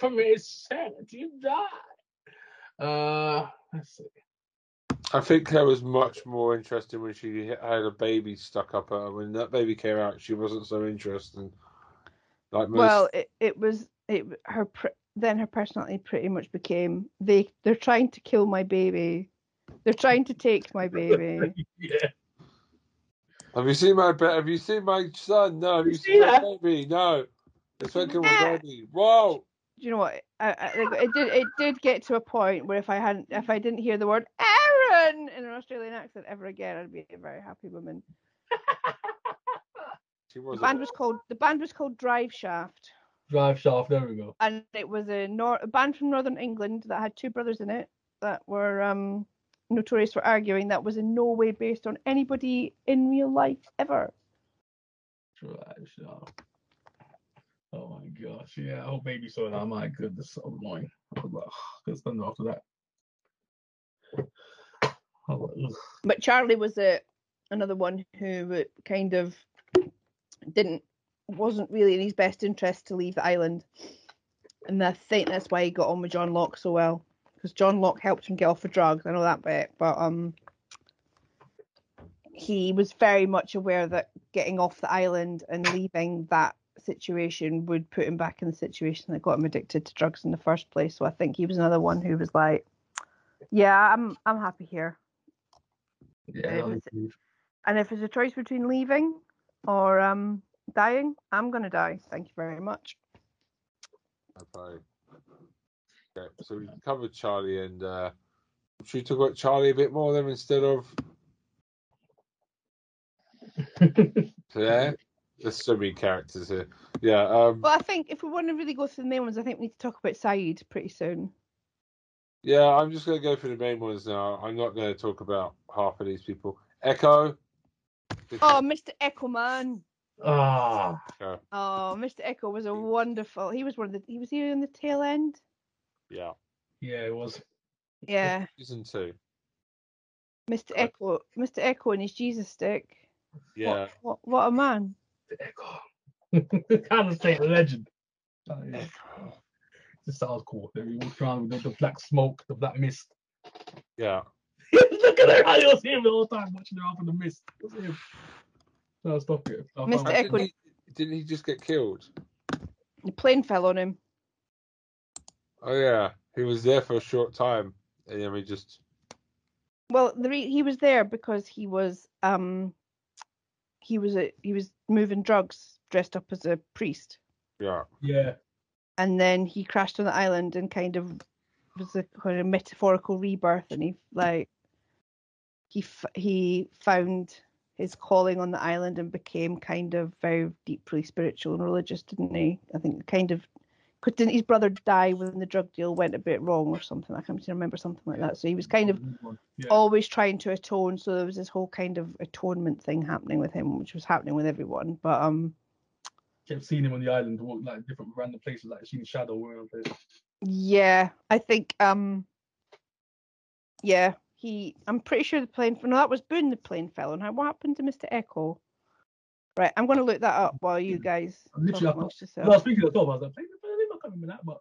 Insanity, you die. Uh, let's see. I think that was much more interesting when she had a baby stuck up her. When that baby came out, she wasn't so interesting. Like most, Well, it, it was it her then her personality pretty much became they they're trying to kill my baby. They're trying to take my baby. yeah. have you seen my ba- Have you seen my son? No. Have you You seen see my that? baby? No. It's fucking Ah. my baby. Whoa. Do you know what? I, I, it did it did get to a point where if I hadn't if I didn't hear the word Aaron in an Australian accent ever again, I'd be a very happy woman. She The was. band was called the band was called Drive Shaft. Drive shaft. There we go. and it was a, nor- a band from Northern England that had two brothers in it that were um, notorious for arguing that was in no way based on anybody in real life ever. Drive shaft. Oh my gosh. Yeah. Oh, baby saw that. My goodness. So annoying. I was like, good stuff after that. I was like, ugh. But Charlie was a another one who kind of didn't wasn't really in his best interest to leave the island, and I think that's why he got on with John Locke so well because John Locke helped him get off the drugs. I know that bit, but um, he was very much aware that getting off the island and leaving that situation would put him back in the situation that got him addicted to drugs in the first place. So I think he was another one who was like, "Yeah, I'm I'm happy here." Yeah. It was- was. And if it's a choice between leaving or um dying, I'm gonna die. Thank you very much. Okay. Okay, so we covered Charlie and uh should we talk about Charlie a bit more then instead of Claire? There's so many characters here. Yeah, um Well, I think if we want to really go through the main ones, I think we need to talk about Sayid pretty soon. Yeah, I'm just gonna go for the main ones now. I'm not gonna talk about half of these people. Eko. Oh, Mr. Eko man. Ah. Okay, Oh, Mr. Eko was a wonderful. He was one of the. He was here in the tail end. Yeah. Yeah, it was. Yeah, Season two. Mr. Eko. Mr. Eko and his Jesus stick. Yeah. What? What, what a man. The Eko. kind of state legend. Oh, yeah. This sounds cool. Then we walked around with the, the black smoke, the black mist. Yeah. Look at her. I was him the whole time watching her out in the mist. It was him. No, stop it. I Mr. found- And Eko- Didn't he, didn't he just get killed? The plane fell on him. Oh yeah. He was there for a short time. And then we just Well, the re- he was there because he was um he was a he was moving drugs dressed up as a priest, yeah. Yeah. And then he crashed on the island and kind of was a kind of metaphorical rebirth, and he like he f- he found his calling on the island and became kind of very deeply spiritual and religious, didn't he? I think kind of. Didn't his brother die when the drug deal went a bit wrong or something? I can't remember something like that. So he was kind of Yeah. always trying to atone. So there was this whole kind of atonement thing happening with him, which was happening with everyone. But um, kept seeing him on the island, walk like different random places, like seeing Shadow. Around place. yeah, I think um, yeah, he. I'm pretty sure the plane. No, that was Boone. The plane fell on. How? What happened to Mister Eko? Right, I'm going to look that up while you guys Literally, I amongst When I was speaking to the I was like, I can't remember that, but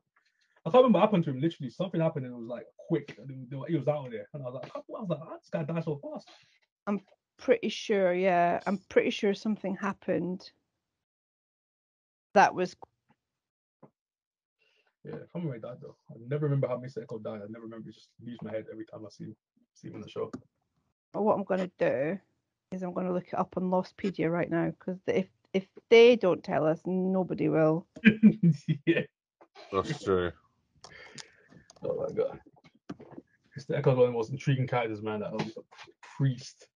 I can't remember what happened to him. Literally, something happened and it was like quick. And he was out of there, and I was like, I was like, "Ah, this guy died so fast. I'm pretty sure, yeah, I'm pretty sure something happened. That was Yeah, I can't remember how he died though. I never remember how Mr. Eko died. I never remember. It just leaves my head every time I see him, see him on the show. But what I'm going to do is I'm going to look it up on Lostpedia right now because if if they don't tell us, nobody will. yeah. That's true. Oh my god. Mr. Eko's one of the most intriguing characters, man. That was a priest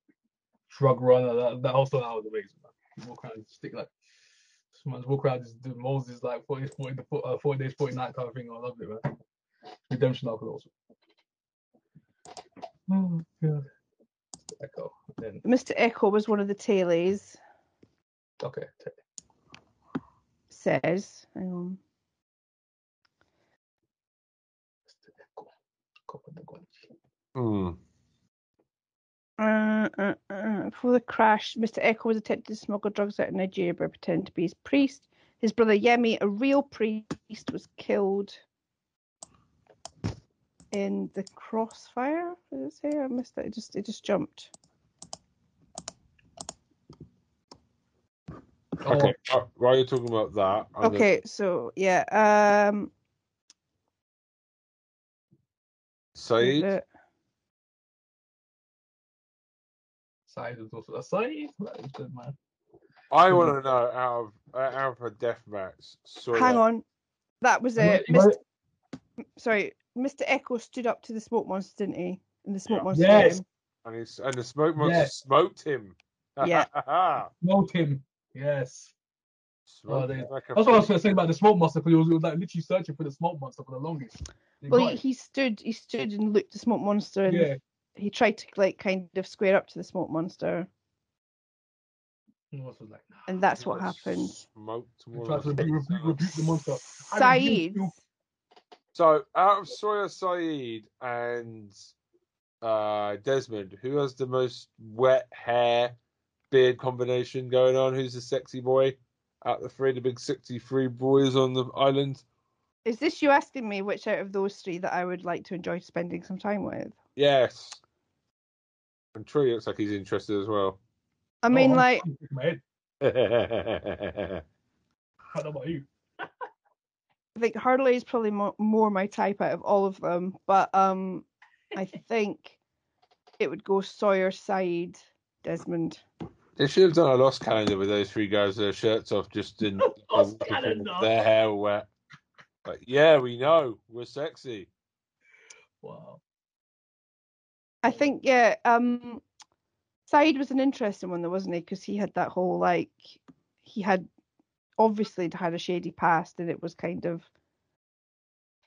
drug runner. That, that whole stuff that was amazing. Man. Walk around, stick like, this man's walk around, just do Moses like 40, 40, uh, 40 days, 40 nights kind of thing. I loved it, man. Redemption arc was awesome. Oh, God. Eko. Then, Mr. Eko was one of the tailies. okay. t- Says, hang on. Mr. Eko. Copper the Gunch. Hmm. Uh, uh, uh, before the crash, Mr. Eko was attempting to smuggle drugs out of Nigeria by pretending to be his priest. His brother Yemi, a real priest, was killed in the crossfire. Did it say? I missed it. It just it just jumped. Okay. uh, While you're talking about that, I'm gonna- Okay, so yeah, um, Sayid. The- Side is a side. That is good, man. I want to know out of uh, out of a death match. Sawyer, hang on, that was it. What- Mr. Sorry, Mr. Eko stood up to the smoke monster, didn't he? And the smoke Yeah. monster. Yes. him. and, he's, and the smoke monster Yes. smoked him. Yeah. Smoke him. Yes. Oh, they- like That's what I was going to say about the smoke monster because he was, he was like literally searching for the smoke monster for the longest. He Well, he, he stood, he stood and looked at the smoke monster, and yeah. He tried to like kind of square up to the smoke monster, He like, nah. and that's what got happened. Smoked He more tried to of rebuke, a- rebuke, rebuke the monster. I rebuke Saeed. So out of Sawyer Sayid and uh, Desmond, who has the most wet hair beard combination going on? Who's the sexy boy? Out of the three, the big sixty-three boys on the island. is this you asking me which out of those three that I would like to enjoy spending some time with? Yes. And Tree looks like he's interested as well. I mean, Oh, like, fucking my head. yeah, I don't know about you. I think Hurley is probably mo- more my type out of all of them, but um, I think it would go Sawyer, Sayid, Desmond. they should have done a lost calendar with those three guys with their shirts off, just in Lost calendar. their hair wet. Like, yeah, we know we're sexy. Wow. I think yeah, um was an interesting one though, wasn't he? Because he had that whole like he had obviously had a shady past and it was kind of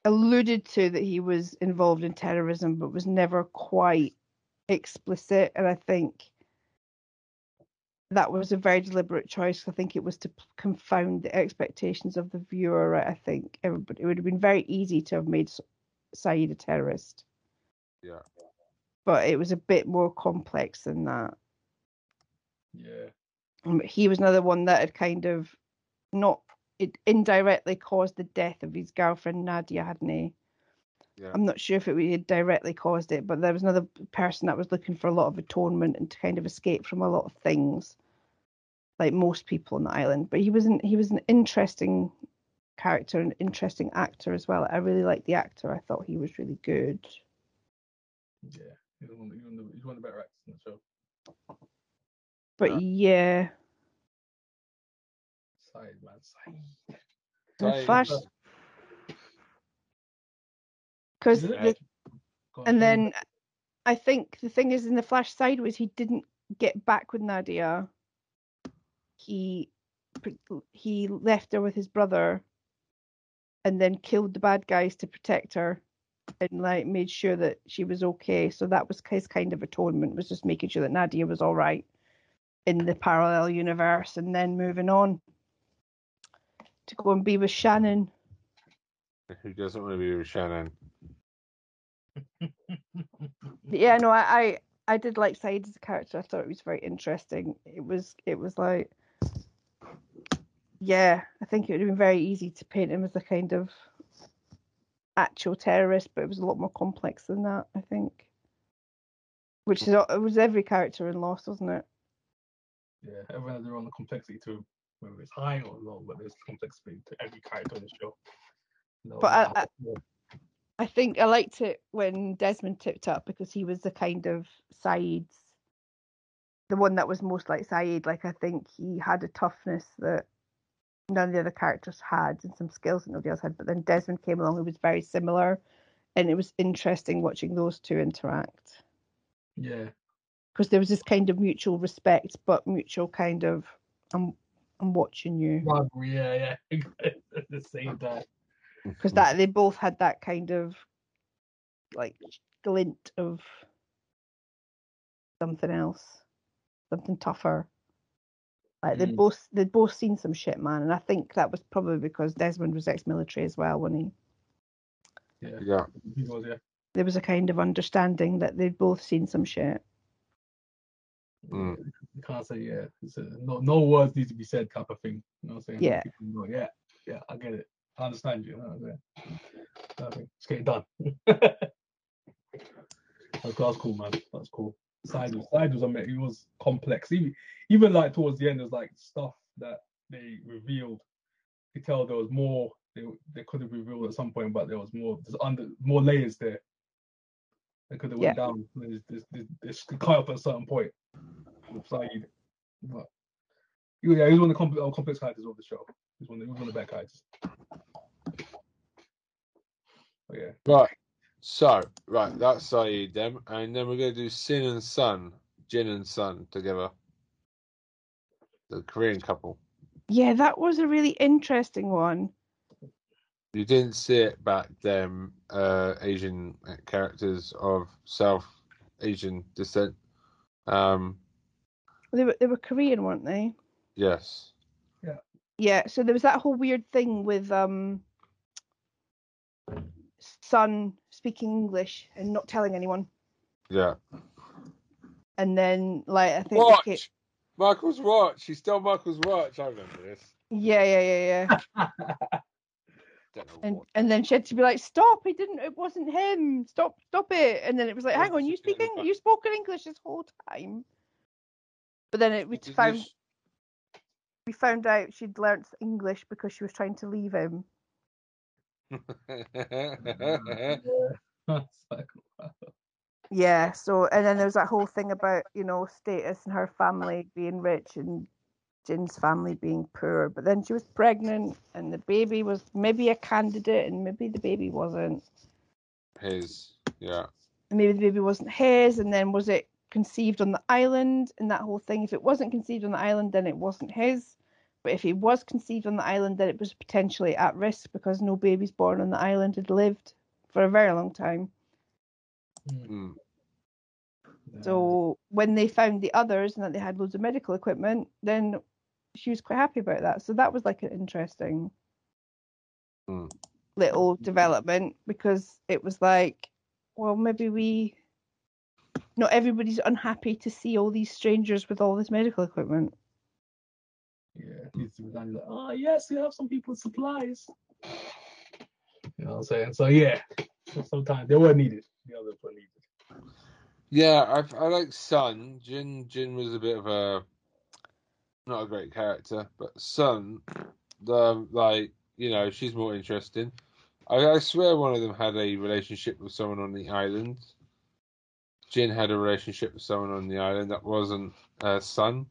alluded to that he was involved in terrorism but was never quite explicit and I think that was a very deliberate choice. I think it was to confound the expectations of the viewer. I think everybody it would have been very easy to have made Sayid a terrorist Yeah. But it was a bit more complex than that. Yeah. Um, He was another one that had kind of not it indirectly caused the death of his girlfriend Nadia, hadn't he? Yeah. I'm not sure if it had directly caused it, but there was another person that was looking for a lot of atonement and to kind of escape from a lot of things, like most people on the island. But he was an he was an interesting character, an interesting actor as well. I really liked the actor. I thought he was really good. Yeah. He's one, he's one, of the, he's one of the better actors in the show. But yeah, Sayid, man. Sayid. the. Flash because the And then I think the thing is in the Flash sideways, he didn't get back with Nadia. He he left her with his brother, and then killed the bad guys to protect her, and like made sure that she was okay. So that was his kind of atonement was just making sure that Nadia was all right in the parallel universe, and then moving on to go and be with Shannon. Who doesn't want to be with Shannon? yeah no I, I i did like Sayid as a character i thought it was very interesting it was it was like yeah i think it would have been very easy to paint him as a kind of actual terrorist but it was a lot more complex than that i think. Which is it was every character in lost wasn't it? Yeah, everyone has their own complexity to whether it's high or low, but there's complexity to every character in the show. No, But I- I- I think I liked it when Desmond tipped up because he was the kind of Sayid's, the one that was most like Sayid. Like I think he had a toughness that none of the other characters had, and some skills that nobody else had. But then Desmond came along, who was very similar, and it was interesting watching those two interact. yeah, because there was this kind of mutual respect, but mutual kind of I'm I'm watching you Rivalry, yeah, yeah. At the same time. because that they both had that kind of like glint of something else, something tougher. Like they'd Mm. both they'd both seen some shit, man, and I think that was probably because Desmond was ex-military as well. When he Yeah, Yeah. he was, yeah. there was a kind of understanding that they'd both seen some shit. Mm. You can't say yeah. It's a, no, no words need to be said type of thing. You know what I'm saying? Yeah. Go, yeah, yeah, I get it. I understand you. you know what I'm saying? Perfect. Let's get it done. that's, that's cool, man. That's cool. Sayid was Sayid was I mean, it was complex. Even even like towards the end, there's like stuff that they revealed. You could tell there was more they they could have revealed at some point, but there was more there's under more layers there. They could have went down. There's, there's, there's, there's cut up at a certain point with Sayid. But yeah, he was one of the complex, uh, complex characters of the show. He's one, of, he was one of the bad characters. But yeah, Right. So, right, that's Sayid then. And then we're going to do Sin and Sun, Jin and Sun together. The Korean couple. Yeah, that was a really interesting one. You didn't see it back then, uh, Asian characters of South Asian descent. Um, They were they were Korean, weren't they? yes. Yeah. Yeah, so there was that whole weird thing with um Sun speaking English and not telling anyone. Yeah. And then like I think Watch! Michael's watch. He stole Michael's watch. I remember this. yeah, yeah, yeah, yeah. And and then she had to be like, Stop, he didn't it wasn't him. Stop stop it. And then it was like, Hang on, you speak Eng- you spoke in English this whole time. But then it we found we found out she'd learnt English because she was trying to leave him. Yeah, so and then there's that whole thing about, you know, status and her family being rich and Jin's family being poor. But then she was pregnant and the baby was maybe a candidate and maybe the baby wasn't. His, yeah. And maybe the baby wasn't his and then was it conceived on the island and that whole thing. If it wasn't conceived on the island then it wasn't his. But if he was conceived on the island then it was potentially at risk because no babies born on the island had lived for a very long time. Mm. So when they found the others and that they had loads of medical equipment, then she was quite happy about that. So that was like an interesting Mm. little development because it was like, well, maybe we not everybody's unhappy to see all these strangers with all this medical equipment. Yeah, needs to be done. He's like, oh yes, you have some people with supplies. You know what I'm saying? So yeah, sometimes they were needed. The others were needed. Yeah, I, I like Sun. Jin Jin was a bit of a not a great character, but Sun, the like you know, she's more interesting. I, I swear one of them had a relationship with someone on the island. Jin had a relationship with someone on the island that wasn't uh, Sun.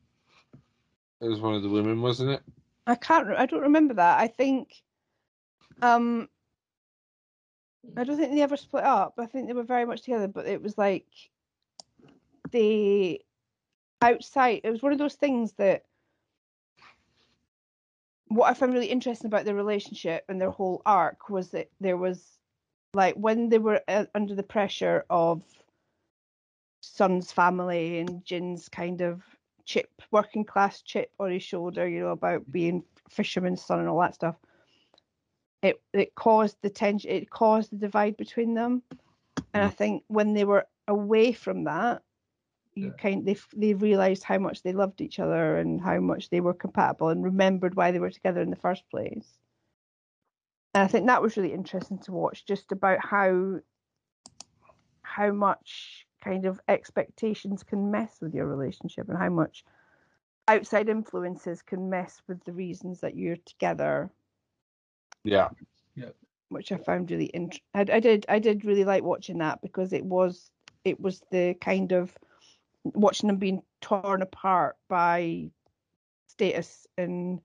It was one of the women, wasn't it? I can't. I don't remember that. I think. Um. I don't think they ever split up. I think they were very much together, but it was like the outside. It was one of those things that. What I found really interesting about their relationship and their whole arc was that there was, like, when they were uh, under the pressure of Sun's family and Jin's kind of chip, working class chip on his shoulder, you know, about mm-hmm. being fisherman's son and all that stuff. It it caused the tension. It caused the divide between them, and I mm-hmm. think when they were away from that, you Yeah. kind they they realized how much they loved each other and how much they were compatible and remembered why they were together in the first place. And I think that was really interesting to watch, just about how how much kind of expectations can mess with your relationship and how much outside influences can mess with the reasons that you're together Yeah. Yeah. which I found really interesting. I, I did I did really like watching that because it was it was the kind of watching them being torn apart by status and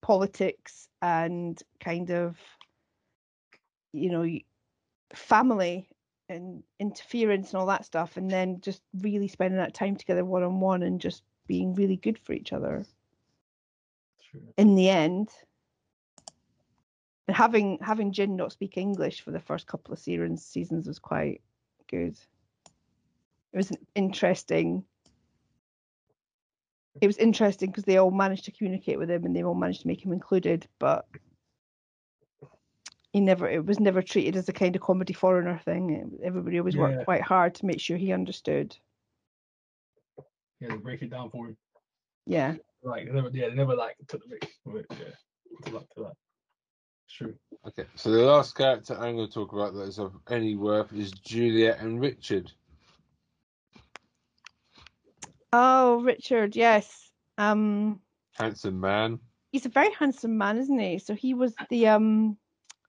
politics and kind of you know family and interference and all that stuff, and then just really spending that time together one on one and just being really good for each other True. in the end. And having having Jin not speak English for the first couple of seasons seasons was quite good. It was interesting. It was interesting because they all managed to communicate with him and they all managed to make him included, but he never. It was never treated as a kind of comedy foreigner thing. Everybody always Yeah. worked quite hard to make sure he understood. Yeah, they break it down for him. Yeah, Like they never, yeah, they never like took the risk with it. Yeah, to that, to that. True. Okay, so the last character I'm going to talk about that is of any worth is Juliet and Richard. Oh, Richard, yes. Um, Handsome man. he's a very handsome man, isn't he? So he was the um,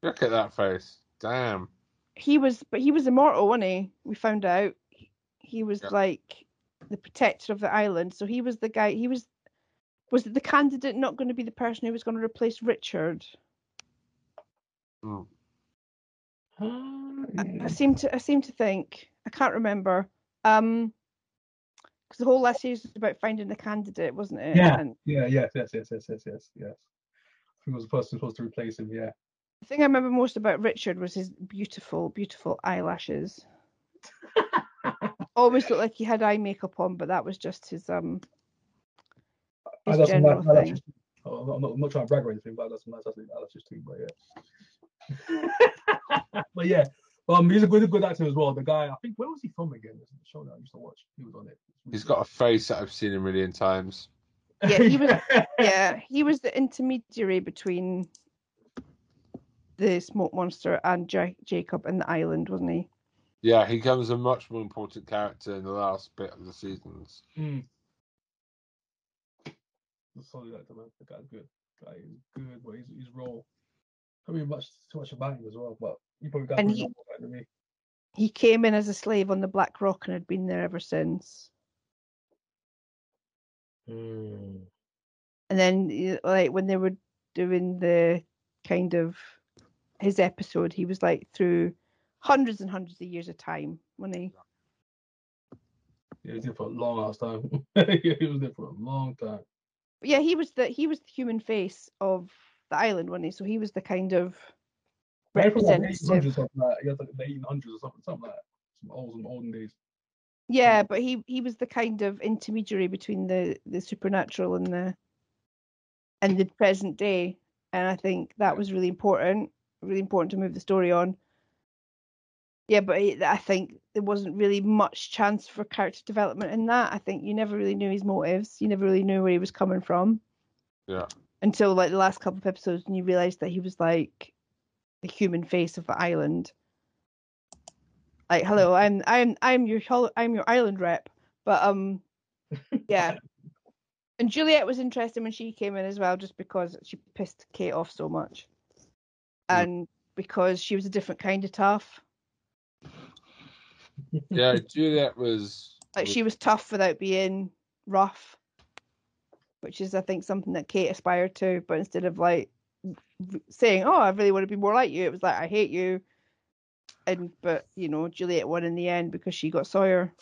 Look at that face. Damn. he was, but he was immortal, wasn't he? We found out He- he was Yeah. like the protector of the island. So he was the guy. He was, was the candidate not going to be the person who was going to replace Richard? Mm. I, I seem to, I seem to think I can't remember. Um, because the whole last series was about finding the candidate, wasn't it? Yeah. And Yeah, yes, yes, yes, yes, yes, yes, yes. I think it was the person supposed to replace him. Yeah. The thing I remember most about Richard was his beautiful, beautiful eyelashes. Always looked like he had eye makeup on, but that was just his um I his got some general nice thing. eyelashes. Oh, I'm, not, I'm, not, trying to brag or anything, but I got some nice eyelashes too. But yeah. but yeah, um, he's a good, good actor as well. The guy, I think, where was he from again? This is the show that I used to watch. He was on it. He's got a face that I've seen a million times. Yeah, he was- Yeah, he was the intermediary between the smoke monster and Ja- Jacob and the island, wasn't he? Yeah, he becomes a much more important character in the last bit of the seasons. Mm. The solid actor, man. The guy's good. guy is good, but his, his role. I mean, much too much about him as well, but you probably got And he- more about him than me. He came in as a slave on the Black Rock and had been there ever since. Mm. And then, like when they were doing the kind of his episode, he was like through hundreds and hundreds of years of time, wasn't he? Yeah, he was there for a long ass time. he was there for a long time. But yeah, he was the he was the human face of the island, wasn't he? So he was the kind of Right from like representative. 1800s, something like that. He had like the 1800s or something, something like that. Some old, some olden days. Yeah, but he he was the kind of intermediary between the the supernatural and the and the present day, and I think that was really important, really important to move the story on. Yeah, but I think there wasn't really much chance for character development in that. I think you never really knew his motives. You never really knew where he was coming from. Yeah. Until like the last couple of episodes, and you realised that he was like the human face of the island. Like, hello, I'm I'm I'm your I'm your island rep, but um, yeah. And Juliet was interesting when she came in as well, just because she pissed Kate off so much. And because she was a different kind of tough. Yeah, Juliet was. Like she was tough without being rough, which is I think something that Kate aspired to. But instead of like saying, "Oh, I really want to be more like you," it was like, "I hate you." And but you know, Juliet won in the end because she got Sawyer.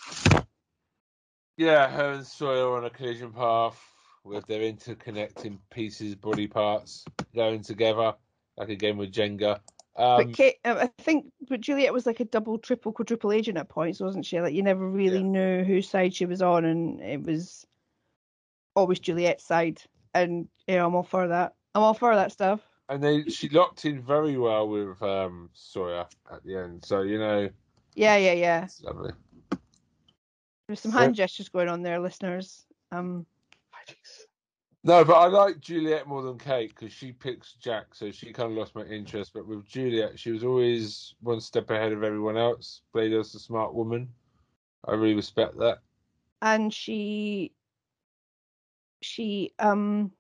Yeah, her and Sawyer on a collision path with their interconnecting pieces, body parts going together like a game of Jenga. Um, but Kate, uh, I think, but Juliet was like a double, triple, quadruple agent at points, wasn't she? Like you never really Yeah. knew whose side she was on, and it was always Juliet's side. And yeah, I'm all for that. I'm all for that stuff. and they she locked in very well with um, Sawyer at the end. So you know, Yeah, yeah, yeah. it's lovely. There's some So- hand gestures going on there, listeners. Um, No, but I like Juliet more than Kate because she picks Jack, so she kind of lost my interest. But with Juliet, she was always one step ahead of everyone else. Played as a smart woman. I really respect that. and she, she um,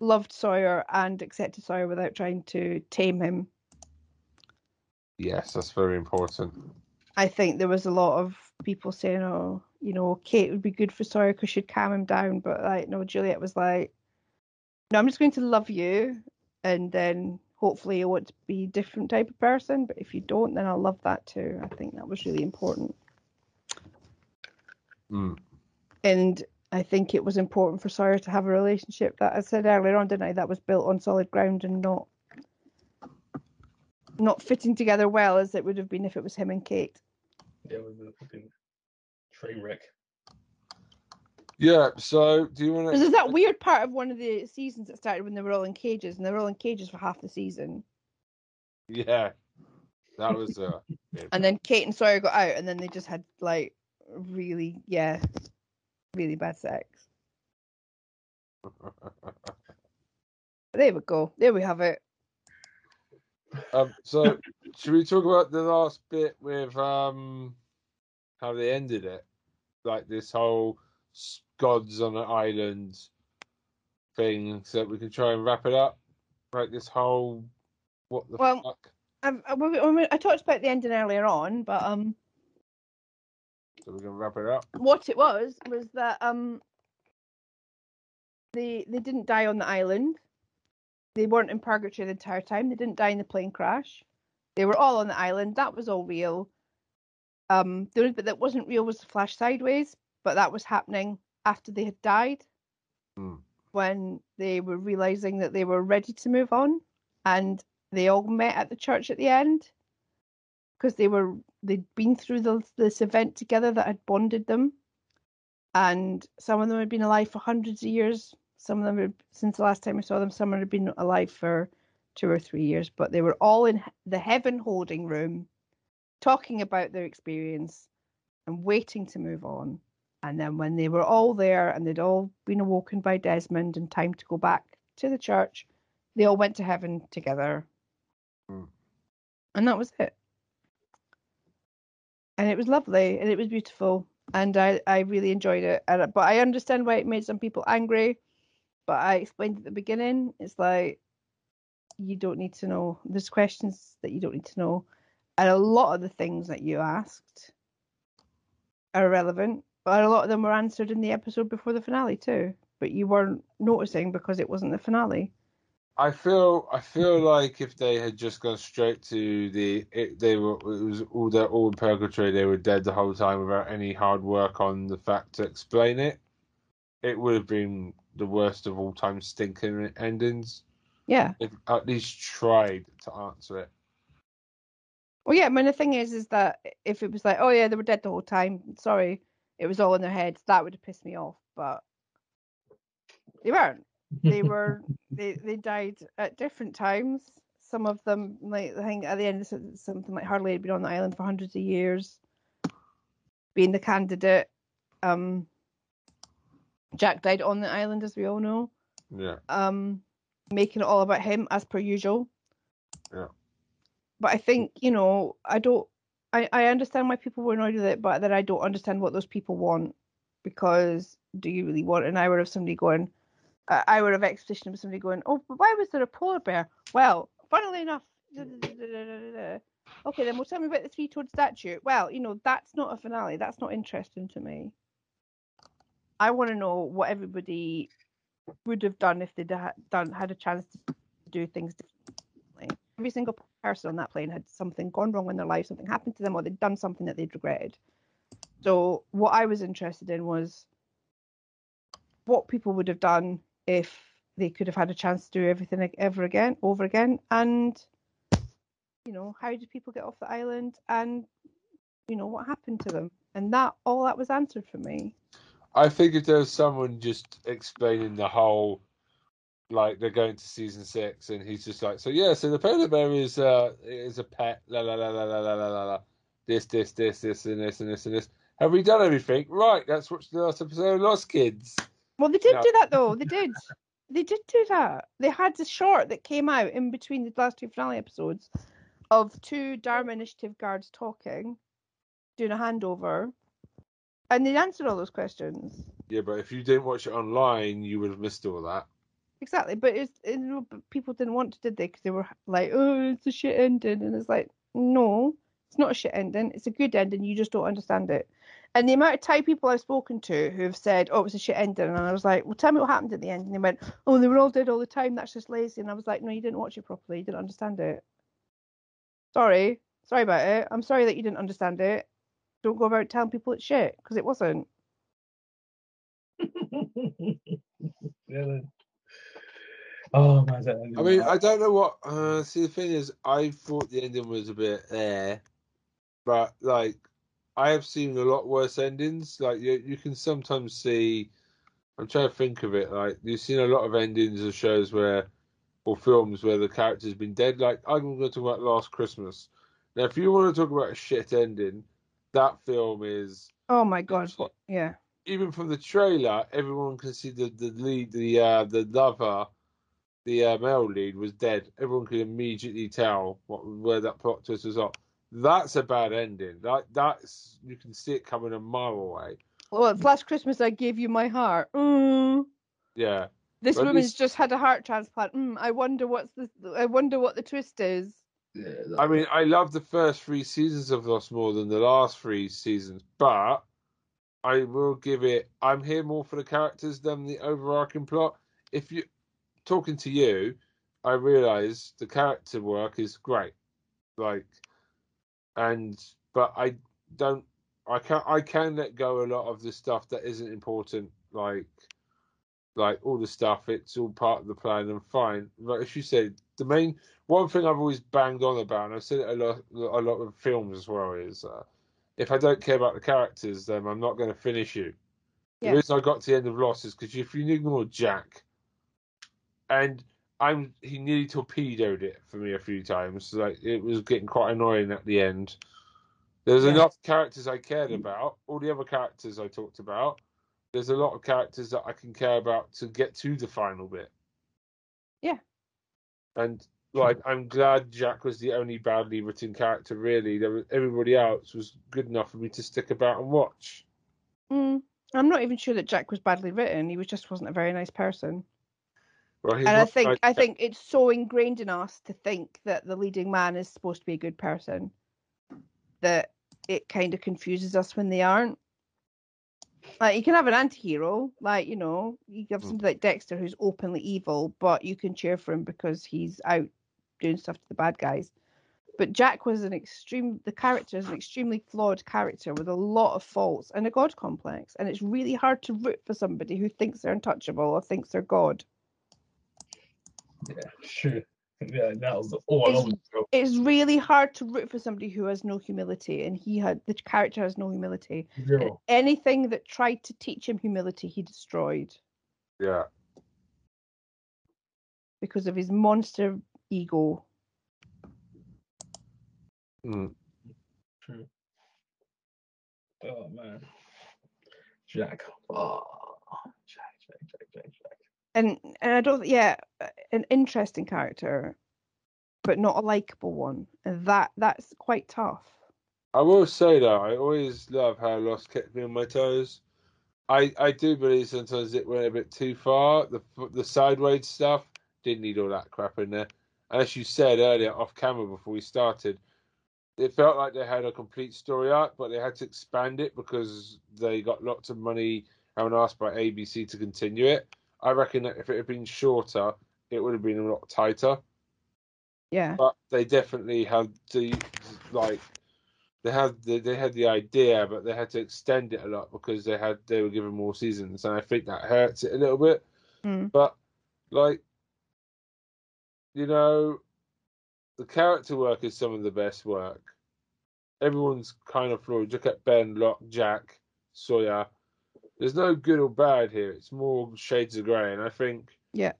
loved Sawyer and accepted Sawyer without trying to tame him. Yes, that's very important. I think there was a lot of people saying, "Oh, you know, Kate would be good for Sawyer because she'd calm him down," but like, no, Juliet was like, "No, I'm just going to love you, and then hopefully you want to be a different type of person. But if you don't, then I'll love that too. I think that was really important. Mm. And I think it was important for Sawyer to have a relationship that I said earlier on, didn't I? That was built on solid ground and not not fitting together well as it would have been if it was him and Kate. Yeah, it was a fucking train wreck. Yeah. So, do you want to? there's that weird part of one of the seasons that started when they were all in cages, and they were all in cages for half the season. Yeah. That was uh. And then Kate and Sawyer got out, and then they just had like really, yeah, really bad sex. There we go. There we have it. Um. So, should we talk about the last bit with um how they ended it? Like this whole gods on an island thing, so that we can try and wrap it up. Like this whole what the Well, fuck? I, I I talked about the ending earlier on, but um, So we're gonna wrap it up. what it was was that um, they they didn't die on the island. They weren't in purgatory the entire time. They didn't die in the plane crash. They were all on the island. That was all real. Um, the only bit that wasn't real was the flash sideways, but that was happening after they had died. Hmm. When they were realizing that they were ready to move on, and they all met at the church at the end because they were they'd been through the, this event together that had bonded them, and some of them had been alive for hundreds of years. Some of them had, since the last time I saw them, some had been alive for two or three years, but they were all in the heaven holding room, talking about their experience and waiting to move on. And then when they were all there and they'd all been awoken by Desmond and time to go back to the church, they all went to heaven together. Hmm. And that was it. And it was lovely and it was beautiful. And I, I really enjoyed it. And, but I understand why it made some people angry. But I explained at the beginning, it's like you don't need to know. There's questions that you don't need to know. And a lot of the things that you asked are relevant, but a lot of them were answered in the episode before the finale too. But you weren't noticing because it wasn't the finale. I feel I feel like if they had just gone straight to the it, they were it was all they're all in purgatory they were dead the whole time without any hard work on the fact to explain it. It would have been the worst of all time stinking endings. Yeah. If at least tried to answer it. Well, yeah. I mean, the thing is, is that if it was like, oh yeah, they were dead the whole time. Sorry, it was all in their heads. That would have pissed me off. But they weren't. They were. they they died at different times. Some of them, like I think at the end, something like Hurley had been on the island for hundreds of years, being the candidate. Um, Jack died on the island, as we all know. Yeah. um, making it all about him as per usual. Yeah. But I think you know I don't. I I understand why people were annoyed with it, but then I don't understand what those people want because do you really want an hour of somebody going, an hour of exposition of somebody going, oh, but why was there a polar bear? Well, funnily enough. Okay, then we'll tell me about the three-toed statue. Well, you know that's not a finale. That's not interesting to me. I want to know what everybody would have done if they'd ha- done had a chance to do things differently. Every single person on that plane had something gone wrong in their life, something happened to them, or they'd done something that they'd regretted. So what I was interested in was what people would have done if they could have had a chance to do everything ever again, over again, and you know how did people get off the island, and you know what happened to them, and that all that was answered for me. I if there was someone just explaining the whole, like they're going to season six, and he's just like, so yeah, so the polar bear is uh is a pet, la la la la la la la la this this this this and this and this and this. Have we done everything? Right, let's watch the last episode of Lost Kids. Well, they did No. do that though. They did. They did do that. They had the short that came out in between the last two finale episodes of two Dharma Initiative guards talking, doing a handover, and they answered all those questions. Yeah, but if you didn't watch it online, you would have missed all that. Exactly, but it's it, people didn't want to, did they? Because they were like, "Oh, it's a shit ending," and it's like, no, it's not a shit ending. It's a good ending. You just don't understand it. And the amount of Thai people I've spoken to who have said, "Oh, it was a shit ending," and I was like, "Well, tell me what happened at the end." And they went, "Oh, they were all dead all the time. That's just lazy." And I was like, "No, you didn't watch it properly. You didn't understand it. Sorry, sorry about it. I'm sorry that you didn't understand it. Don't go about telling people it's shit because it wasn't." yeah. Oh man, that I mean, I don't know what. Uh, see, the thing is, I thought the ending was a bit there, but like, I have seen a lot worse endings. Like, you you can sometimes see. I'm trying to think of it. Like, you've seen a lot of endings of shows where, or films where the character's been dead. Like, I'm going to talk about Last Christmas. Now, if you want to talk about a shit ending, that film is Oh my god! Yeah. even from the trailer, everyone can see the the lead, the uh, the lover, the uh, male lead was dead. Everyone could immediately tell what where that plot twist was up. That's a bad ending. That that's you can see it coming a mile away. Well, it's last Christmas I gave you my heart. Mm. Yeah, This woman's this- just had a heart transplant. Mm, I wonder what's the. I wonder what the twist is. Yeah, I mean, I love the first three seasons of Lost more than the last three seasons, but I will give it. I'm here more for the characters than the overarching plot. If you talking to you, I realise the character work is great, like, and but I don't. I can I can let go a lot of the stuff that isn't important, like like all the stuff. It's all part of the plan and fine. But as you said, the main one thing I've always banged on about, and I've said it a lot, a lot of films as well, is uh, if I don't care about the characters, then I'm not going to finish you. Yeah. The reason I got to the end of Lost is because if you ignore Jack, and I'm he nearly torpedoed it for me a few times. Like it was getting quite annoying at the end. There's Yeah. enough characters I cared about. All the other characters I talked about. There's a lot of characters that I can care about to get to the final bit. Yeah. And like I'm glad Jack was the only badly written character. Really, there was, everybody else was good enough for me to stick about and watch. Mm. I'm not even sure that Jack was badly written. He was just wasn't a very nice person. Well, and I think I think it's so ingrained in us to think that the leading man is supposed to be a good person that it kind of confuses us when they aren't. Like you can have an anti-hero, like you know, you have Mm. somebody like Dexter who's openly evil, but you can cheer for him because he's out doing stuff to the bad guys. But Jack was an extreme. The character is an extremely flawed character with a lot of faults and a god complex, and it's really hard to root for somebody who thinks they're untouchable or thinks they're God. yeah, sure. Yeah, that was all It's- over the it's really hard to root for somebody who has no humility and he had the character has no humility Zero. anything that tried to teach him humility he destroyed yeah. because of his monster ego Mm. True. Oh man, Jack. Oh, Jack, Jack, Jack, Jack, Jack. And and i don't yeah an interesting character but not a likable one and that that's quite tough I will say though, I always love how Lost kept me on my toes. I I do believe sometimes it went a bit too far. The the sideways stuff didn't need all that crap in there. And as you said earlier off camera before we started, it felt like they had a complete story arc, but they had to expand it because they got lots of money and asked by ABC to continue it. I reckon that if it had been shorter, it would have been a lot tighter yeah but they definitely had the like they had the, they had the idea, but they had to extend it a lot because they had they were given more seasons, and I think that hurts it a little bit. Mm. But like, you know, the character work is some of the best work. Everyone's kind of flawed. Look at Ben, Locke, Jack, Sawyer. There's no good or bad here. It's more shades of grey, and I think Yeah.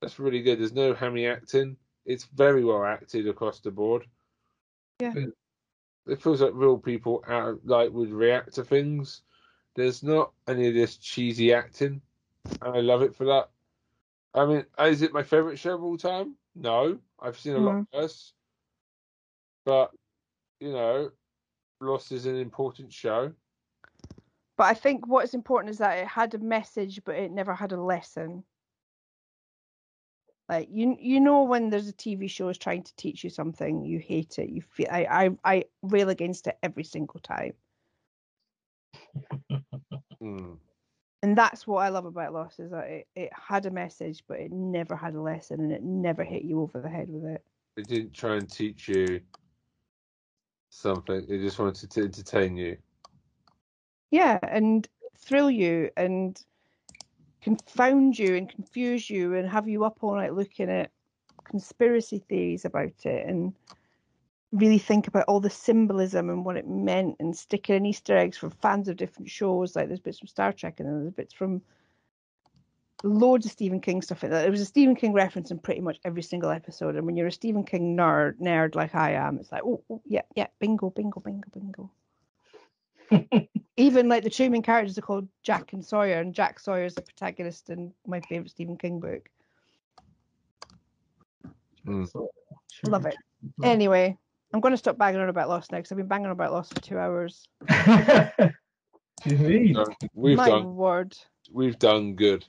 that's really good. There's no hammy acting. It's very well acted across the board. Yeah. It, it feels like real people out like would react to things. There's not any of this cheesy acting, and I love it for that. I mean, is it my favorite show of all time? No, I've seen a lot mm. worse. But you know, Lost is an important show. But i think what's important is that it had a message but it never had a lesson like you you know when there's a tv show is trying to teach you something you hate it you feel i i, I rail against it every single time Mm. And that's what I love about Lost is that it, it had a message, but it never had a lesson, and it never hit you over the head with it. It didn't try and teach you something. It just wanted to entertain you. Yeah, and thrill you and confound you and confuse you and have you up all night looking at conspiracy theories about it and really think about all the symbolism and what it meant and sticking in Easter eggs for fans of different shows. Like there's bits from Star Trek and then there's bits from loads of Stephen King stuff like that. There was a Stephen King reference in pretty much every single episode. And when you're a Stephen King nerd, nerd like I am, it's like, oh, oh yeah, yeah, bingo, bingo, bingo, bingo. Even like the two main characters are called Jack and Sawyer, and Jack Sawyer is the protagonist in my favorite Stephen King book. Mm. Love it. Anyway, I'm going to stop banging on about Lost now because I've been banging on about Lost for two hours. Jeez. So we've My done word. we've done good.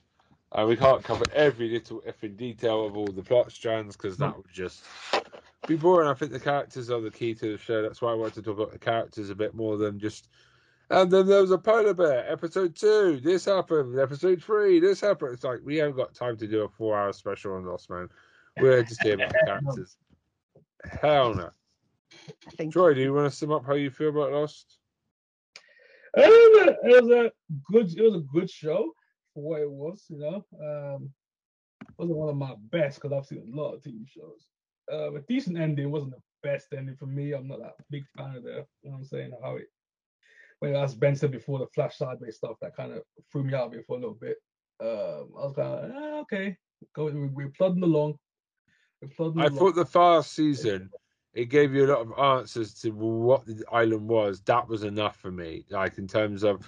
And we can't cover every little effing detail of all the plot strands because that would just be boring. I think the characters are the key to the show. That's why I wanted to talk about the characters a bit more than just. And then there was a polar bear. Episode two, this happened. Episode three, this happened. It's like we haven't got time to do a four-hour special on Lost, man. We're just here about characters. Hell no. I think. Troy, do you want to sum up how you feel about Lost? It was a good. It was a good show for what it was. You know, um, wasn't one of my best because I've seen a lot of TV shows. Um, a decent ending wasn't the best ending for me. I'm not that big fan of the. You know what I'm saying? How it. When as Ben said before, the flash sideways stuff that kind of threw me out of it for a little bit. Um, I was kind of eh, okay. We, we're plodding along. We're plodding I along. thought the first season it gave you a lot of answers to what the island was. That was enough for me. Like in terms of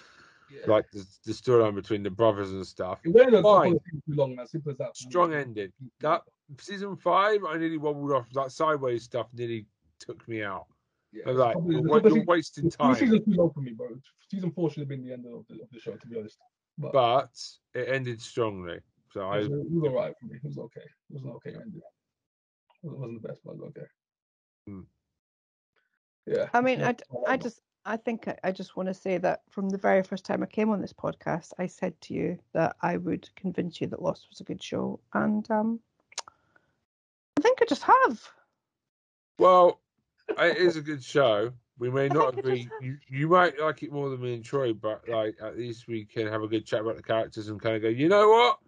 Yeah. like the, the storyline between the brothers and stuff. It went a Fine. too long, man. Simple as that. Strong ending. That season five, I nearly wobbled off. That sideways stuff nearly took me out. Yeah, I was like, probably- you're, the wa- you're wasting seasons- two time. seasons too long for me, bro. Season four should have been the end of the, of the show, to be honest. But, But it ended strongly. So I was, it was all right for me. It was okay. It was an okay ending. It wasn't the best, but it was okay. Hmm. Yeah. I mean, I, Um, just, I think I, I just want to say that from the very first time I came on this podcast, I said to you that I would convince you that Lost was a good show, and um, I think I just have. Well, it is a good show. We may not think it just agree. You, you might like it more than me and Troy, but like at least we can have a good chat about the characters and kind of go, you know what?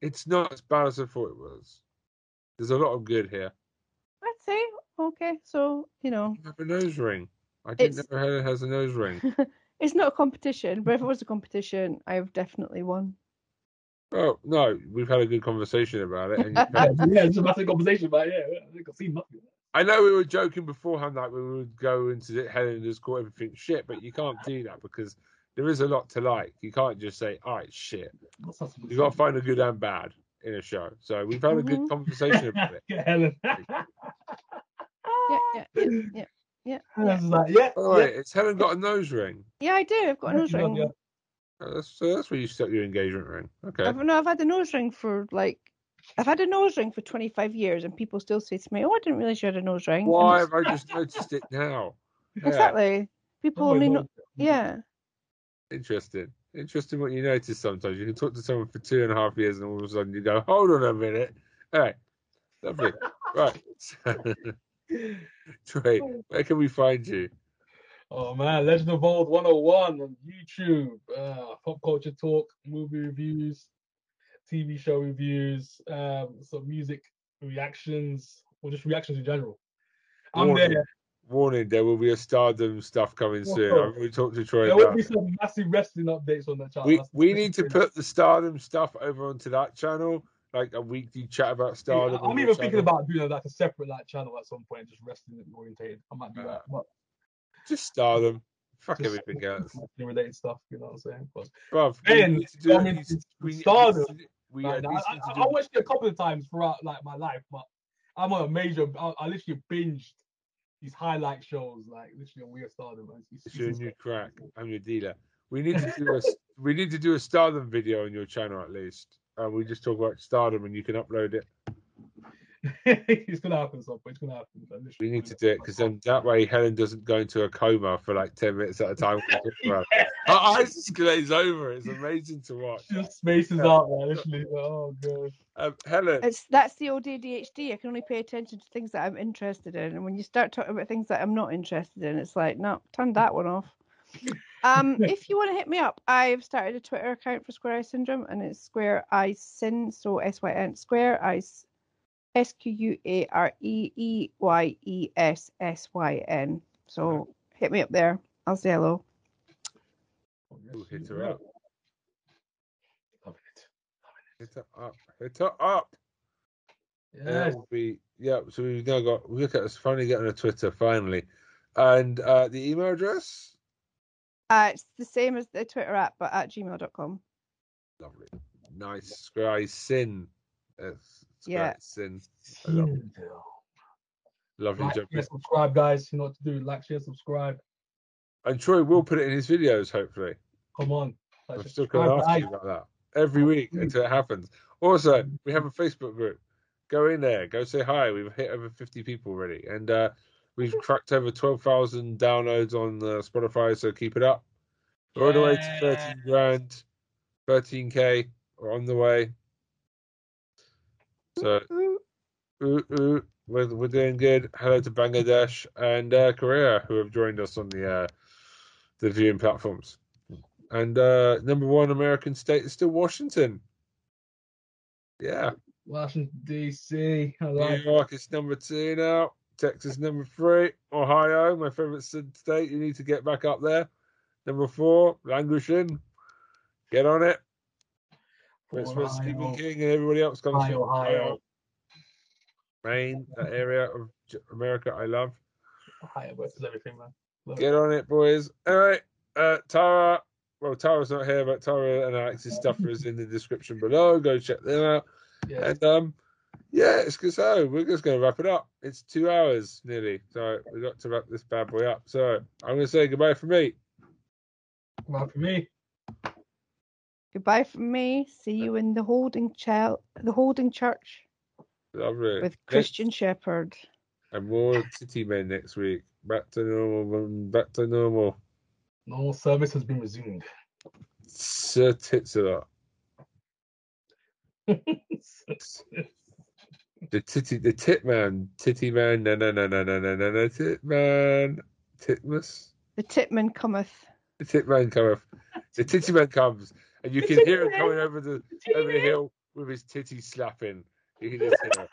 It's not as bad as I thought it was. There's a lot of good here. I'd say okay. So you know, You have a nose ring. I didn't It's- know Helen has a nose ring. it's not a competition, but if it was a competition, I've definitely won. Oh no, we've had a good conversation about it. And you've Yeah, yeah, it's a massive conversation, but yeah, I think I've seen nothing. I know we were joking beforehand that we would go into it, Helen and just call everything shit, but you can't do that because there is a lot to like. You can't just say, "All right, shit." What's that supposed You got to to find a good and bad in a show. So we've had a good Mhm. conversation about it. Yeah, Helen. Yeah, yeah, yeah, yeah, yeah. Helen's like, yeah. By the way, Helen got a nose ring? Yeah, I do. I've got a nose ring. Oh, that's, so that's where you stuck your engagement ring. Okay. I've, no, I've had a nose ring for like, I've had a nose ring for 25 years, and people still say to me, "Oh, I didn't realize you had a nose ring." Why it's- have I just noticed it now? Yeah, Exactly. People Nobody only know. Yeah. interesting. Interesting what you notice sometimes. You can talk to someone for two and a half years and all of a sudden you go, hold on a minute. All right. Lovely. right. Trey, where can we find you? Oh man, Legend of Old 101 on YouTube. Uh, pop culture talk, movie reviews, TV show reviews, um, some music reactions, or just reactions in general. I'm Warning. there. Warning, there will be a stardom stuff coming soon. Whoa. I've already talked to Troy There will be some massive wrestling updates on that channel. We, That's- we need to put the stardom stuff over onto that channel, like a weekly chat about stardom. I'm even thinking channel. about doing like a separate like channel at some point, just wrestling orientated. I might do that, but just stardom. Fuck just everything else. related stuff. You know what I'm saying? But Bruv, Ben, we to do I mean, we stardom. We Like, at I, I, I, watched it a couple of times throughout like my life, but I'm on a major. I, I literally binged these highlight shows, like literally on Weird Stardom. and it's- It's your new crack. I'm your dealer. We need to do a we need to do a stardom video on your channel at least. And we just talk about stardom and you can upload it. it's gonna happen. So it's gonna happen. but We need to do it because then that way Helen doesn't go into a coma for like 10 minutes at a time. Her eyes just glaze over. It's amazing to watch. Just spaces out there. Literally. Oh god. Um, Helen, It's that's the old ADHD. I can only pay attention to things that I'm interested in, and when you start talking about things that I'm not interested in, it's like, no, turn that one off. Um, if you want to hit me up, I've started a Twitter account for Square Eye Syndrome, and it's Square Eye Syn, so S Y N Square Eyes, S Q U A R E E Y E S S Y N. So hit me up there. I'll say hello. Oh, yes, Ooh, hit her up. Loving it. hit her up. Hit her up. And Yes. be, yeah. So we've now got, look at us finally getting a Twitter, finally. And uh, the email address? Uh, it's the same as the Twitter app, but at gmail.com. Lovely. Nice. Square Eye Syn. Yes, Square Yeah. Eye Syn. I love it. Sindel. Lovely Like, job. share, subscribe, guys. You know what to do. Like, share, subscribe. And Troy will put it in his videos, hopefully. Come on. Like, I'm still going to subscribe, ask you about that every week until it happens. Also, we have a Facebook group. Go in there, go say hi. We've hit over 50 people already, and uh, we've cracked over 12,000 downloads on uh, Spotify. So keep it up. We're on the way to 13 grand, 13k. We're on the way. So Ooh. ooh, we're, we're doing good. Hello to Bangladesh and uh, Korea who have joined us on the uh, the viewing platforms. And uh, number one American state is still Washington. Yeah, Washington, D.C. I New York is number two now. Texas number three. Ohio, my favorite state. You need to get back up there. Number four, languishing. Get on it. That's where Stephen King and everybody else comes Ohio, from. Ohio. Maine, that area of America I love. Ohio versus everything, man. Love Get on it, boys. All right. Uh, Tara. Well, Tara's not here, but Tara and Alex's stuff is in the description below. Go check them out. Yeah. And um, yeah, it's good. So we're just going to wrap it up. It's two hours nearly, so we've got to wrap this bad boy up. So I'm going to say goodbye for me. Well, for me. Goodbye from me. See you in the holding chel- the holding church Lovely. with Next- Christian Shephard. and more city men next week. Back to normal. Back to normal. Normal service has been resumed. Sir Titsula. The titty, the tit man, titty man, no, no, no, no, no, no, no, no, tit man, titmus. The Titman cometh. The tit man cometh. The titty man comes, and you can hear him coming over the over the hill with his titty slapping. You can just hear it.